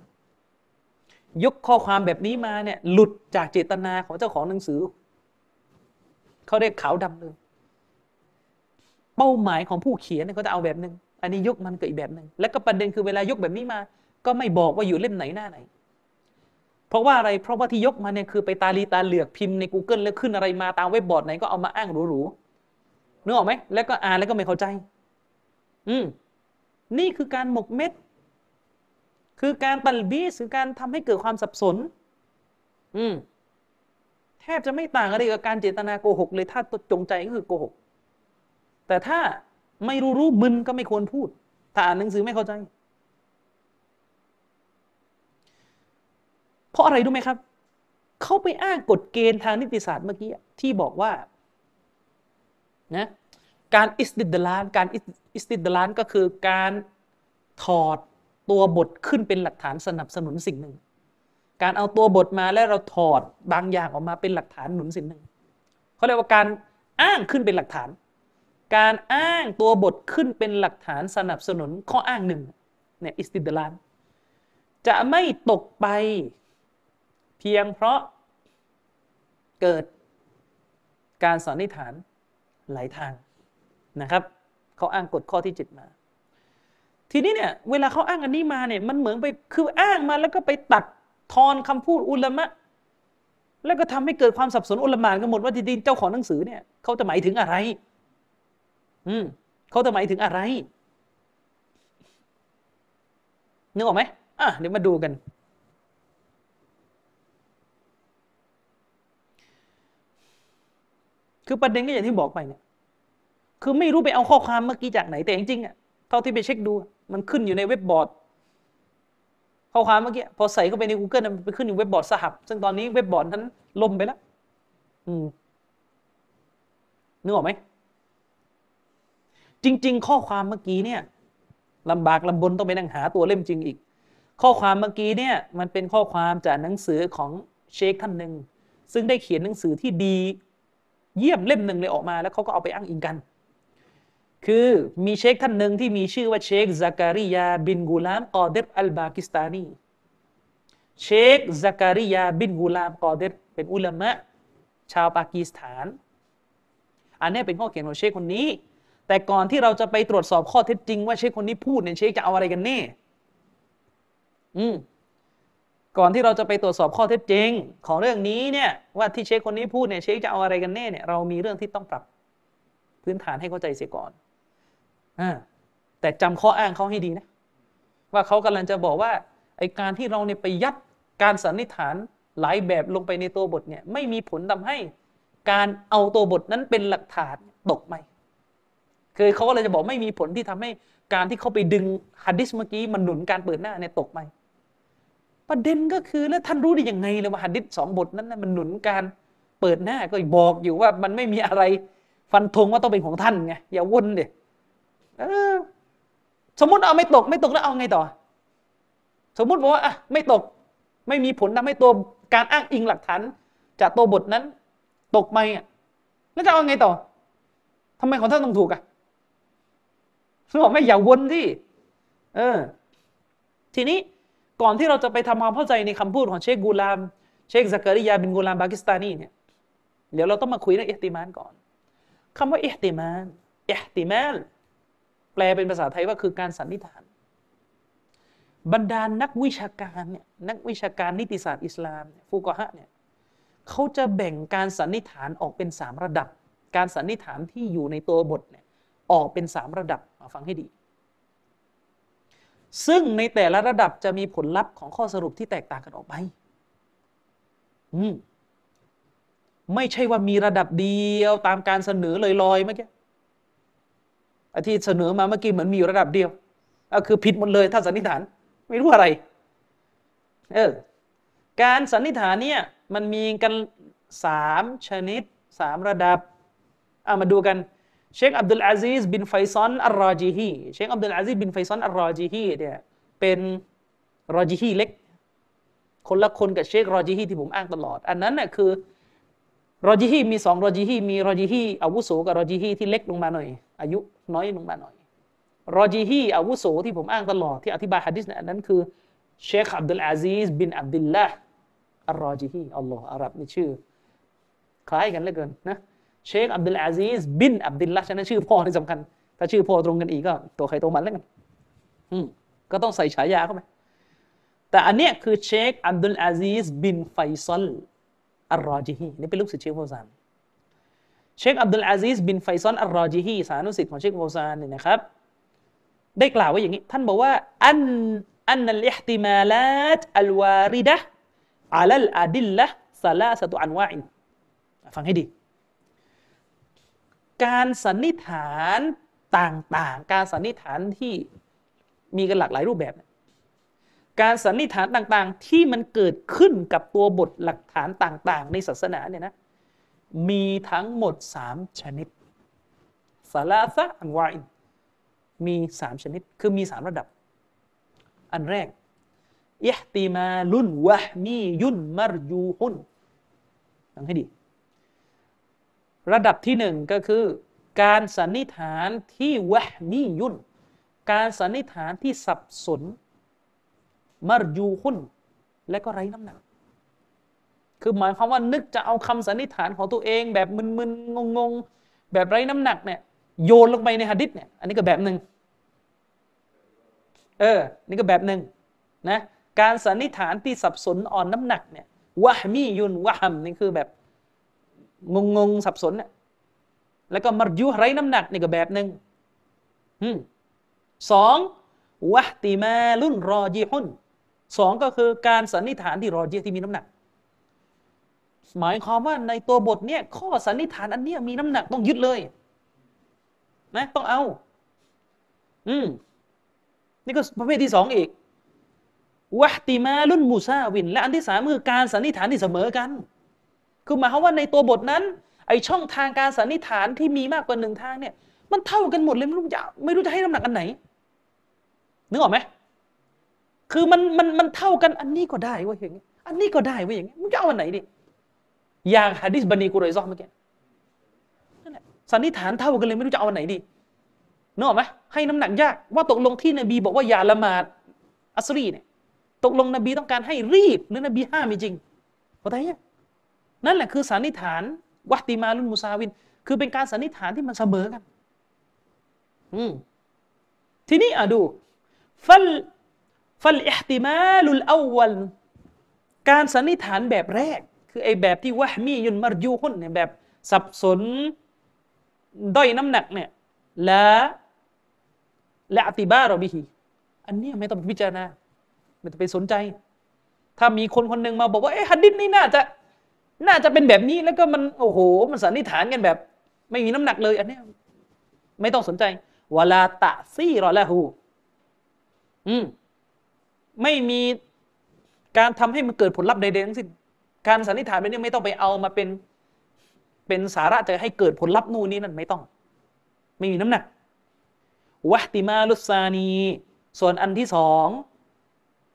ยกข้อความแบบนี้มาเนี่ย หลุดจากเจตนาของเจ้าของหนังสือ เขาเรียกขาวดำเลย เป้าหมายของผู้เขียนเขาจะเอาแบบหนึ่งอันนี้ยกมันก็อีกแบบหนึ่งแล้วก็ประเด็นคือเวลายกแบบนี้มา ก็ไม่บอกว่าอยู่เล่มไหนหน้าไหน เพราะว่าอะไรเพราะว่าที่ยกมาเนี่ยคือไปตาลีตาเหลือกพิมพ์ใน Google แล้วขึ้นอะไรมาตามเว็บบอร์ดไหนก็เอามาอ้างหรูๆนึกออกไหมแล้วก็อ่านแล้วก็ไม่เข้าใจ อืมนี่คือการหมกเม็ด คือการตัลบีสคือการทำให้เกิดความสับสน อืม บจะไม่ต่างอะไรกับการเจตนาโกหกเลยถ้าจงใจก็คือโกหก แต่ถ้าไม่รู้รู้มึนก็ไม่ควรพูด ถ้าอ่านหนังสือไม่เข้าใจ เพราะอะไรรู้ไหมครับ เขาไปอ้างกฎเกณฑ์ทางนิติศาสตร์เมื่อกี้ที่บอกว่านะการอิสติดลานการอิสติดลานก็คือการถอดตัวบทขึ้นเป็นหลักฐานสนับสนุนสิ่งหนึ่ง การเอาตัวบทมาแล้วเราถอดบางอย่างออกมาเป็นหลักฐานหนุนสิ่งหนึ่งเขาเรียกว่าการอ้างขึ้นเป็นหลักฐาน การอ้างตัวบทขึ้นเป็นหลักฐานสนับสนุนข้ออ้างหนึ่งเนี่ยอิสติดลานจะไม่ตกไปเพียงเพราะเกิดการสันนิษฐานหลายทางนะครับเขาอ้างกฎข้อที่เจ็ดมา ทีนี้เนี่ยเวลาเขาอ้างอันนี้มาเนี่ยมันเหมือนไปคืออ้างมาแล้วก็ไปตัด ทอนคำพูดอุลามะ แล้วก็ทำให้เกิดความสับสนอุลามะกันหมดว่าจริงๆเจ้าของหนังสือเนี่ยเขาจะหมายถึงอะไร อืมเขาจะหมายถึงอะไรนึกออกไหมอะเดี๋ยวมาดูกันคือประเด็นก็อย่างที่บอกไปเนี่ย คือไม่รู้ไปเอาข้อความเมื่อกี้จากไหนแต่จริงๆอะเท่าที่ไปเช็คดู มันขึ้นอยู่ในเว็บบอร์ด ข้อความเมื่อกี้พอใส่เข้าไปใน Google มันไปขึ้นอยู่เว็บบอร์ดสหับ ซึ่งตอนนี้เว็บบอร์ดนั้นล่มไปแล้วอืมนึกออกไหม จริง ๆ ข้อความเมื่อกี้เนี่ยลำบากลำบนต้องไปนั่งหาตัวเล่มจริงอีก ข้อความเมื่อกี้เนี่ย มันเป็นข้อความจากหนังสือของเชคท่านหนึ่งซึ่งได้เขียนหนังสือที่ดี เยี่ยมเล่มหนึ่งเลยออกมา แล้วเขาก็เอาไปอ้างอิงกัน คือมีเชคท่านหนึ่งที่มีชื่อว่าเชคซัการิยาบินกูลามกอเดรอัลบากิสตานีเชคซัการิยาบินกูลามกอเดรเป็นอุลามะชาวปากีสถาน อันนี้เป็นข้อเขียนของเชคคนนี้ แต่ก่อนที่เราจะไปตรวจสอบข้อเท็จจริงว่าเชคคนนี้พูดเนี่ยเชคจะเอาอะไรกันแน่ อืมก่อนที่เราจะไปตรวจสอบข้อเท็จจริง ของเรื่องนี้เนี่ยว่าที่เชคคนนี้พูดเนี่ยเชคจะเอาอะไรกันแน่เนี่ยเรามีเรื่องที่ต้องปรับพื้นฐานให้เข้าใจเสียก่อน แต่จำข้ออ้างเขาให้ดีนะ ว่าเขากำลังจะบอกว่าไอการที่เราเนี่ยไปยัดการสันนิษฐานหลายแบบลงไปในตัวบทเนี่ยไม่มีผลทำให้การเอาตัวบทนั้นเป็นหลักฐานตกไหมคือเขาก็เลยจะบอกไม่มีผลที่ทำให้การที่เขาไปดึงฮัดดิสเมื่อกี้มันหนุนการเปิดหน้าเนี่ยตกไหมประเด็นก็คือแล้วท่านรู้ได้ยังไงเลยว่าหัดดิษสองบทนั้นนะมันหนุนการเปิดหน้าก็บอกอยู่ว่ามันไม่มีอะไรฟันธงว่าต้องเป็นของท่านไงอย่าวนเดเออ สมมติเอาไม่ตก ไม่ตกแล้วเอาไงต่อ สมมติบอกว่าอะไม่ตก ไม่มีผลทำให้ตัวการอ้างอิงหลักฐานจากตัวบทนั้น ตกไปอะแล้วจะเอาไงต่อทำไมของท่านต้องถูกอะคือบอกไม่อย่าวนที่ เออ ทีนี้ก่อนที่เราจะไปทำความเข้าใจในคำพูดของเชคกูลาม เชคซักริยาบินกูลามปากีสถานีเนี่ยเดี๋ยวเราต้องมาคุยเรื่องอิหติมานก่อนคำว่าอิหติมานอิหติมาน ลเป็นภาษาไทยว่าคือการสันนิษฐาน บรรดานักวิชาการเนี่ยนักวิชาการนิติศาสตร์อิสลามฟูกะฮะเนี่ยเขาจะแบ่งการสันนิษฐานออกเป็นสามระดับ การสันนิษฐานที่อยู่ในตัวบทเนี่ยออกเป็นสามระดับมาฟังให้ดี ซึ่งในแต่ละระดับจะมีผลลัพธ์ของข้อสรุปที่แตกต่างกันออกไปอืมไม่ใช่ว่ามีระดับเดียวตามการเสนอลอยๆเมื่อกี้ ที่เสนอมาเมื่อกี้เหมือนมีอยู่ระดับเดียวก็คือผิดหมดเลยถ้าสันนิษฐาน ไม่รู้อะไร เออ การสันนิษฐานเนี่ยมันมีกันสามชนิดสามระดับเอามาดูกันเชคอับดุลอาซีสบินไฟซอนอัลรอจีฮีเชคอับดุลอาซีสบินไฟซอนอัลรอจีฮีเนี่ยเป็นรอจีฮีเล็ก คนละคนกับเชครอจีฮีที่ผมอ้างตลอด อันนั้นน่ะคือรอจีฮีมีสองรอจีฮีมีรอจีฮีอาวุโสกับรอจีฮีที่เล็กลงมาหน่อย อายุน้อยลงมาหน่อยรอจีฮีอาวุโสที่ผมอ้างตลอดที่อธิบายฮะดิษนั้น คือเชคอับดุลอาซีสบินอับดุลละอัลรอจีฮีอัลลอฮ์อาหรับนี่ชื่อ คล้ายกันเหลือเกินนะเชคอับดุลอาซีสบินอับดุลละฉะนั้นชื่อพ่อที่สำคัญ ถ้าชื่อพ่อตรงกันอีกก็ ตัวใครตัวมันแล้วกันอืมก็ต้องใส่ฉายาเข้าไปแต่อันเนี้ยคือเชคอับดุลอาซีสบินไฟซอลอัลรอจิฮีนี่เป็นลูกศิษย์เชคบินบาซ เชคอับดุลอาซีสบินไฟซอนอัลรอจิฮีสานุสิทธิ์ของเชคโมซานเนี่ยนะครับ ได้กล่าวไว้อย่างนี้ ท่านบอกว่า อันอันนัลอิห์ติมาลาตอัลวาริดะอัลลอดิลละสลาสตุอันวาอินฟังให้ดี การสันนิษฐานต่างๆ การสันนิษฐานที่มีกันหลากหลายรูปแบบ การสันนิษฐานต่างๆ ที่มันเกิดขึ้นกับตัวบทหลักฐานต่าง ๆ ในศาสนาเนี่ยนะ มีทั้งหมดสามชนิดสาลาซะอันวาอินมีสามชนิด คือมีสามระดับ อันแรกอิฮติมาลุนวะมียุนมารยูฮุนฟังให้ดี ระดับที่หนึ่งก็คือ การสันนิษฐานที่วะมียุน การสันนิษฐานที่สับสนมารยูฮุนและก็ไร้น้ำหนัก คือหมายความว่านึกจะเอาคำสันนิษฐานของตัวเอง แบบมึนๆงงๆ แบบไร้น้ำหนักเนี่ยโยนลงไปในหะดิษเนี่ยอันนี้ก็แบบหนึ่งเออนี่ก็แบบหนึ่งนะการสันนิษฐานที่สับสนอ่อนน้ำหนักเนี่ยวะมียุนวะฮัมนี่คือแบบงงงสับสนเนี่ยแล้วก็มารยูไร้น้ำหนักนี่ก็แบบหนึ่งสองวะติมาลุนรอจีฮุนสองก็คือการสันนิษฐานที่รอจีที่มีน้ำหนัก หมายความว่าในตัวบทเนี่ยข้อสันนิษฐานอันนี้มีน้ำหนักต้องยึดเลย นะ ต้องเอา อืมนี่ก็ประเภทที่สองอีกวะติมาลุนมูซาวิน และอันที่สามคือการสันนิษฐานที่เสมอกัน คือหมายความว่าในตัวบทนั้น ไอช่องทางการสันนิษฐานที่มีมากกว่าหนึ่งทางเนี่ย มันเท่ากันหมดเลยไม่รู้จะไม่รู้จะให้น้ำหนักอันไหนนึกออกไหมคือมันมันมันเท่ากันอันนี้ก็ได้ว่าอย่างนี้อันนี้ก็ได้ว่าอย่างนี้มึงจะเอาอันไหนดิ อย่างฮะดิษบันีกุรอยซอเมื่อกี้นั่นแหละสันนิษฐานเท่ากันเลยไม่รู้จะเอาอันไหนดินึกออกไหมให้น้ำหนักยากว่าตกลงที่นบีบอกว่าอย่าละหมาดอัสรีเนี่ยตกลงนบีต้องการให้รีบหรือนบีห้ามจริงเข้าใจยังนั่นแหละคือสันนิษฐานวัติมาลุนมุซาวิน คือเป็นการสันนิษฐานที่มันเสมอกันอืมทีนี้อะดูฟัลฟัลอิฮติมาลุลอวัลการสันนิษฐานแบบแรก คือไอ้แบบที่วะมียุนมารยูฮุนเนี่ยแบบสับสนด้อยน้ำหนักเนี่ยและและอติบารอบิฮีอันนี้ไม่ต้องพิจารณาไม่ต้องไปสนใจ ถ้ามีคนคนหนึ่งมาบอกว่าเอ๊ะฮัดดิษนี่น่าจะน่าจะเป็นแบบนี้แล้วก็มันโอ้โห มันสันนิษฐานกันแบบ ไม่มีน้ำหนักเลย อันนี้ไม่ต้องสนใจวลาตะซีรอละหูอืมไม่มีการทำให้มันเกิดผลลัพธ์ใดๆทั้งสิ้น การสันนิษฐานแบบนี้ไม่ต้องไปเอามาเป็นเป็นสาระจะให้เกิดผลลัพธ์นู่นนี่นั่นไม่ต้อง ไม่มีน้ำหนักวะติมาลุสานีส่วนอันที่สอง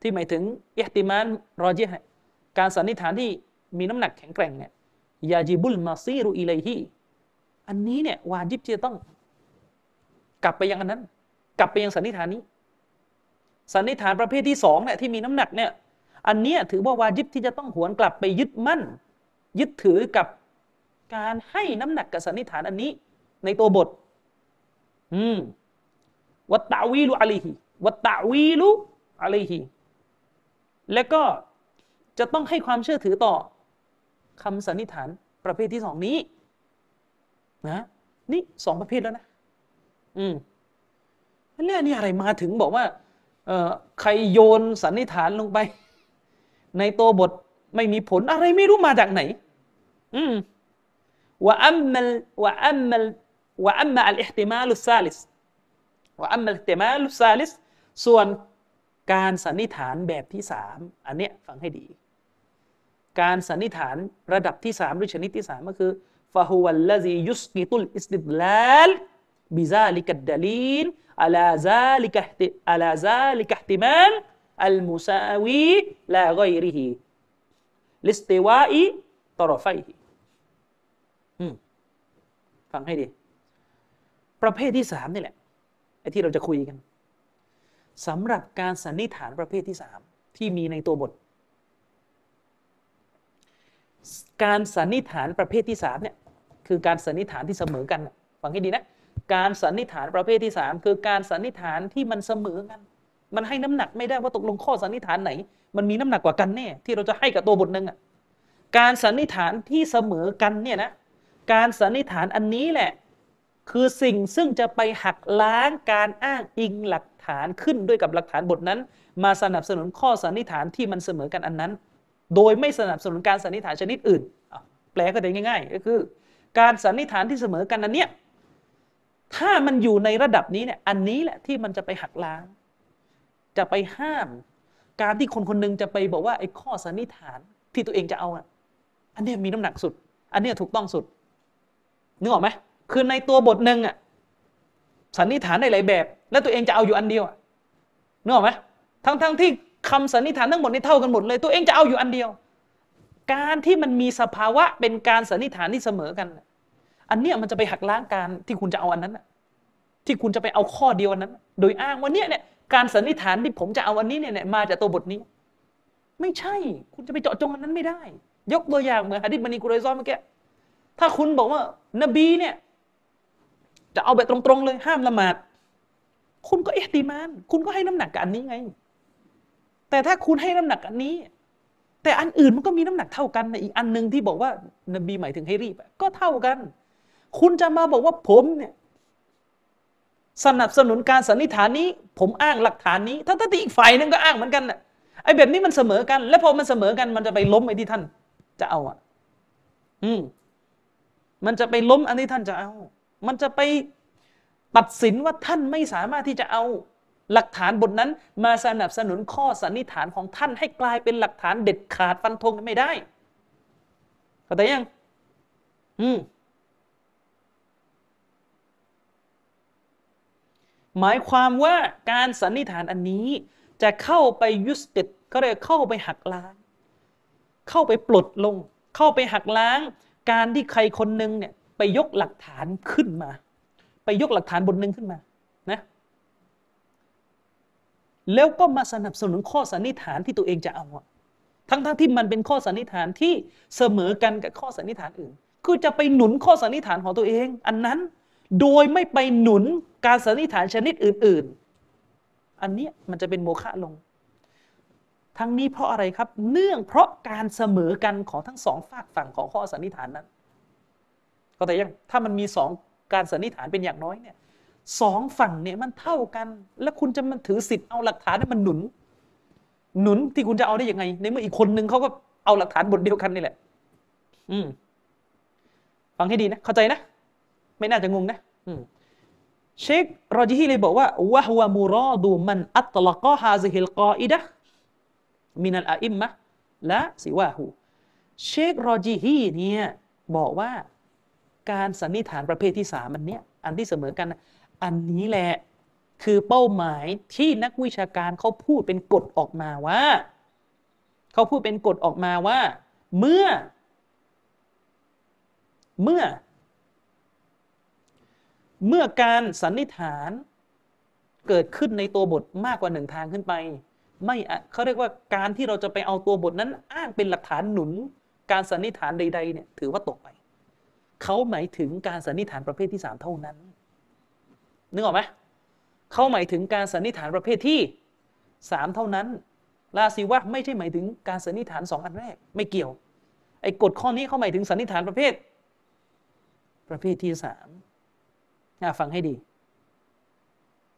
ที่หมายถึงอิติมานรอจิฮการสันนิษฐานที่มีน้ำหนักแข็งแกร่งเนี่ยยาจิบุลมาซีรุอิเลฮีอันนี้เนี่ยวาจิบจะต้อง กลับไปยังอันนั้น กลับไปยังสันนิษฐานนี้ สันนิษฐานประเภทที่สองเนี่ยที่มีน้ำหนักเนี่ย อันนี้ถือว่าวาจิบที่จะต้องหวนกลับไปยึดมั่น ยึดถือกับการให้น้ำหนักกับสันนิษฐานอันนี้ ในตัวบท อืมวัตตะวีลุอะลัยฮิวัตตะวีลุอะลัยฮิและก็จะต้องให้ความเชื่อถือต่อคำสันนิษฐานประเภทที่สองนี้นะนี่สองประเภทแล้วนะ อืมเรื่องนี้อะไรมาถึงบอกว่า เออใครโยนสันนิษฐานลงไป ในตัวบทไม่มีผลอะไรไม่รู้มาจากไหน อืมوأما ال وأما ال وأما الاحتمال الثالث وأما الاحتمال الثالثส่วนการสันนิษฐานแบบที่สามอันเนี้ยฟังให้ดี การสันนิษฐานระดับที่สามหรือชนิดที่สามก็คือفهو الذي يسقط الاستدلال بذلك الدليل على ذلك على ذلك الاحتمال المساวีลาไกริฮีลิสติวาอีตรฟัยฮีฟังให้ดี ประเภทที่สามนี่แหละไอ้ที่เราจะคุยกันสำหรับการสันนิษฐานประเภทที่สามที่มีในตัวบท การสันนิษฐานประเภทที่สามเนี่ยคือการสันนิษฐานที่เสมอกันฟังให้ดีนะ การสันนิษฐานประเภทที่สามคือการสันนิษฐานที่มันเสมอกัน มันให้น้ำหนักไม่ได้ว่าตกลงข้อสันนิษฐานไหน มันมีน้ำหนักกว่ากันแน่ที่เราจะให้กับตัวบทหนึ่งอะการสันนิษฐานที่เสมอกันเนี่ยนะการสันนิษฐานอันนี้แหละ คือสิ่งซึ่งจะไปหักล้างการอ้างอิงหลักฐานขึ้นด้วยกับหลักฐานบทนั้น มาสนับสนุนข้อสันนิษฐานที่มันเสมอกันอันนั้น โดยไม่สนับสนุนการสันนิษฐานชนิดอื่นแปลก็ได้ง่าย ๆ ก็คือ การสันนิษฐานที่เสมอกันนั้นเนี่ยถ้ามันอยู่ในระดับนี้เนี่ยอันนี้แหละที่มันจะไปหักล้าง จะไปห้าม การที่คนคนหนึงจะไปบอกว่าไอ้ข้อสันนิษฐานที่ตัวเองจะเอาอะ อันเนี้ยมีน้ำหนักสุด อันเนี้ยถูกต้องสุดนึกออกไหมคือในตัวบทหนึ่งอะสันนิษฐานได้หลายแบบ แล้วตัวเองจะเอาอยู่อันเดียวอะนึกออกไหมทั้งทั้งที่คำสันนิษฐานทั้งหมดนี่เท่ากันหมดเลย ตัวเองจะเอาอยู่อันเดียว การที่มันมีสภาวะเป็นการสันนิษฐานที่เสมอกัน อันเนี้ยมันจะไปหักล้างการที่คุณจะเอาอันนั้นที่คุณจะไปเอาข้อเดียวอันนั้น โดยอ้างว่าเนี่ยเนี่ย การสันนิษฐานที่ผมจะเอาอันนี้เนี่ยมาจากตัวบทนี้ ไม่ใช่ คุณจะไปเจาะจงอันนั้นไม่ได้ ยกตัวอย่างเหมือนฮะดิษบันีกุเรซอนเมื่อกี้ถ้าคุณบอกว่า นบีเนี่ย จะเอาแบบตรงๆเลยห้ามละหมาด คุณก็เอติมาน คุณก็ให้น้ำหนักกับอันนี้ไง แต่ถ้าคุณให้น้ำหนักอันนี้ แต่อันอื่นมันก็มีน้ำหนักเท่ากันในอีกอันหนึ่งที่บอกว่า นบีหมายถึงให้รีบก็เท่ากัน คุณจะมาบอกว่าผมเนี่ย สนับสนุนการสันนิษฐานนี้ ผมอ้างหลักฐานนี้ทั้งที่อีกฝ่ายหนึงก็อ้างเหมือนกันน่ะไอ้แบบนี้มันเสมอกัน แล้วพอมันเสมอกัน มันจะไปล้มไอ้ที่ท่านจะเอาอะ อืมมันจะไปล้มอันที่ท่านจะเอา มันจะไปตัดสินว่าท่านไม่สามารถที่จะเอาหลักฐานบทนั้น มาสนับสนุนข้อสันนิษฐานของท่านให้กลายเป็นหลักฐานเด็ดขาดฟันธงไม่ได้เข้าใจยัง อืม หมายความว่าการสันนิษฐานอันนี้ จะเข้าไปยุสติดก็เรียเข้าไปหักล้าง เข้าไปปลดลง เข้าไปหักล้าง การที่ใครคนหนึ่งเนี่ยไปยกหลักฐานขึ้นมา ไปยกหลักฐานบทหนึ่งขึ้นมานะแล้วก็มาสนับสนุนข้อสันนิษฐานที่ตัวเองจะเอาทั้งๆทที่มันเป็นข้อสันนิษฐานที่เสมอกันกับข้อสันนิษฐานอื่น คือจะไปหนุนข้อสันนิษฐานของตัวเอง อันนั้น โดยไม่ไปหนุนการสันนิษฐานชนิดอื่น ๆ อันเนี้ยมันจะเป็นโมฆะลง ทั้งนี้เพราะอะไรครับ เนื่องเพราะการเสมอกันของทั้งสองฝากฝั่งของข้อสันนิษฐานนั้น ก็แต่ยังถ้ามันมีสองการสันนิษฐานเป็นอย่างน้อยเนี่ยสองฝั่งเนี่ยมันเท่ากัน แล้วคุณจะมันถือสิทธิ์เอาหลักฐานให้มันหนุน หนุนที่คุณจะเอาได้ยังไง ในเมื่ออีกคนนึงเขาก็เอาหลักฐานบทเดียวกันนี่แหละ อืมฟังให้ดีนะ เข้าใจนะ ไม่น่าจะงงนะอืมเชครอจิฮีเลยบอกว่าวะฮวะมูรอดูมันอัตลกอฮาซิฮิลกออิดะมินัลอาอิมมะและสิวาหูเชครอจิฮีเนี่ยบอกว่าการสันนิษฐานประเภทที่สามอันเนี้ยอันที่เสมอกันนะอันนี้แหละคือเป้าหมายที่นักวิชาการเขาพูดเป็นกฎออกมาว่า เขาพูดเป็นกฎออกมาว่า เมื่อ เมื่อ เมื่อการสันนิษฐานเกิดขึ้นในตัวบทมากกว่าหนึ่งทางขึ้นไป ไม่เขาเรียกว่าการที่เราจะไปเอาตัวบทนั้น อ้างเป็นหลักฐานหนุน การสันนิษฐานใด ๆ เนี่ยถือว่าตกไป เขาหมายถึงการสันนิษฐานประเภทที่สามเท่านั้นนึกออกไหมเขาหมายถึงการสันนิษฐานประเภทที่สามเท่านั้นลาซีวะไม่ใช่หมายถึงการสันนิษฐานสองอันแรก ไม่เกี่ยวไอ้กฎข้อนี้เขาหมายถึงสันนิษฐานประเภท ประเภทที่สาม ฟังให้ดี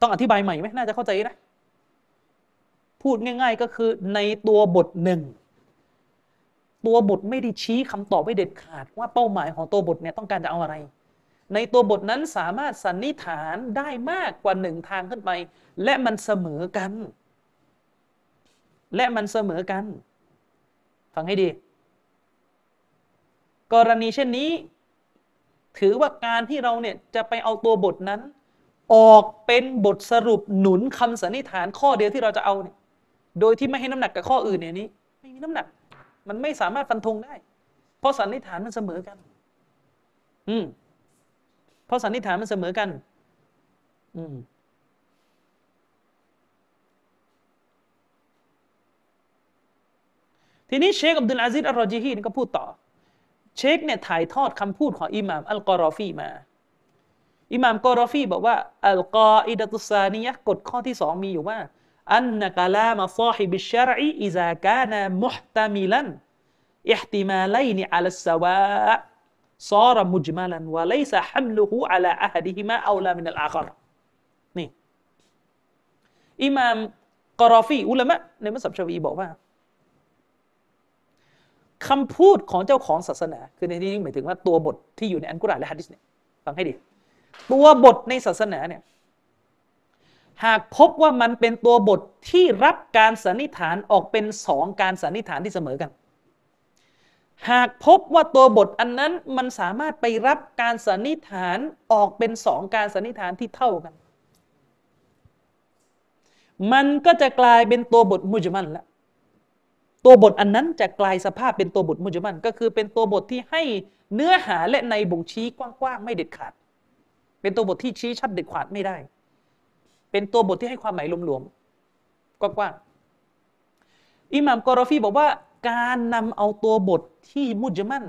ต้องอธิบายใหม่ไหมน่าจะเข้าใจนะ พูดง่าย ๆ ก็คือในตัวบทหนึ่ง ตัวบทไม่ได้ชี้คำตอบไว้เด็ดขาด ว่าเป้าหมายของตัวบทเนี่ยต้องการจะเอาอะไร ในตัวบทนั้นสามารถสันนิษฐานได้มากกว่าหนึ่งทางขึ้นไป และมันเสมอกัน และมันเสมอกัน ฟังให้ดี กรณีเช่นนี้ ถือว่าการที่เราเนี่ยจะไปเอาตัวบทนั้น ออกเป็นบทสรุปหนุนคำสันนิษฐานข้อเดียวที่เราจะเอาเนี่ยโดยที่ไม่ให้น้ำหนักกับข้ออื่นเนี่ยนี้ไม่มีน้ำหนัก มันไม่สามารถฟันธงได้ เพราะสันนิษฐานมันเสมอกัน อืมเพราะสันนิษฐานมันเสมอกัน อืมทีนี้เชคอับดุลอาซีสอัลรอจิฮีก็พูดต่อ เชคเนี่ยถ่ายทอดคำพูดของอิหม่ามอัลกอรอฟีมาอิหม่ามกอรอฟีบอกว่าالقاعدة الثانيةกฎข้อที่สองมีอยู่ว่าأن كلام صاحب الشرع إذا كان محتملا احتمالين على السواء صار مجملا وليس حمله على أحدهما أولى من الآخرนี่อิหม่ามกอรอฟีอุลามะในมัสยิดชวีบอกว่า คำพูดของเจ้าของศาสนา คือในที่นี้หมายถึงว่าตัวบทที่อยู่ในอัลกุรอานและฮะดิษเนี่ยฟังให้ดี ตัวบทในศาสนาเนี่ยหากพบว่ามันเป็นตัวบทที่รับการสันนิษฐานออกเป็นสองการสันนิษฐานที่เสมอกัน หากพบว่าตัวบทอันนั้นมันสามารถไปรับการสันนิษฐานออกเป็นสองการสันนิษฐานที่เท่ากัน มันก็จะกลายเป็นตัวบทมุจมันละ ตัวบทอันนั้นจะกลายสภาพเป็นตัวบทมุจมัน ก็คือเป็นตัวบทที่ให้เนื้อหาและในบ่งชี้กว้างๆไม่เด็ดขาด เป็นตัวบทที่ชี้ชัดเด็ดขาดไม่ได้ เป็นตัวบทที่ให้ความหมายรวมๆกว้างๆอิหม่ามกอรอฟีบอกว่าการนำเอาตัวบทที่มุจมัน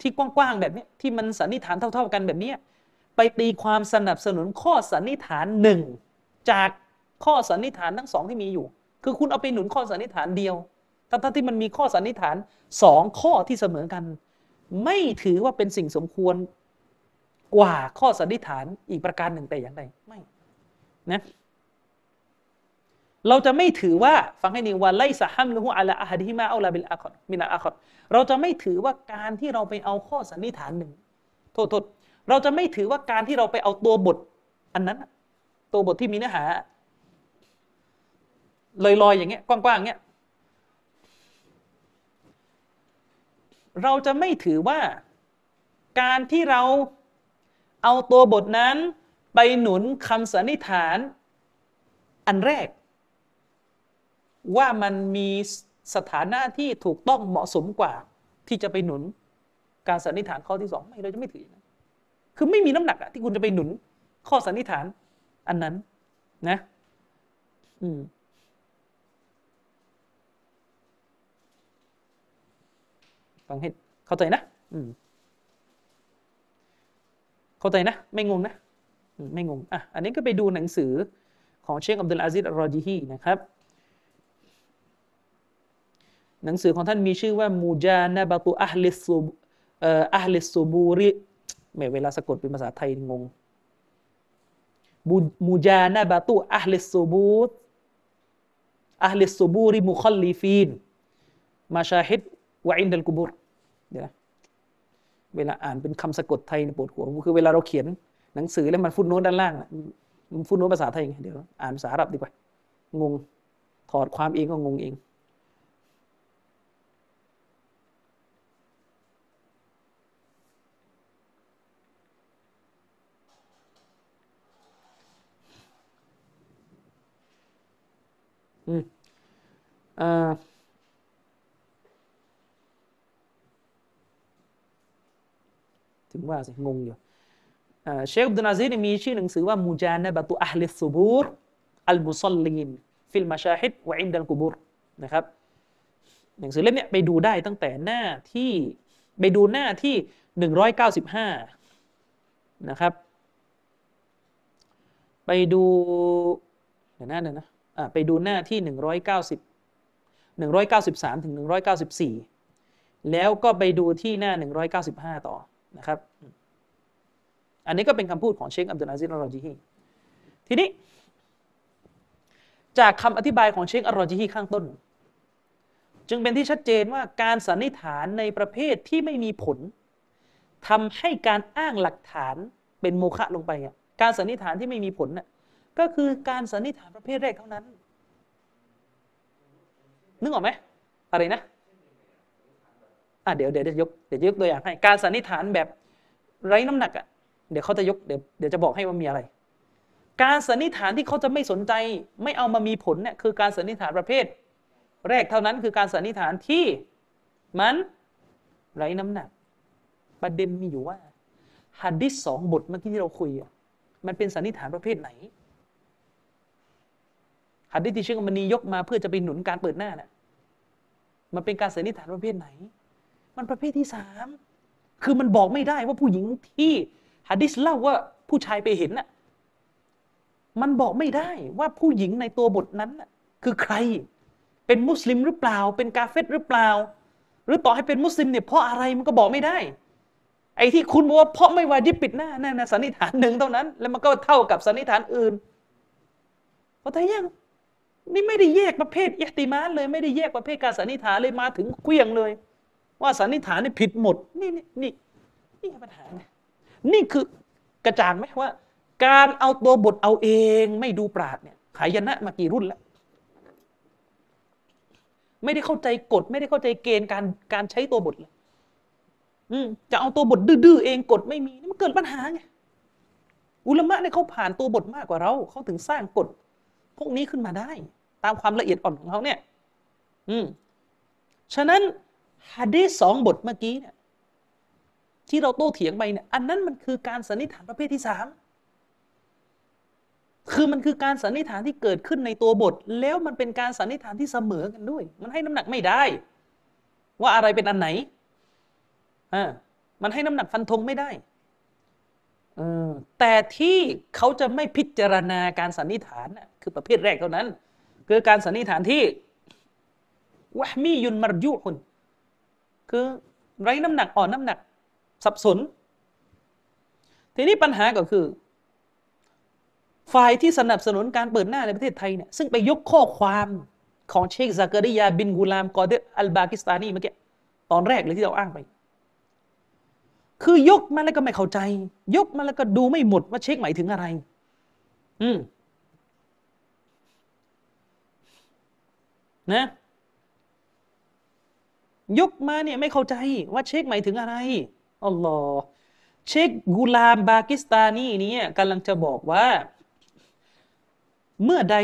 ที่กว้างๆแบบนี้ที่มันสันนิษฐานเท่า ๆกันแบบนี้ไปตีความสนับสนุนข้อสันนิษฐานหนึ่งจากข้อสันนิษฐานทั้งสองที่มีอยู่ คือคุณเอาไปหนุนข้อสันนิษฐานเดียวทั้งที่มันมีข้อสันนิษฐานสองข้อที่เสมอกัน ไม่ถือว่าเป็นสิ่งสมควรกว่าข้อสันนิษฐานอีกประการหนึ่งแต่อย่างใดไม่นะเราจะไม่ถือว่าฟังให้ดีว่าไลสะฮัมลุฮุอัลอาฮัดิมาอัลลาบิลอาคอดมินาอาคอดเราจะไม่ถือว่าการที่เราไปเอาข้อสันนิษฐานหนึ่งโทษโทษเราจะไม่ถือว่าการที่เราไปเอาตัวบทอันนั้น ตัวบทที่มีเนื้อหา ลอยๆอย่างเงี้ยกว้างๆเงี้ยเราจะไม่ถือว่าการที่เราเอาตัวบทนั้นไปหนุนคำสันนิษฐานอันแรก ว่ามันมีสถานะที่ถูกต้องเหมาะสมกว่า ที่จะไปหนุน การสันนิษฐานข้อที่สองไม่เราจะไม่ถืออย่างนั้นคือไม่มีน้ำหนักอะที่คุณจะไปหนุน ข้อสันนิษฐานอันนั้นนะ อืม ฟังให้เข้าใจนะอืมเข้าใจนะ ไม่งงนะไม่งงอะอันนี้ก็ไปดูหนังสือของเชคอับดุลอาซิดรอจิฮีนะครับหนังสือของท่านมีชื่อว่ามูจานาบตุอัลลิสุأهل الثبور แหม่เวลาสะกดเป็นภาษาไทยงงمجانبة أهل الثبور أهل الثبور المصلين في المشاهد وعند القبورเดี๋ยวเวลาอ่านเป็นคำสะกดไทยปวดหัวคือเวลาเราเขียนหนังสือแล้วมัน footnote ด้านล่างมัน footnote ภาษาไทยไงเดี๋ยวอ่านภาษาอาหรับดีกว่างงถอดความเองก็งงเองอืมอ่า ถึงว่าสิงงอยู่เชคอับดุลอาซีสมีชื่อหนังสือว่าمجانبة أهل الثبور المصلين في المشاهد وعند القبورนะครับหนังสือเล่มนี้ไปดูได้ตั้งแต่หน้าที่ไปดูหน้าที่หนึ่งร้อยเก้าสิบห้านะครับ ไปดูเดี๋ยวหน้าหนึ่งนะอ่าไปดูหน้าที่หนึ่งร้อยเก้าสิบหนึ่งร้อยเก้าสิบสามถึงหนึ่งร้อยเก้าสิบสี่แล้วก็ไปดูที่หน้าหนึ่งร้อยเก้าสิบห้าต่อ นะครับ อันนี้ก็เป็นคำพูดของเชคอับดุลอาซิรอจิฮีทีนี้ จากคำอธิบายของเชคอัลรอจิฮีข้างต้น จึงเป็นที่ชัดเจนว่าการสันนิษฐานในประเภทที่ไม่มีผลทำให้การอ้างหลักฐานเป็นโมฆะลงไปอะการสันนิษฐานที่ไม่มีผลน่ะก็คือการสันนิษฐานประเภทแรกเท่านั้น นึกออกไหมอะไรนะ อะเดี๋ยวเดี๋ยวจะยกเดี๋ยวจะยกตัวอย่างให้ การสันนิษฐานแบบไร้น้ำหนักอะเดี๋ยวเขาจะยกเดี๋ยวเดี๋ยวจะบอกให้ว่ามีอะไร การสันนิษฐานที่เขาจะไม่สนใจ ไม่เอามามีผลเนี่ยคือการสันนิษฐานประเภท แรกเท่านั้นคือการสันนิษฐานที่มันไร้น้ำหนัก ประเด็นมีอยู่ว่าฮัดดิสสองบทเมื่อกี้ที่เราคุยอะมันเป็นสันนิษฐานประเภทไหนฮัดดิสที่เชื่อมันนียกมาเพื่อจะไปหนุนการเปิดหน้าน่ะมันเป็นการสันนิษฐานประเภทไหน มันประเภทที่สามคือมันบอกไม่ได้ว่าผู้หญิงที่ฮะดิษเล่าว่าผู้ชายไปเห็นน่ะมันบอกไม่ได้ว่าผู้หญิงในตัวบทนั้นน่ะคือใคร เป็นมุสลิมหรือเปล่า เป็นกาเฟตหรือเปล่า หรือต่อให้เป็นมุสลิมเนี่ยเพราะอะไรมันก็บอกไม่ได้ ไอ้ที่คุณบอกว่าเพราะไม่วาจิบปิดหน้านั่นนะสันนิษฐานหนึ่งเท่านั้น แล้วมันก็เท่ากับสันนิษฐานอื่นเพราะแต่ยังนี่ไม่ได้แยกประเภทอิติมานเลยไม่ได้แยกประเภทการสันนิษฐานเลยมาถึงเกลี้ยงเลย ว่าสันนิษฐานนี่ผิดหมด นี่นี่นี่นี่ปัญหานี่นี่คือกระจ่างไหมว่า การเอาตัวบทเอาเองไม่ดูปราดเนี่ยหายนะมากี่รุ่นแล้วไม่ได้เข้าใจกฎ ไม่ได้เข้าใจเกณฑ์การการใช้ตัวบทเลยอืมจะเอาตัวบทดื้อเองกฎไม่มีนี่มันเกิดปัญหาไงอุลมะเนี่ยเขาผ่านตัวบทมากกว่าเราเขาถึงสร้างกฎ พวกนี้ขึ้นมาได้ ตามความละเอียดอ่อนของเขาเนี่ย อืมฉะนั้น ฮะดีสองบทเมื่อกี้เนี่ยที่เราโต้เถียงไปเนี่ยอันนั้นมันคือการสันนิษฐานประเภทที่สามคือมันคือการสันนิษฐานที่เกิดขึ้นในตัวบท แล้วมันเป็นการสันนิษฐานที่เสมอกันด้วย มันให้น้ำหนักไม่ได้ ว่าอะไรเป็นอันไหนอ่ามันให้น้ำหนักฟันธงไม่ได้ออแต่ที่เขาจะไม่พิจารณาการสันนิษฐานน่ะคือประเภทแรกเท่านั้น คือการสันนิษฐานที่วะมียุนมารยุหุน คือไร้น้ำหนักอ่อนน้ำหนักสับสน ทีนี้ปัญหาก็คือ ฝ่ายที่สนับสนุนการเปิดหน้าในประเทศไทยเนี่ยซึ่งไปยกข้อความของเชคซากริยาบินกุลามกอเดอัลบากิสตานีเมื่อกี้ตอนแรกเลยที่เราอ้างไป คือยกมาแล้วก็ไม่เข้าใจ ยกมาแล้วก็ดูไม่หมดว่าเชคหมายถึงอะไร อืมนะ ยกมาเนี่ยไม่เข้าใจว่าเชคหมายถึงอะไรอัลลอฮ์เชคกุลามบากิสตานีนี้กำลังจะบอกว่า เมื่อใด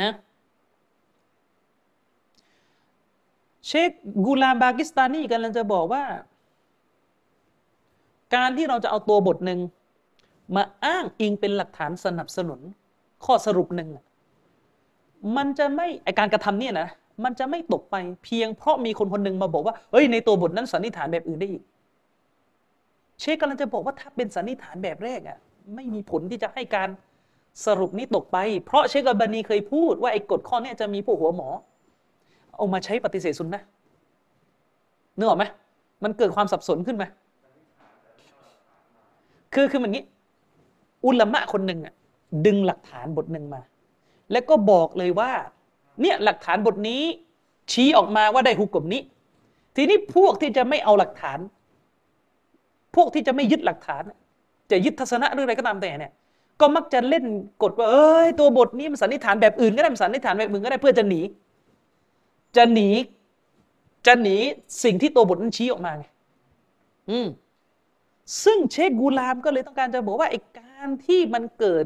นะเชคกุลามบากิสตานีกำลังจะบอกว่า การที่เราจะเอาตัวบทหนึ่งมาอ้างอิงเป็นหลักฐานสนับสนุน ข้อสรุปหนึ่งมันจะไม่ไอการกระทำเนี่ยนะ มันจะไม่ตกไปเพียงเพราะมีคนคนหนึ่งมาบอกว่าเฮ้ยในตัวบทนั้นสันนิษฐานแบบอื่นได้อีก เชคกำลังจะบอกว่าถ้าเป็นสันนิษฐานแบบแรกอะไม่มีผลที่จะให้การสรุปนี้ตกไป เพราะเชคอับบานีเคยพูดว่าไอ้กฎข้อนี้จะมีพวกหัวหมอ เอามาใช้ปฏิเสธสุนนะนึกออกไหมมันเกิดความสับสนขึ้นไหมคือคือมันงี้ อุลามะคนหนึ่งอะดึงหลักฐานบทหนึ่งมา แล้วก็บอกเลยว่า เนี่ยหลักฐานบทนี้ชี้ออกมาว่าได้หุกกลมนี้ ทีนี้พวกที่จะไม่เอาหลักฐาน พวกที่จะไม่ยึดหลักฐาน จะยึดทัศนะหรืออะไรก็ตามแต่เนี่ย ก็มักจะเล่นกฎว่าเอ้ยตัวบทนี้มันสันนิษฐานแบบอื่นก็ได้มันสันนิษฐานแบบอื่นก็ได้เพื่อจะหนี จะหนี จะหนีสิ่งที่ตัวบทนั้นชี้ออกมาไงอืมซึ่งเชคกูลามก็เลยต้องการจะบอกว่าไอ้การที่มันเกิด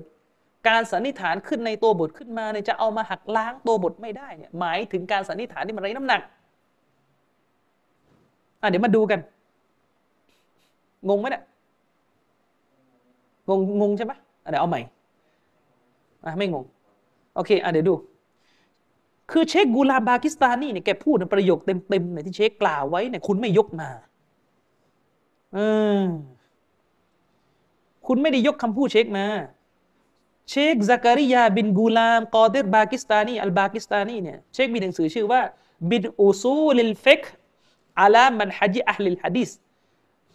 การสันนิษฐานขึ้นในตัวบทขึ้นมาเนี่ยจะเอามาหักล้างตัวบทไม่ได้เนี่ยหมายถึงการสันนิษฐานที่มันไร้น้ำหนักอะเดี๋ยวมาดูกัน งงไหมเนี่ยงงงงใช่ไหมอะเดี๋ยวเอาใหม่อะไม่งง โอเคอะเดี๋ยวดู คือเชคกูลาบากิสตานีเนี่ยแกพูดในประโยคเต็มๆเนี่ยที่เชคกล่าวไว้เนี่ยคุณไม่ยกมาเออคุณไม่ได้ยกคำพูดเชคมา เชคซักริยาบินกูลามกอเดรบากิสตานีอัลบากิสตานีเนี่ยเชคมีหนังสือชื่อว่าمن أصول الفقه على منهج أهل الحديث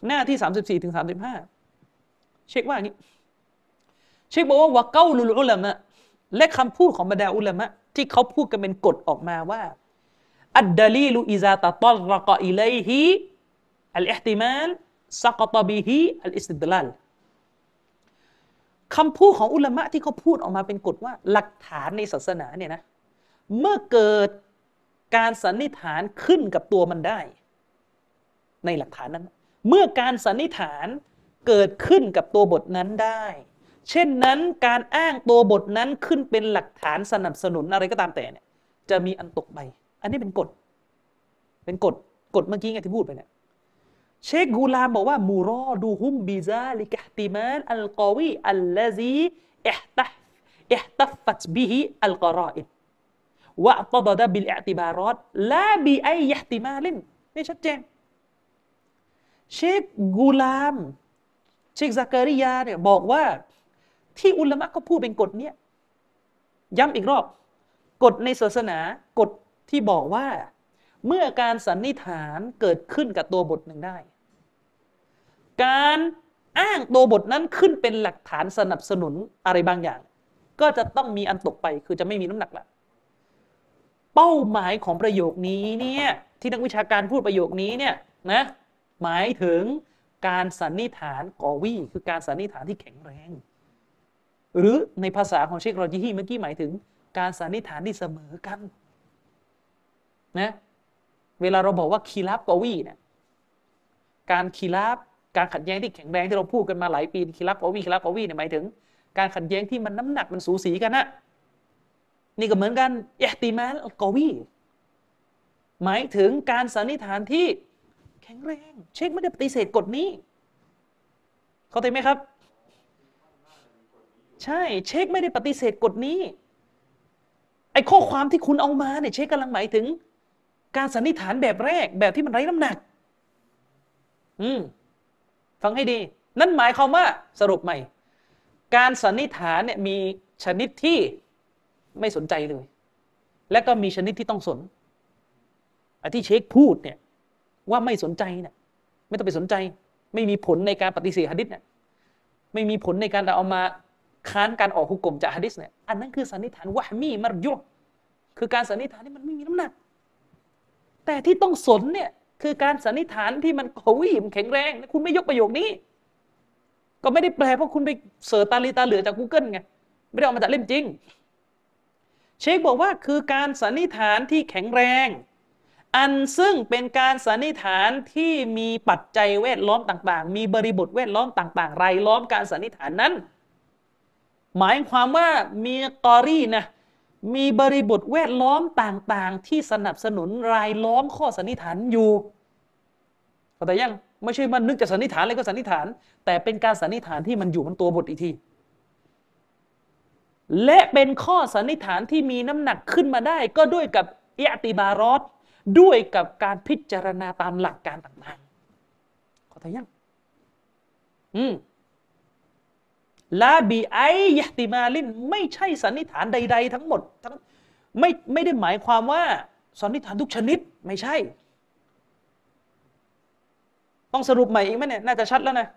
หน้าที่ 34ถึง35 เชคว่าอย่างนี้ เชคบอกว่าวะเก้าลุลอุลามะและคำพูดของบรรดาอุลามะที่เขาพูดกันเป็นกฎออกมาว่า อัดดลีลุอิซาตะตัรกะอิเลฮิอัลอิห์ติมัลสักตบิฮิอัลอิสติดลัล คำพูดของอุลามะที่เขาพูดออกมาเป็นกฎว่า หลักฐานในศาสนาเนี่ยนะเมื่อเกิดการสันนิษฐานขึ้นกับตัวมันได้ ในหลักฐานนั้น เมื่อการสันนิษฐานเกิดขึ้นกับตัวบทนั้นได้ เช่นนั้นการอ้างตัวบทนั้นขึ้นเป็นหลักฐานสนับสนุนอะไรก็ตามแต่เนี่ยจะมีอันตกไป อันนี้เป็นกฎ เป็นกฎกฎเมื่อกี้ไงที่พูดไปเนี่ย เชคกูลามบอกว่าمرادهم بذلك الاحتمال القوي الذي احتف احتفت به القرائن وتعضد بالاعتباراتลาบิไอยห์ติมาลินนี่ชัดเจนเชคกูลาม เชคซักริยาเนี่ยบอกว่า ที่อุลามะเขาพูดเป็นกฎเนี้ยย้ำอีกรอบ กฎในศาสนากฎที่บอกว่า เมื่อการสันนิษฐานเกิดขึ้นกับตัวบทหนึ่งได้ การอ้างตัวบทนั้นขึ้นเป็นหลักฐานสนับสนุนอะไรบางอย่าง ก็จะต้องมีอันตกไปคือจะไม่มีน้ำหนักละเป้าหมายของประโยคนี้เนี่ยที่นักวิชาการพูดประโยคนี้เนี่ยนะหมายถึงการสันนิษฐานกอวีคือการสันนิษฐานที่แข็งแรง หรือในภาษาของเชคโรจิฮีเมื่อกี้หมายถึง การสันนิษฐานที่เสมอกันนะเวลาเราบอกว่าคีรับกอวีเนี่ยการคีรับ การขัดแย้งที่แข็งแรงที่เราพูดกันมาหลายปีคีรับกอวีคีรับกอวีเนี่ยหมายถึง การขัดแย้งที่มันน้ำหนักมันสูสีกันนะนี่ก็เหมือนกันเอติมาลกอวีหมายถึงการสันนิษฐานที่แข็งแรง เช็คไม่ได้ปฏิเสธกฎนี้ เข้าใจไหมครับ ใช่เช็คไม่ได้ปฏิเสธกฎนี้ไอ้ข้อความที่คุณเอามาเนี่ยเช็คกำลังหมายถึง การสันนิษฐานแบบแรกแบบที่มันไร้น้ำหนัก อืม ฟังให้ดี นั่นหมายความว่าสรุปใหม่ การสันนิษฐานเนี่ยมีชนิดที่ไม่สนใจเลย และก็มีชนิดที่ต้องสนอที่เชคพูดเนี่ยว่าไม่สนใจเนี่ยไม่ต้องไปสนใจ ไม่มีผลในการปฏิเสธฮะดิษเนี่ยไม่มีผลในการเอามาค้านการออกหุกกลมจากฮะดิษเนี่ยอันนั้นคือสันนิษฐานวะมีมารยุคือการสันนิษฐานที่มันไม่มีน้ำหนัก แต่ที่ต้องสนเนี่ย คือการสันนิษฐานที่มันقويมันแข็งแรงคุณไม่ยกประโยคนี้ ก็ไม่ได้แปลเพราะคุณไป search ตาลีตาเหลือกจาก Google ไงไม่ได้เอามาจากเล่มจริง เชคบอกว่าคือการสันนิษฐานที่แข็งแรง อันซึ่งเป็นการสันนิษฐานที่มีปัจจัยแวดล้อมต่างๆ มีบริบทแวดล้อมต่างๆ รายล้อมการสันนิษฐานนั้น หมายความว่ามีقرينة มีบริบทแวดล้อมต่างๆ ที่สนับสนุนรายล้อมข้อสันนิษฐานอยู่เข้าใจยังไม่ใช่มันนึกจะสันนิษฐานอะไรก็สันนิษฐาน แต่เป็นการสันนิษฐานที่มันอยู่บนตัวบทอีกที และเป็นข้อสันนิษฐานที่มีน้ำหนักขึ้นมาได้ ก็ด้วยกับเอติบารอตด้วยกับการพิจารณาตามหลักการต่างๆเข้าใจยังอืม ลาบีไอยติมาลินไม่ใช่สันนิษฐานใด ๆ ทั้งหมดทั้งไม่ไม่ได้หมายความว่าสันนิษฐานทุกชนิดไม่ใช่ ต้องสรุปใหม่อีกไหมเนี่ยน่าจะชัดแล้วนะ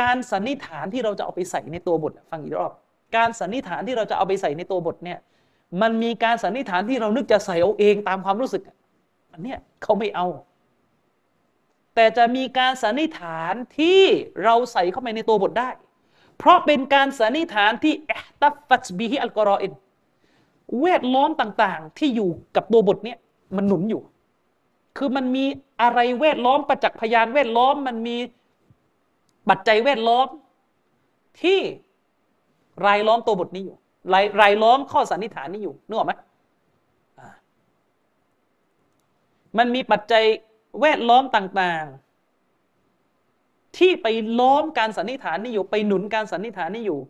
การสันนิษฐานที่เราจะเอาไปใส่ในตัวบท ฟังอีกรอบ การสันนิษฐานที่เราจะเอาไปใส่ในตัวบทเนี่ยมันมีการสันนิษฐานที่เรานึกจะใส่เอาเองตามความรู้สึก อันเนี้ยเขาไม่เอา แต่จะมีการสันนิษฐานที่เราใส่เข้าไปในตัวบทได้ เพราะเป็นการสันนิษฐานที่เอตัฟฟัตบีฮิอัลกอรออินเวดล้อมต่างๆ ที่อยู่กับตัวบทเนี้ยมันหนุนอยู่ คือมันมีอะไรแวดล้อมประจักษ์พยานแวดล้อมมันมีปัจจัยแวดล้อมที่รายล้อมตัวบทนี้อยู่รายรายล้อมข้อสันนิษฐานนี้อยู่นึกออกไหมมันมีปัจจัย แวดล้อมต่างๆ ที่ไปล้อมการสันนิษฐานนี้อยู่ ไปหนุนการสันนิษฐานนี้อยู่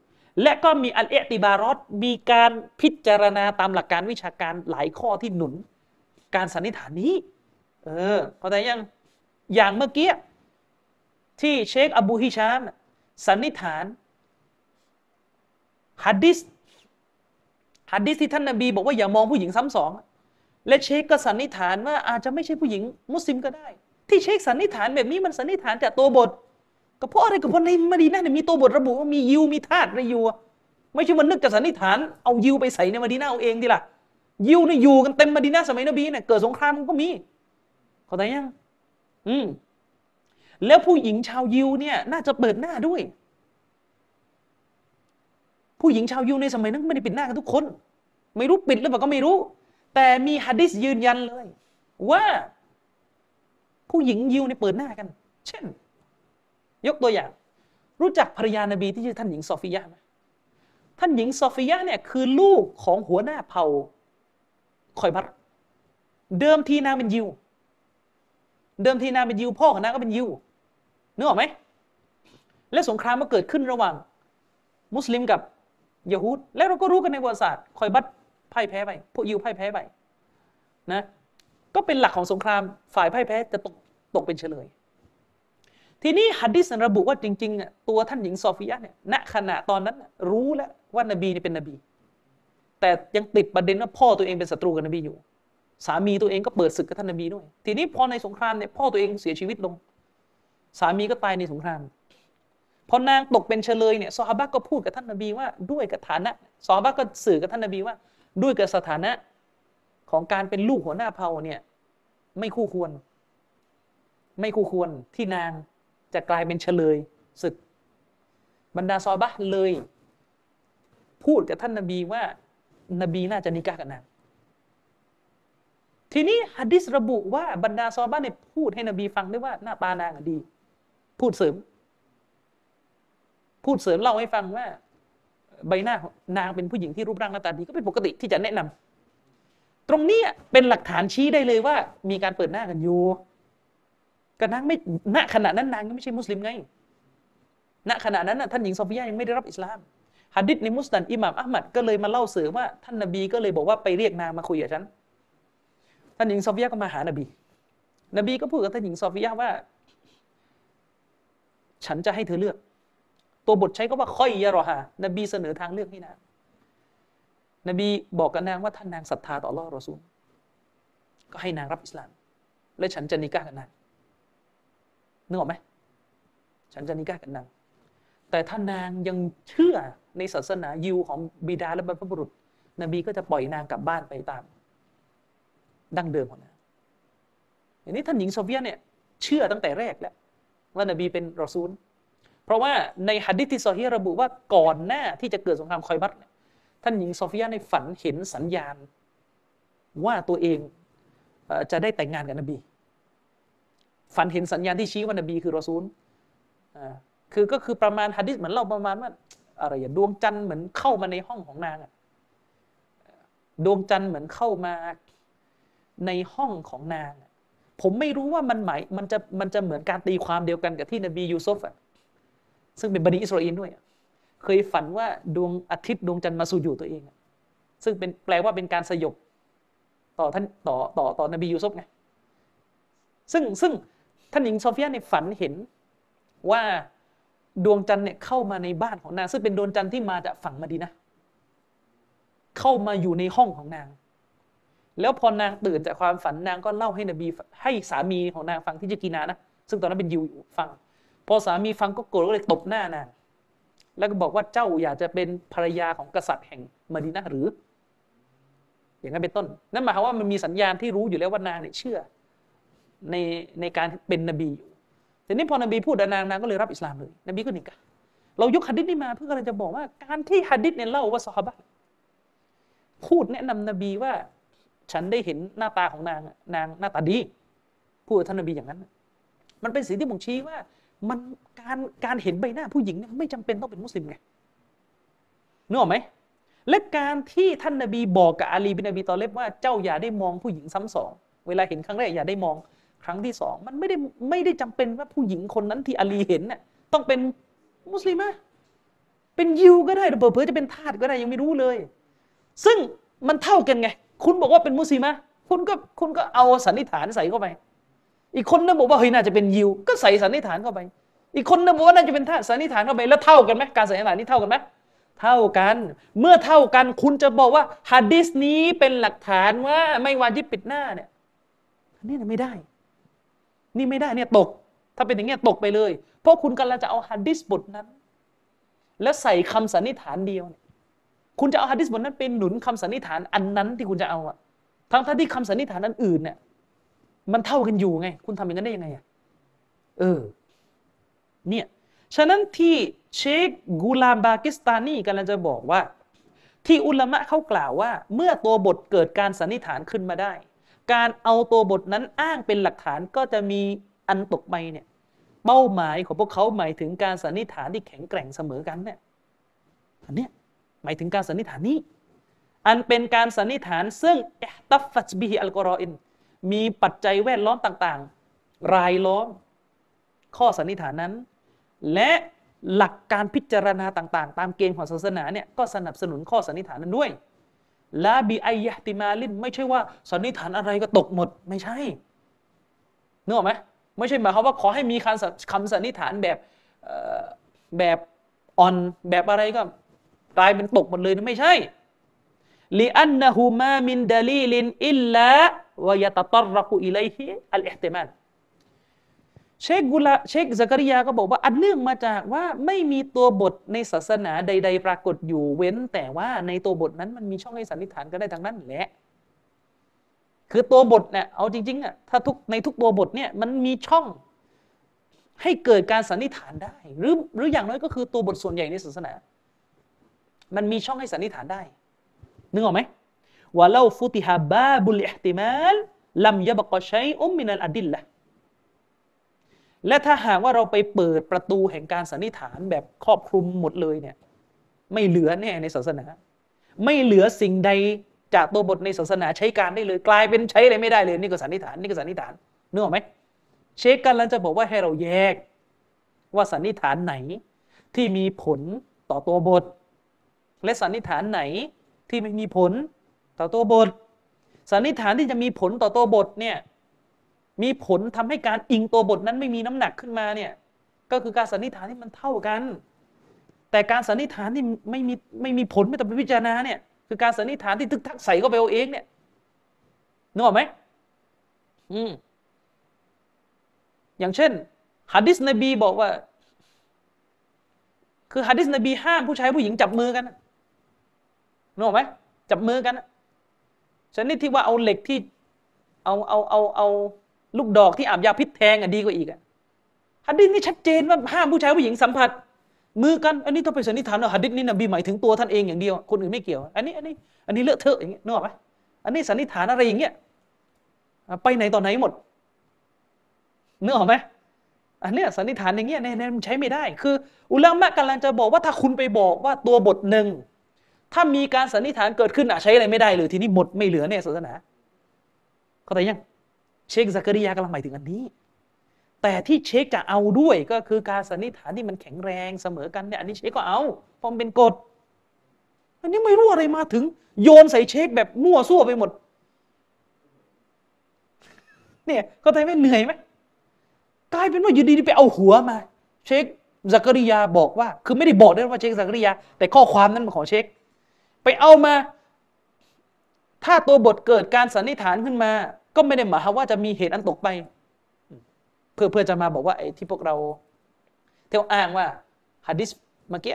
และก็มีอัลเอติบารอตมีการพิจารณาตามหลักการวิชาการหลายข้อที่หนุน การสันนิษฐานนี้ เออเข้าใจยังอย่างเมื่อกี้ที่เชคอบูฮิชามสันนิษฐานฮัดดิสฮัดดิสที่ท่านนบีบอกว่าอย่ามองผู้หญิงซ้ำสอง และเชคก็สันนิษฐานว่าอาจจะไม่ใช่ผู้หญิงมุสลิมก็ได้ ที่เชคสันนิษฐานแบบนี้มันสันนิษฐานจากตัวบท ก็เพราะอะไรก็เพราะในมดีนาเนี่ยมีตัวบทระบุว่ามียิวมีธาตุระยูไม่ใช่มันนึกจะสันนิษฐานเอายิวไปใส่ในมดีนาเอาเองดีล่ะยิวเนี่ยอยู่กันเต็มมดีนาสมัยนบีเนี่ยเกิดสงครามมันก็มีเข้าใจยังอืมแล้วผู้หญิงชาวยิวเนี่ยน่าจะเปิดหน้าด้วย ผู้หญิงชาวยิวในสมัยนั้นไม่ได้ปิดหน้ากันทุกคน ไม่รู้ปิดหรือเปล่าก็ไม่รู้ แต่มีฮะดิษยืนยันเลย ว่า ผู้หญิงยิวในเปิดหน้ากัน เช่น ยกตัวอย่าง รู้จักภรรยานบีที่ชื่อท่านหญิงซอฟิยะไหมท่านหญิงซอฟิยะเนี่ยคือลูกของหัวหน้าเผ่าคอยบัตเดิมทีนางเป็นยิว เดิมทีนางเป็นยิว พ่อของนางก็เป็นยิวนึกออกไหม และสงครามก็เกิดขึ้นระหว่าง มุสลิมกับยะฮูดแล้วเราก็รู้กันในประวัติศาสตร์คอยบัต พ่ายแพ้ไป พวกยิวพ่ายแพ้ไปนะ ก็เป็นหลักของสงครามฝ่ายพ่ายแพ้จะตกตกเป็นเฉลย ทีนี้ฮัดดิสระบุว่าจริงๆ ตัวท่านหญิงซอฟิยะเนี่ย ณ ขณะตอนนั้นรู้แล้วว่านบีนี่เป็นนบี แต่ยังติดประเด็นว่าพ่อตัวเองเป็นศัตรูกับนบีอยู่ สามีตัวเองก็เปิดศึกกับท่านนบีด้วย ทีนี้พอในสงครามเนี่ยพ่อตัวเองเสียชีวิตลง สามีก็ตายในสงครามพอนางตกเป็นเฉลยเนี่ยซอฮาบะก็พูดกับท่านนบีว่าด้วยกับฐานะซอฮาบะก็สื่อกับท่านนบีว่า ด้วยกับสถานะของการเป็นลูกหัวหน้าเผ่าเนี่ย ไม่คู่ควร ไม่คู่ควรที่นางจะกลายเป็นเฉลยศึก บรรดาซอบะเลย พูดกับท่านนบีว่า นบีน่าจะนิกากับนางทีนี้ฮะดิษระบุว่าบรรดาซอบะเนี่ยพูดให้นบีฟังด้วยว่าหน้าตานางดี พูดเสริม พูดเสริมเล่าให้ฟังว่า ใบหน้านางเป็นผู้หญิงที่รูปร่างหน้าตาดีก็เป็นปกติที่จะแนะนำตรงนี้เป็นหลักฐานชี้ได้เลยว่า มีการเปิดหน้ากันอยู่ก็นางไม่ณขณะนั้นนางยังไม่ใช่มุสลิมไงณขณะนั้นท่านหญิงซอฟียายังไม่ได้รับอิสลามฮัดดิษในมุสตันอิหม่ามอัลมัดก็เลยมาเล่าเสริมว่าท่านนบีก็เลยบอกว่าไปเรียกนางมาคุยกับฉัน ท่านหญิงซอฟียาก็มาหานบี นบีก็พูดกับท่านหญิงซอฟียาว่า ฉันจะให้เธอเลือก ตัวบทใช้ก็ว่าค่อยยารอฮานบีเสนอทางเลือกให้นางนบีบอกกับนางว่าท่านนางศรัทธาต่อลอรอซูลก็ให้นางรับอิสลาม และฉันจะนิกากับนางนึกออกไหมฉันจะนิกากันนาง แต่ถ้านางยังเชื่อในศาสนายิวของบิดาและบรรพบุรุษ นบีก็จะปล่อยนางกลับบ้านไปตาม ดั้งเดิมของนางอย่างนี้ท่านหญิงโซเฟียตเนี่ยเชื่อตั้งแต่แรกแล้วว่านบีเป็นรอซูล เพราะว่าในฮัดดิที่ซอฮีระบุว่าก่อนหน้าที่จะเกิดสงครามคอยบัตท่านหญิงโซฟียในฝันเห็นสัญญาณ ว่าตัวเองจะได้แต่งงานกับนบี ฝันเห็นสัญญาณที่ชี้ว่านบีคือรอซูลคือก็คือประมาณฮะดิษเหมือนเราประมาณว่าอะไรอย่างดวงจันทร์เหมือนเข้ามาในห้องของนางดวงจันทร์เหมือนเข้ามาในห้องของนาง ผมไม่รู้ว่ามันหมายมันจะมันจะเหมือนการตีความเดียวกันกับที่นบียูซุฟอะ ซึ่งเป็นบันิอิสราเอลด้วย เคยฝันว่าดวงอาทิตย์ดวงจันทร์มาสู่อยู่ตัวเอง ซึ่งเป็นแปลว่าเป็นการสยบต่อท่านต่อต่อต่อนบียูซุฟไงซึ่งซึ่งท่านหญิงโซเฟียในฝันเห็นว่าดวงจันทร์เนี่ยเข้ามาในบ้านของนาง ซึ่งเป็นดวงจันทร์ที่มาจากฝั่งมาดีนะ เข้ามาอยู่ในห้องของนาง แล้วพอนางตื่นจากความฝันนางก็เล่าให้นบีให้สามีของนางฟังที่จะกีนานะ ซึ่งตอนนั้นเป็นยูอยู่ฟัง พอสามีฟังก็โกรธก็เลยตบหน้านางแล้วก็บอกว่าเจ้าอยากจะเป็นภรรยาของกษัตริย์แห่งมาดีนะหรือ อย่างนั้นเป็นต้น นั่นหมายความว่ามันมีสัญญาณที่รู้อยู่แล้วว่านางเนี่ยเชื่อ ในในการเป็นนบีอยู่แต่นี้พอนบีพูดนางนางก็เลยรับอิสลามเลย นบีก็นิกะเรายกฮัดดิษนี้มาเพื่ออะไรจะบอกว่า การที่ฮัดดิษเนี่ยเล่าว่าซอฮาบะพูดแนะนำนบีว่า ฉันได้เห็นหน้าตาของนางนางหน้าตาดี พูดท่านนบีอย่างนั้น มันเป็นสิ่งที่บ่งชี้ว่า มันการการเห็นใบหน้าผู้หญิงเนี่ยไม่จำเป็นต้องเป็นมุสลิมไงนึกออกไหมและการที่ท่านนบีบอกกับอาลีบินนบีตอเลบว่าเจ้าอย่าได้มองผู้หญิงซ้ำสองเวลาเห็นครั้งแรกอย่าได้มองครั้งที่สองมันไม่ได้ไม่ได้จำเป็นว่าผู้หญิงคนนั้นที่อาลีเห็นน่ะต้องเป็นมุสลิมะเป็นยิวก็ได้หรือเผื่อจะเป็นทาสก็ได้ยังไม่รู้เลย ซึ่งมันเท่ากันไง คุณบอกว่าเป็นมุสลิมะคุณก็คุณก็เอาสันนิษฐานใส่เข้าไป อีกคนนึงบอกว่าเฮ้ยน่าจะเป็นยิว ก็ใส่สันนิษฐานเข้าไป อีกคนนึงบอกว่าน่าจะเป็นท่าสสันนิษฐานเข้าไปแล้วเท่ากันไหมการสันนิษฐานนี้เท่ากันไหมเท่ากัน เมื่อเท่ากันคุณจะบอกว่าฮะดิษนี้เป็นหลักฐานว่าไม่วาจิบปิดหน้าเนี่ยนนี้ไม่ได้ นี่ไม่ได้เนี่ยตก ถ้าเป็นอย่างเงี้ยตกไปเลย เพราะคุณกำลังจะเอาฮัดดิสบทนั้น แล้วใส่คำสันนิษฐานเดียว คุณจะเอาฮัดดิสบทนั้นเป็นหนุนคำสันนิษฐานอันนั้นที่คุณจะเอาอะทั้งท่าที่คำสันนิษฐานอันอื่นเนี่ย มันเท่ากันอยู่ไง คุณทำอย่างนั้นได้ยังไงอะเออ เนี่ย ฉะนั้นที่เชคกูลามบากิสตานีกำลังจะบอกว่า ที่อุลามะเขากล่าวว่า เมื่อตัวบทเกิดการสันนิษฐานขึ้นมาได้ การเอาตัวบทนั้นอ้างเป็นหลักฐานก็จะมีอันตกไปเนี่ยเป้าหมายของพวกเขาหมายถึงการสันนิษฐานที่แข็งแกร่งเสมอกันเนี่ยอันเนี้ยหมายถึงการสันนิษฐานนี้ อันเป็นการสันนิษฐานซึ่งอตัฟฟัชบิฮิอัลกอรออิน มีปัจจัยแวดล้อมต่างๆ รายล้อม ข้อสันนิษฐานนั้น และหลักการพิจารณาต่างๆ ตามเกณฑ์ของศาสนาเนี่ยก็สนับสนุนข้อสันนิษฐานนั้นด้วยลาบีไอยะติมาลินไม่ใช่ว่าสันนิษฐานอะไรก็ตกหมดไม่ใช่นึกออกไหมไม่ใช่หมายความว่าขอให้มีคำคำสันนิษฐานแบบแบบอ่อนแบบอะไรก็กลายเป็นตกหมดเลยไม่ใช่ลิอันนะฮูมามินดลีลินอิลลา วยตตรรักุอิเลฮิอัลอิฮติมานเชคกุลาเชคซักริยาก็บอกว่าอันเนื่องมาจากว่าไม่มีตัวบทในศาสนาใด ๆ ปรากฏอยู่เว้น แต่ว่าในตัวบทนั้นมันมีช่องให้สันนิษฐานก็ได้ทั้งนั้นแหละคือตัวบทเนี่ยเอาจริงๆอะถ้าทุกในทุกตัวบทเนี่ยมันมีช่องให้เกิดการสันนิษฐานได้ หรือหรืออย่างน้อยก็คือตัวบทส่วนใหญ่ในศาสนา มันมีช่องให้สันนิษฐานได้นึกออกไหม ว่าเล่าฟุติฮาบาบุลอิห์ติมัลลัมยบกอชัยอุมมินัลอดิลละและถ้าหากว่าเราไปเปิดประตูแห่งการสันนิษฐานแบบครอบคลุมหมดเลยเนี่ย ไม่เหลือแน่ในศาสนา ไม่เหลือสิ่งใดจากตัวบทในศาสนาใช้การได้เลยกลายเป็นใช้อะไรไม่ได้เลยนี่ก็สันนิษฐานนี่ก็สันนิษฐานนึกออกไหมเชคกันแล้วจะบอกว่าให้เราแยก ว่าสันนิษฐานไหนที่มีผลต่อตัวบท และสันนิษฐานไหนที่ไม่มีผล ต่อตัวบท สันนิษฐานที่จะมีผลต่อตัวบทเนี่ยมีผลทำให้การอิงตัวบทนั้นไม่มีน้ำหนักขึ้นมาเนี่ยก็คือการสันนิษฐานที่มันเท่ากัน แต่การสันนิษฐานที่ไม่มีไม่มีผลไม่ต้องไปพิจารณาเนี่ยคือการสันนิษฐานที่ทึกทักใส่เข้าไปเอาเองเนี่ยนึกออกไหมอืมอย่างเช่นฮะดิษนบีบอกว่า คือฮะดิษนบีห้ามผู้ชายผู้หญิงจับมือกันนึกออกไหมจับมือกัน ชนิดที่ว่าเอาเหล็กที่เอาเอาเอาเอาลูกดอกที่อาบยาพิษแทงอะดีกว่าอีกอะฮะดิษนี่ชัดเจนว่าห้ามผู้ชายผู้หญิงสัมผัส มือกันอันนี้ต้องไปสันนิษฐานว่าฮะดิษนี่นบีหมายถึงตัวท่านเองอย่างเดียว คนอื่นไม่เกี่ยว อันนี้อันนี้อันนี้เลอะเทอะอย่างเงี้ยนึกออกไหมอันนี้สันนิษฐานอะไรอย่างเงี้ยไปไหนตอนไหนหมดนึกออกไหมอันเนี้ยสันนิษฐานอย่างเงี้ยเนี่ยมันใช้ไม่ได้ คือ อุลามะกำลังจะบอกว่าถ้าคุณไปบอกว่าตัวบทหนึ่ง ถ้ามีการสันนิษฐานเกิดขึ้นอะใช้อะไรไม่ได้เลยทีนี้หมดไม่เหลือเนี่ยศาสนาเข้าใจยังเชคซักริยากำลังหมายถึงอันนี้ แต่ที่เชคจะเอาด้วยก็คือการสันนิษฐานที่มันแข็งแรงเสมอกันเนี่ยอันนี้เชคก็เอาเพราะมันเป็นกฎอันนี้ไม่รู้อะไรมาถึง โยนใส่เชคแบบมั่วซั่วไปหมด เนี่ยเข้าใจไหมเหนื่อยไหมกลายเป็นว่าอยู่ดีๆไปเอาหัวมา เชคซักริยาบอกว่า คือไม่ได้บอกด้วยว่าเชคซักริยา แต่ข้อความนั้นเป็นของเชค ไปเอามา ถ้าตัวบทเกิดการสันนิษฐานขึ้นมา ก็ไม่ได้หมายความว่าจะมีเหตุอันตกไป เพื่อเพื่อจะมาบอกว่าไอ้ที่พวกเราเที่ยวอ้างว่าฮัดดิสเมื่อกี้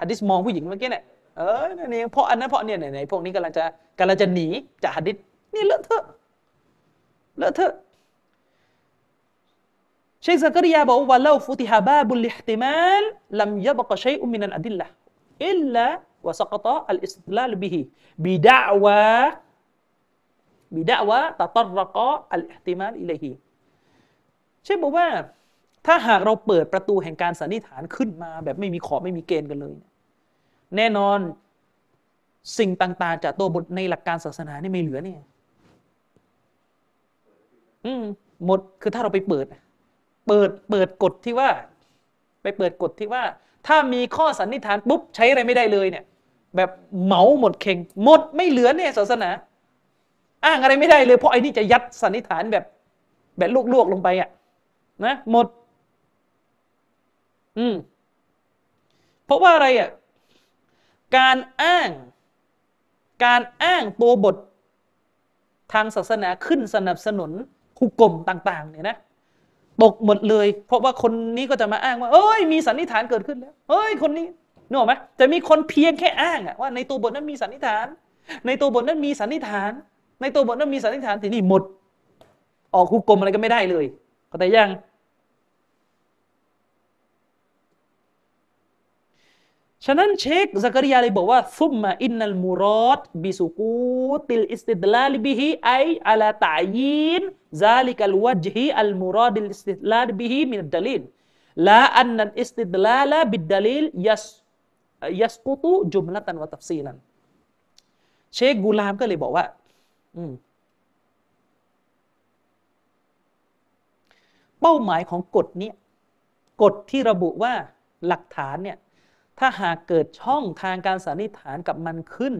ฮัดดิสมองผู้หญิงเมื่อกี้เนี่ยเออนี่เพราะอันนั้นเพราะเนี่ยไหนพวกนี้กำลังจะกำลังจะหนีจากฮะดิษนี่เลอะเทอะเลอะเทอะเชคซักริยาบอกว่าلو فتح باب الاحتمال لم يبق شيء من الأدلة إلا وسقط الاستدلال به بدعوى بدعوى تطرق الاحتمال إليهเช่นบอกว่า ถ้าหากเราเปิดประตูแห่งการสันนิษฐานขึ้นมา แบบไม่มีขอบไม่มีเกณฑ์กันเลย แน่นอนสิ่งต่างๆ จากตัวบทในหลักการศาสนานี่ไม่เหลือเนี่ยอืมหมดคือถ้าเราไปเปิด เปิดเปิดกฎที่ว่า ไปเปิดกฎที่ว่า ถ้ามีข้อสันนิษฐานปุ๊บใช้อะไรไม่ได้เลยเนี่ย แบบเหมาหมดเข่งหมดไม่เหลือเนี่ยศาสนา อ้างอะไรไม่ได้เลยเพราะไอ้นี่จะยัดสันนิษฐานแบบ แบบลวกๆลงไปอะนะหมด อืมเพราะว่าอะไรอะการอ้าง การอ้างตัวบททางศาสนาขึ้นสนับสนุนหุกกลมต่าง ๆ เนี่ยนะตกหมดเลย เพราะว่าคนนี้ก็จะมาอ้างว่า เอ้ยมีสันนิษฐานเกิดขึ้นแล้วเฮ้ยคนนี้ นึกออกไหมจะมีคนเพียงแค่อ้างว่าในตัวบทนั้นมีสันนิษฐาน ในตัวบทนั้นมีสันนิษฐาน ในตัวบทนั้นมีสันนิษฐานทีนี้หมด ออกคุกกลมอะไรก็ไม่ได้เลยเข้าใจยังฉะนั้นเชคซักริยาเลยบอกว่าثم إن المراد بسقوط الاستدلال به أي على تعيين ذلك الوجه المراد الاستدلال به من الدليل لا أن الاستدلال بالدليل يس ยัสกุตุจุมละตันวะตัฟซีลันเชคกูลามก็เลยบอกว่า อืมเป้าหมายของกฎนี้กฎที่ระบุว่าหลักฐานเนี่ยถ้าหากเกิดช่องทางการสันนิษฐานกับมันขึ้น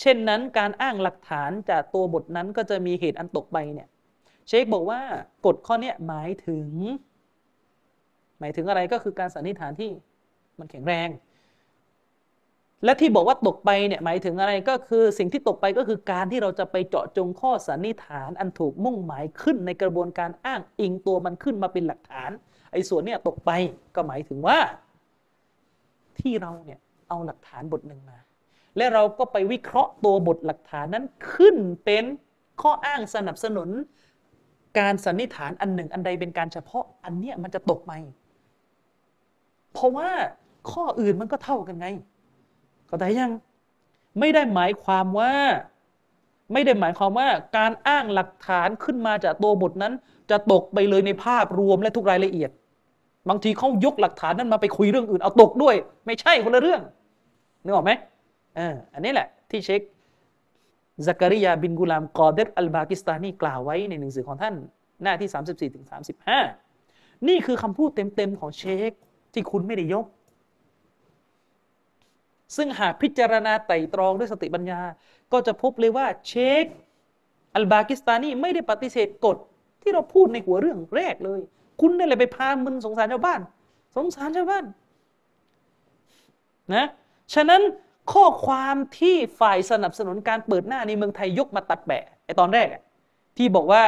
เช่นนั้นการอ้างหลักฐานจากตัวบทนั้นก็จะมีเหตุอันตกไปเนี่ยเชคบอกว่ากฎข้อนี้หมายถึง หมายถึงอะไรก็คือการสันนิษฐานที่มันแข็งแรง และที่บอกว่าตกไปเนี่ยหมายถึงอะไรก็คือสิ่งที่ตกไปก็คือการที่เราจะไปเจาะจงข้อสันนิษฐาน อันถูกมุ่งหมายขึ้นในกระบวนการอ้างอิงตัวมันขึ้นมาเป็นหลักฐาน ไอ้ส่วนเนี้ยตกไปก็หมายถึงว่า ที่เราเนี่ยเอาหลักฐานบทหนึ่งมา และเราก็ไปวิเคราะห์ตัวบทหลักฐานนั้นขึ้นเป็นข้ออ้างสนับสนุน การสันนิษฐานอันหนึ่งอันใดเป็นการเฉพาะอันเนี้ยมันจะตกไหมเพราะว่าข้ออื่นมันก็เท่ากันไง เข้าใจยัง ไม่ได้หมายความว่า ไม่ได้หมายความว่า การอ้างหลักฐานขึ้นมาจากตัวบทนั้น จะตกไปเลยในภาพรวมและทุกรายละเอียด บางทีเขายกหลักฐานนั้นมาไปคุยเรื่องอื่นเอาตกด้วย ไม่ใช่คนละเรื่องนึกออกไหมออันนี้แหละที่เช็คซักริยาบินกุลามกอเดตอัลบากิสตานีกล่าวไว้ในหนังสือของท่าน หน้าที่ 34ถึง35 นี่คือคำพูดเต็มๆของเชคที่คุณไม่ได้ยก ซึ่งหากพิจารณาไต่ตรองด้วยสติปัญญา ก็จะพบเลยว่าเชคอัลบากิสตานีไม่ได้ปฏิเสธกฎที่เราพูดในหัวเรื่องแรกเลย คุณนี่แหละไปพามึนสงสารชาวบ้าน สงสารชาวบ้านนะฉะนั้นข้อความที่ฝ่ายสนับสนุนการเปิดหน้าในเมืองไทยยกมาตัดแบะไอตอนแรกที่บอกว่า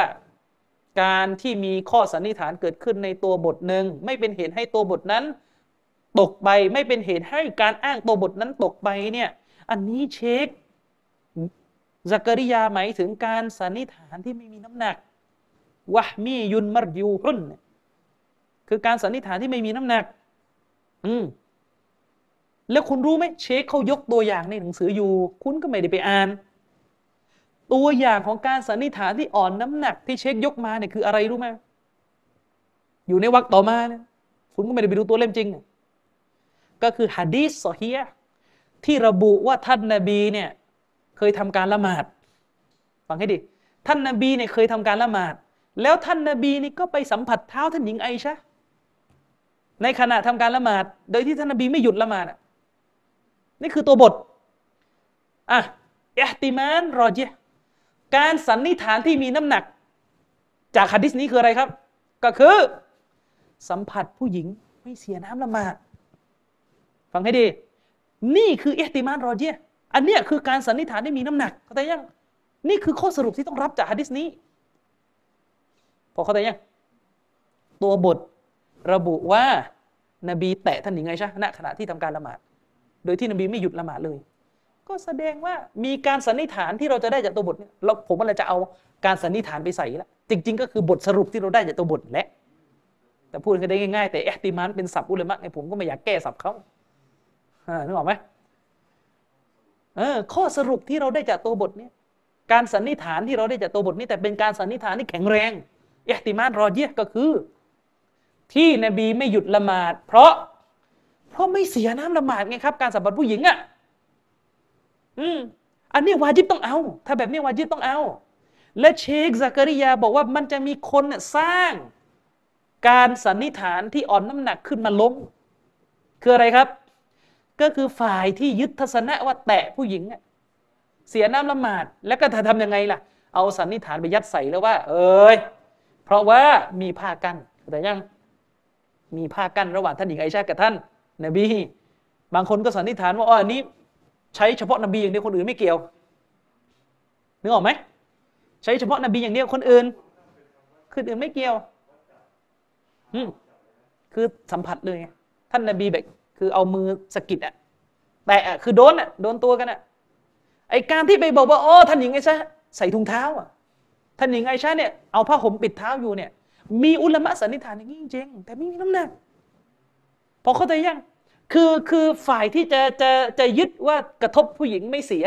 การที่มีข้อสันนิษฐานเกิดขึ้นในตัวบทหนึ่งไม่เป็นเหตุให้ตัวบทนั้น ตกไปไม่เป็นเหตุให้การอ้างตัวบทนั้นตกไปเนี่ยอันนี้เช็คซักริยาหมายถึงการสันนิษฐานที่ไม่มีน้ำหนักวะมียุนมรยูฮุนคือการสันนิษฐานที่ไม่มีน้ำหนัก อืมแล้วคุณรู้ไหมเชคเขายกตัวอย่างในหนังสืออยู่ คุณก็ไม่ได้ไปอ่าน ตัวอย่างของการสันนิษฐานที่อ่อนน้ำหนัก ที่เชคยกมาเนี่ยคืออะไรรู้ไหมอยู่ในวรรคต่อมาเนี่ยคุณก็ไม่ได้ไปดูตัวเล่มจริง ก็คือฮะดีสซอฮีที่ระบุว่าท่านนาบีเนี่ยเคยทำการละหมาดฟังให้ดี ท่านนาบีเนี่ยเคยทำการละหมาด แล้วท่านนาบีนี่ก็ไปสัมผัสเท้าท่านหญิงไอชะในขณะทำการละหมาด โดยที่ท่านนาบีไม่หยุดละหมาดนี่คือตัวบทอะอิหติมานรอเจการสันนิษฐานที่มีน้ำหนัก จากฮะดิษนี้คืออะไรครับ ก็คือ สัมผัสผู้หญิงไม่เสียน้ำละหมาด ฟังให้ดี นี่คือเอติมานรอเจอันเนี้ยคือการสันนิษฐานที่มีน้ำหนักเข้าใจยัง นี่คือข้อสรุปที่ต้องรับจากฮะดิษนี้ พอเข้าใจยัง ตัวบทระบุว่า นบีแตะท่านหญิงไงใช่ณขณะที่ทำการละหมาด โดยที่นบีไม่หยุดละหมาดเลย ก็แสดงว่ามีการสันนิษฐานที่เราจะได้จากตัวบทเนี่ยเราผมว่าเราจะเอาการสันนิษฐานไปใส่ละจริง ๆ ก็คือบทสรุปที่เราได้จากตัวบทแหละแต่พูดกันได้ง่ายๆแต่เอติมานเป็นศัพท์อุลามะไงผมก็ไม่อยากแก้ศัพท์เขา นึกออกไหมเออข้อสรุปที่เราได้จากตัวบทนี่ยการสันนิษฐานที่เราได้จากตัวบทนี้ แต่เป็นการสันนิษฐานที่แข็งแรงเอติมานรอเยก็คือ ที่นบีไม่หยุดละหมาด เพราะ เพราะไม่เสียน้ำละหมาดไงครับ การสัมผัสผู้หญิงอะอืมอันนี้วาจิบต้องเอา ถ้าแบบนี้วาจิบต้องเอา และเชคซักริยาบอกว่ามันจะมีคนสร้าง การสันนิษฐานที่อ่อนน้ำหนักขึ้นมาล้มคืออะไรครับ ก็คือฝ่ายที่ยึดทัศนะว่าแตะผู้หญิงเสียน้ำละหมาด แล้วก็จะทำยังไงล่ะ เอาสันนิษฐานไปยัดใส่แล้วว่า เอ้ยเพราะว่ามีผ้ากั้นแต่ยังมีผ้ากั้นระหว่างท่านหญิงไอชากับท่านนบี บางคนก็สันนิษฐานว่าอ๋ออันนี้ ใช้เฉพาะนบีอย่างเดียวคนอื่นไม่เกี่ยวนึกออกไหมใช้เฉพาะนบีอย่างเดียวคนอื่นคนอื่นไม่เกี่ยวอืมคือสัมผัสเลยท่านนบีแบบ คือเอามือสกิดอะแต่คือโดนอะโดนตัวกันอะไอการที่ไปบอกว่าโอ๋อท่านหญิงไอชาใส่ถุงเท้าอะท่านหญิงไอชาเนี่ยเอาผ้าห่มปิดเท้าอยู่เนี่ยมีอุลามะสันนิษฐานอย่างนี้จริงแต่ไม่มีน้ำหนักพอเข้าใจยังคือคือฝ่ายที่จะจะจะยึดว่ากระทบผู้หญิงไม่เสีย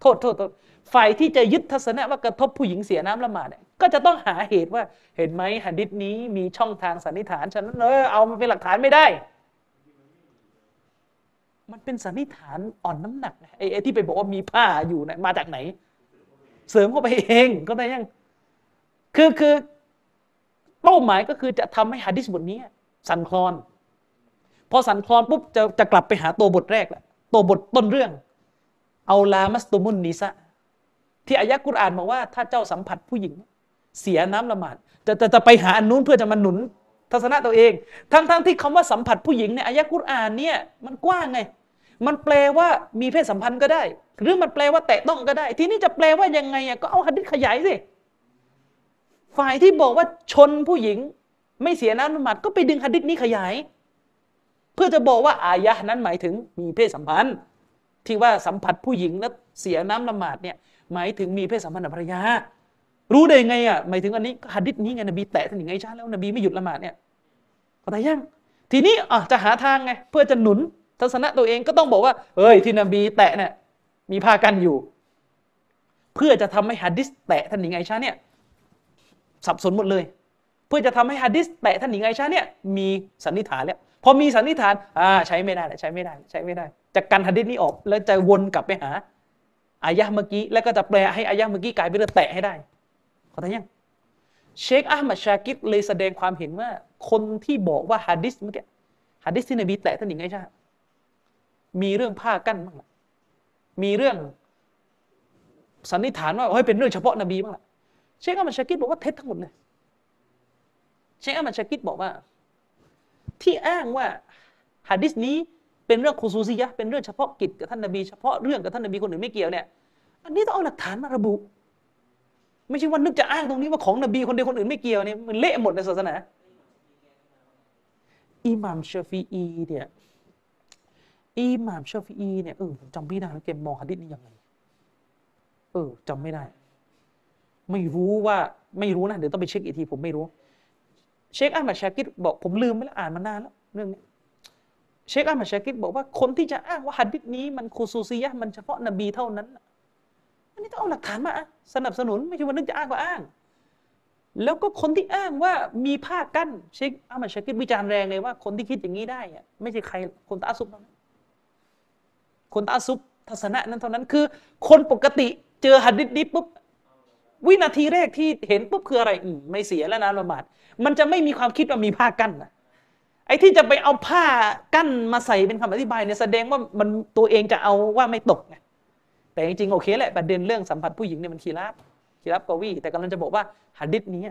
โทษโทษโทษฝ่ายที่จะยึดทัศนะว่ากระทบผู้หญิงเสียน้ำละหมาดเนี่ยก็จะต้องหาเหตุว่าเห็นไหมหะดิษนี้มีช่องทางสันนิษฐานฉะนั้นเออเอามาเป็นหลักฐานไม่ได้ มันเป็นสันนิษฐานอ่อนน้ำหนักไอ้ที่ไปบอกว่ามีผ้าอยู่นี่ยมาจากไหน เสริมเข้าไปเองก็ได้ยัง คือคือเป้าหมายก็คือจะทำให้หะดิษบทนี้ สันคลอน พอสันคลอนปุ๊บจะจะกลับไปหาตัวบทแรกแหละตัวบทต้นเรื่อง เอาลามัสตุมุนนิสะที่อายะกุรอานบอกว่าถ้าเจ้าสัมผัสผู้หญิง เสียน้ำละหมาดจะจะจะไปหาอันนู้นเพื่อจะมาหนุน ทัศนะตัวเอง ทั้งทั้งที่คำว่าสัมผัสผู้หญิงเนี่ยอายะกุรอานเนี่ยมันกว้างไง มันแปลว่ามีเพศสัมพันธ์ก็ได้ หรือมันแปลว่าแตะต้องก็ได้ ทีนี้จะแปลว่ายังไงอะก็เอาหัดดิษขยายสิฝ่ายที่บอกว่าชนผู้หญิง ไม่เสียน้ำละหมาดก็ไปดึงหัดดิษนี้ขยาย เพื่อจะบอกว่าอายะนั้นหมายถึงมีเพศสัมพันธ์ ที่ว่าสัมผัสผู้หญิงแล้วเสียน้ำละหมาดเนี่ยหมายถึงมีเพศสัมพันธ์กับภรรยา รู้ได้ไงอะหมายถึงอันนี้ก็หะดิษนี้ไงนบีแตะท่านหญิงไอชาแล้วนบีไม่หยุดละหมาดเนี่ยเข้าใจยังทีนี้อะจะหาทางไงเพื่อจะหนุนทัศนะตัวเองก็ต้องบอกว่าเอ้ยที่นบีแตะเนี่ยมีผ้ากันอยู่ เพื่อจะทำให้หะดิษแตะท่านหญิงไอชาเนี่ยสับสนหมดเลย เพื่อจะทำให้หะดิษแตะท่านหญิงไอชาเนี่ยมีสันนิษฐานแล้วพอมีสันนิษฐานอ่าใช้ไม่ได้ใช้ไม่ได้ใช้ไม่ได้จะกันหะดิษนี้ออกแล้วจะวนกลับไปหาอายะห์เมื่อกี้แล้วก็จะแปลให้อายะห์เมื่อกี้กลายเป็นเรื่องแตะให้ได้ เข้าใจยัง เชคอามัดชากิดเลยแสดงความเห็นว่า คนที่บอกว่าฮะดิษเมื่อกี้ฮะดิษที่นบีแตะท่านหญิงไอชามีเรื่องผ้ากั้นบ้างละมีเรื่องสันนิษฐานว่าเฮ้ยเป็นเรื่องเฉพาะนบีบ้างล่ะเชคอามัดชากิดบอกว่าเท็จทั้งหมดเลย เชคอามัดชากิดบอกว่า ที่อ้างว่าฮะดิษนี้เป็นเรื่องคุซูซียะเป็นเรื่องเฉพาะกิจกับท่านนบีเฉพาะเรื่องกับท่านนบีคนอื่นไม่เกี่ยวเนี่ย อันนี้ต้องเอาหลักฐานมาระบุ ไม่ใช่ว่านึกจะอ้างตรงนี้ว่าของนบีคนเดียวคนอื่นไม่เกี่ยวเนี่ยมันเละหมดในศาสนาอิหม่ามชาฟีอีเนี่ยอิหม่ามชาฟีอีเนี่ยเออจำไม่ได้แล้วแกมองหะดิษนี้ยังไงเออจำไม่ได้ ไม่รู้ว่าไม่รู้นะเดี๋ยวต้องไปเช็คอีกทีผมไม่รู้ เชคอามัดชากิดบอกผมลืมไปแล้วอ่านมานานแล้วเรื่องนี้เชคอามัดชากิดบอกว่าคนที่จะอ้างว่าหะดิษนี้มันคุซูซียะห์มันเฉพาะนบีเท่านั้นนะ อันนี้ต้องเอาหลักฐานมาสนับสนุนไม่ใช่ว่านึกจะอ้างก็อ้าง แล้วก็คนที่อ้างว่ามีผ้ากั้นเชคอามัดชากิดวิจารณ์แรงเลยว่าคนที่คิดอย่างนี้ได้อะไม่ใช่ใครคนตาซุบเท่านั้นคนตาซุบทัศนะนั้นเท่านั้นคือ คนปกติเจอหัดดิษนี้ปุ๊บวินาทีแรกที่เห็นปุ๊บคืออะไรอืมไม่เสียแล้วนะละหมาดมันจะไม่มีความคิดว่ามีผ้ากั้นนะไอ้ที่จะไปเอาผ้ากั้นมาใส่เป็นคำอธิบายเนี่ยแสดงว่ามันตัวเองจะเอาว่าไม่ตกไง แต่จริงๆโอเคแหละประเด็นเรื่องสัมผัสผู้หญิงเนี่ยมันคีรับคีรับกวีแต่กำลังจะบอกว่าหัดดิษนี้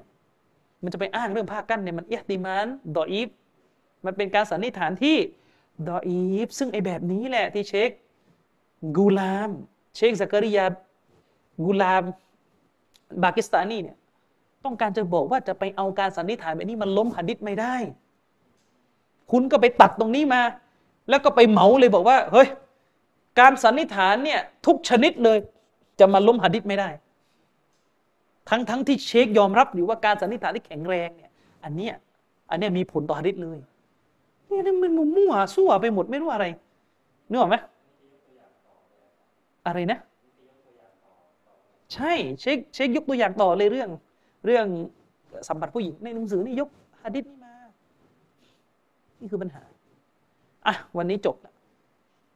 มันจะไปอ้างเรื่องผ้ากั้นเนี่ยมันเอียติมานดออีฟมันเป็นการสันนิษฐานที่ดออีฟซึ่งไอ้แบบนี้แหละที่เชคกูลาม เชคซักริยากูลามบากิสตานีเนี่ยต้องการจะบอกว่าจะไปเอาการสันนิษฐานแบบนี้มันล้มหัดดิษไม่ได้ คุณก็ไปตัดตรงนี้มา แล้วก็ไปเหมาเลยบอกว่า เฮ้ย การสันนิษฐานเนี่ยทุกชนิดเลยจะมาล้มหะดิษไม่ได้ ทั้งทั้งที่เชคยอมรับอยู่ว่าการสันนิษฐานที่แข็งแรงเนี่ยอันเนี้ยอันเนี้ยมีผลต่อหะดิษเลยนี่มันมั่วซั่วไปหมดไม่รู้อะไรนึกออกไหมอะไรนะ ใช่เชคเชคยกตัวอย่างต่อเลยเรื่อง เรื่องสัมผัสผู้หญิงในหนังสือนี่ยกหะดิษนี่มา นี่คือปัญหาอะวันนี้จบแล้ว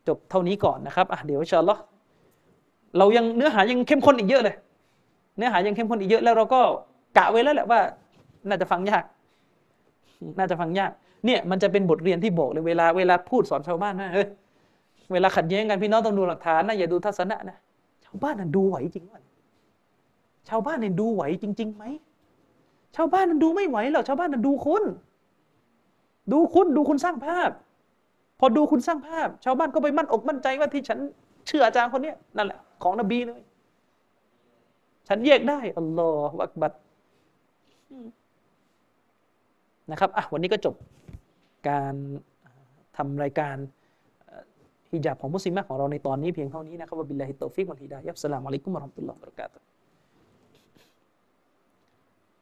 จบเท่านี้ก่อนนะครับอะเดี๋ยวอินชาอัลอเรายังเนื้อหายังเข้มข้นอีกเยอะเลย เนื้อหายังเข้มข้นอีกเยอะแล้วเราก็กะไว้แล้วแหละว่า น่าจะฟังยาก น่าจะฟังยากเนี่ยมันจะเป็นบทเรียนที่บอกเลยเวลาเวลาพูดสอนชาวบ้านนะเฮ้ยเวลาขัดแย้งกันพี่น้องต้องดูหลักฐานนะอย่าดูทัศนะนะชาวบ้านน่ะดูไหวจริงวะชาวบ้านเนี่ยดูไหวจริงๆไหมชาวบ้านนั้นดูไม่ไหวหรอกชาวบ้านนั้นดูคุณดูคุณดูคุณสร้างภาพ พอดูคุณสร้างภาพ ชาวบ้านก็ไปมั่นอกมั่นใจว่าที่ฉันเชื่ออาจารย์คนเนี้ยนั่นแหละของนบีเลย ฉันแยกได้الله أكبرนะครับอะวันนี้ก็จบการทำรายการฮิญาบของมุสลิมของเราในตอนนี้เพียงเท่านี้นะครับوبالله التوفيق والهداية والسلام عليكم ورحمة الله وبركاته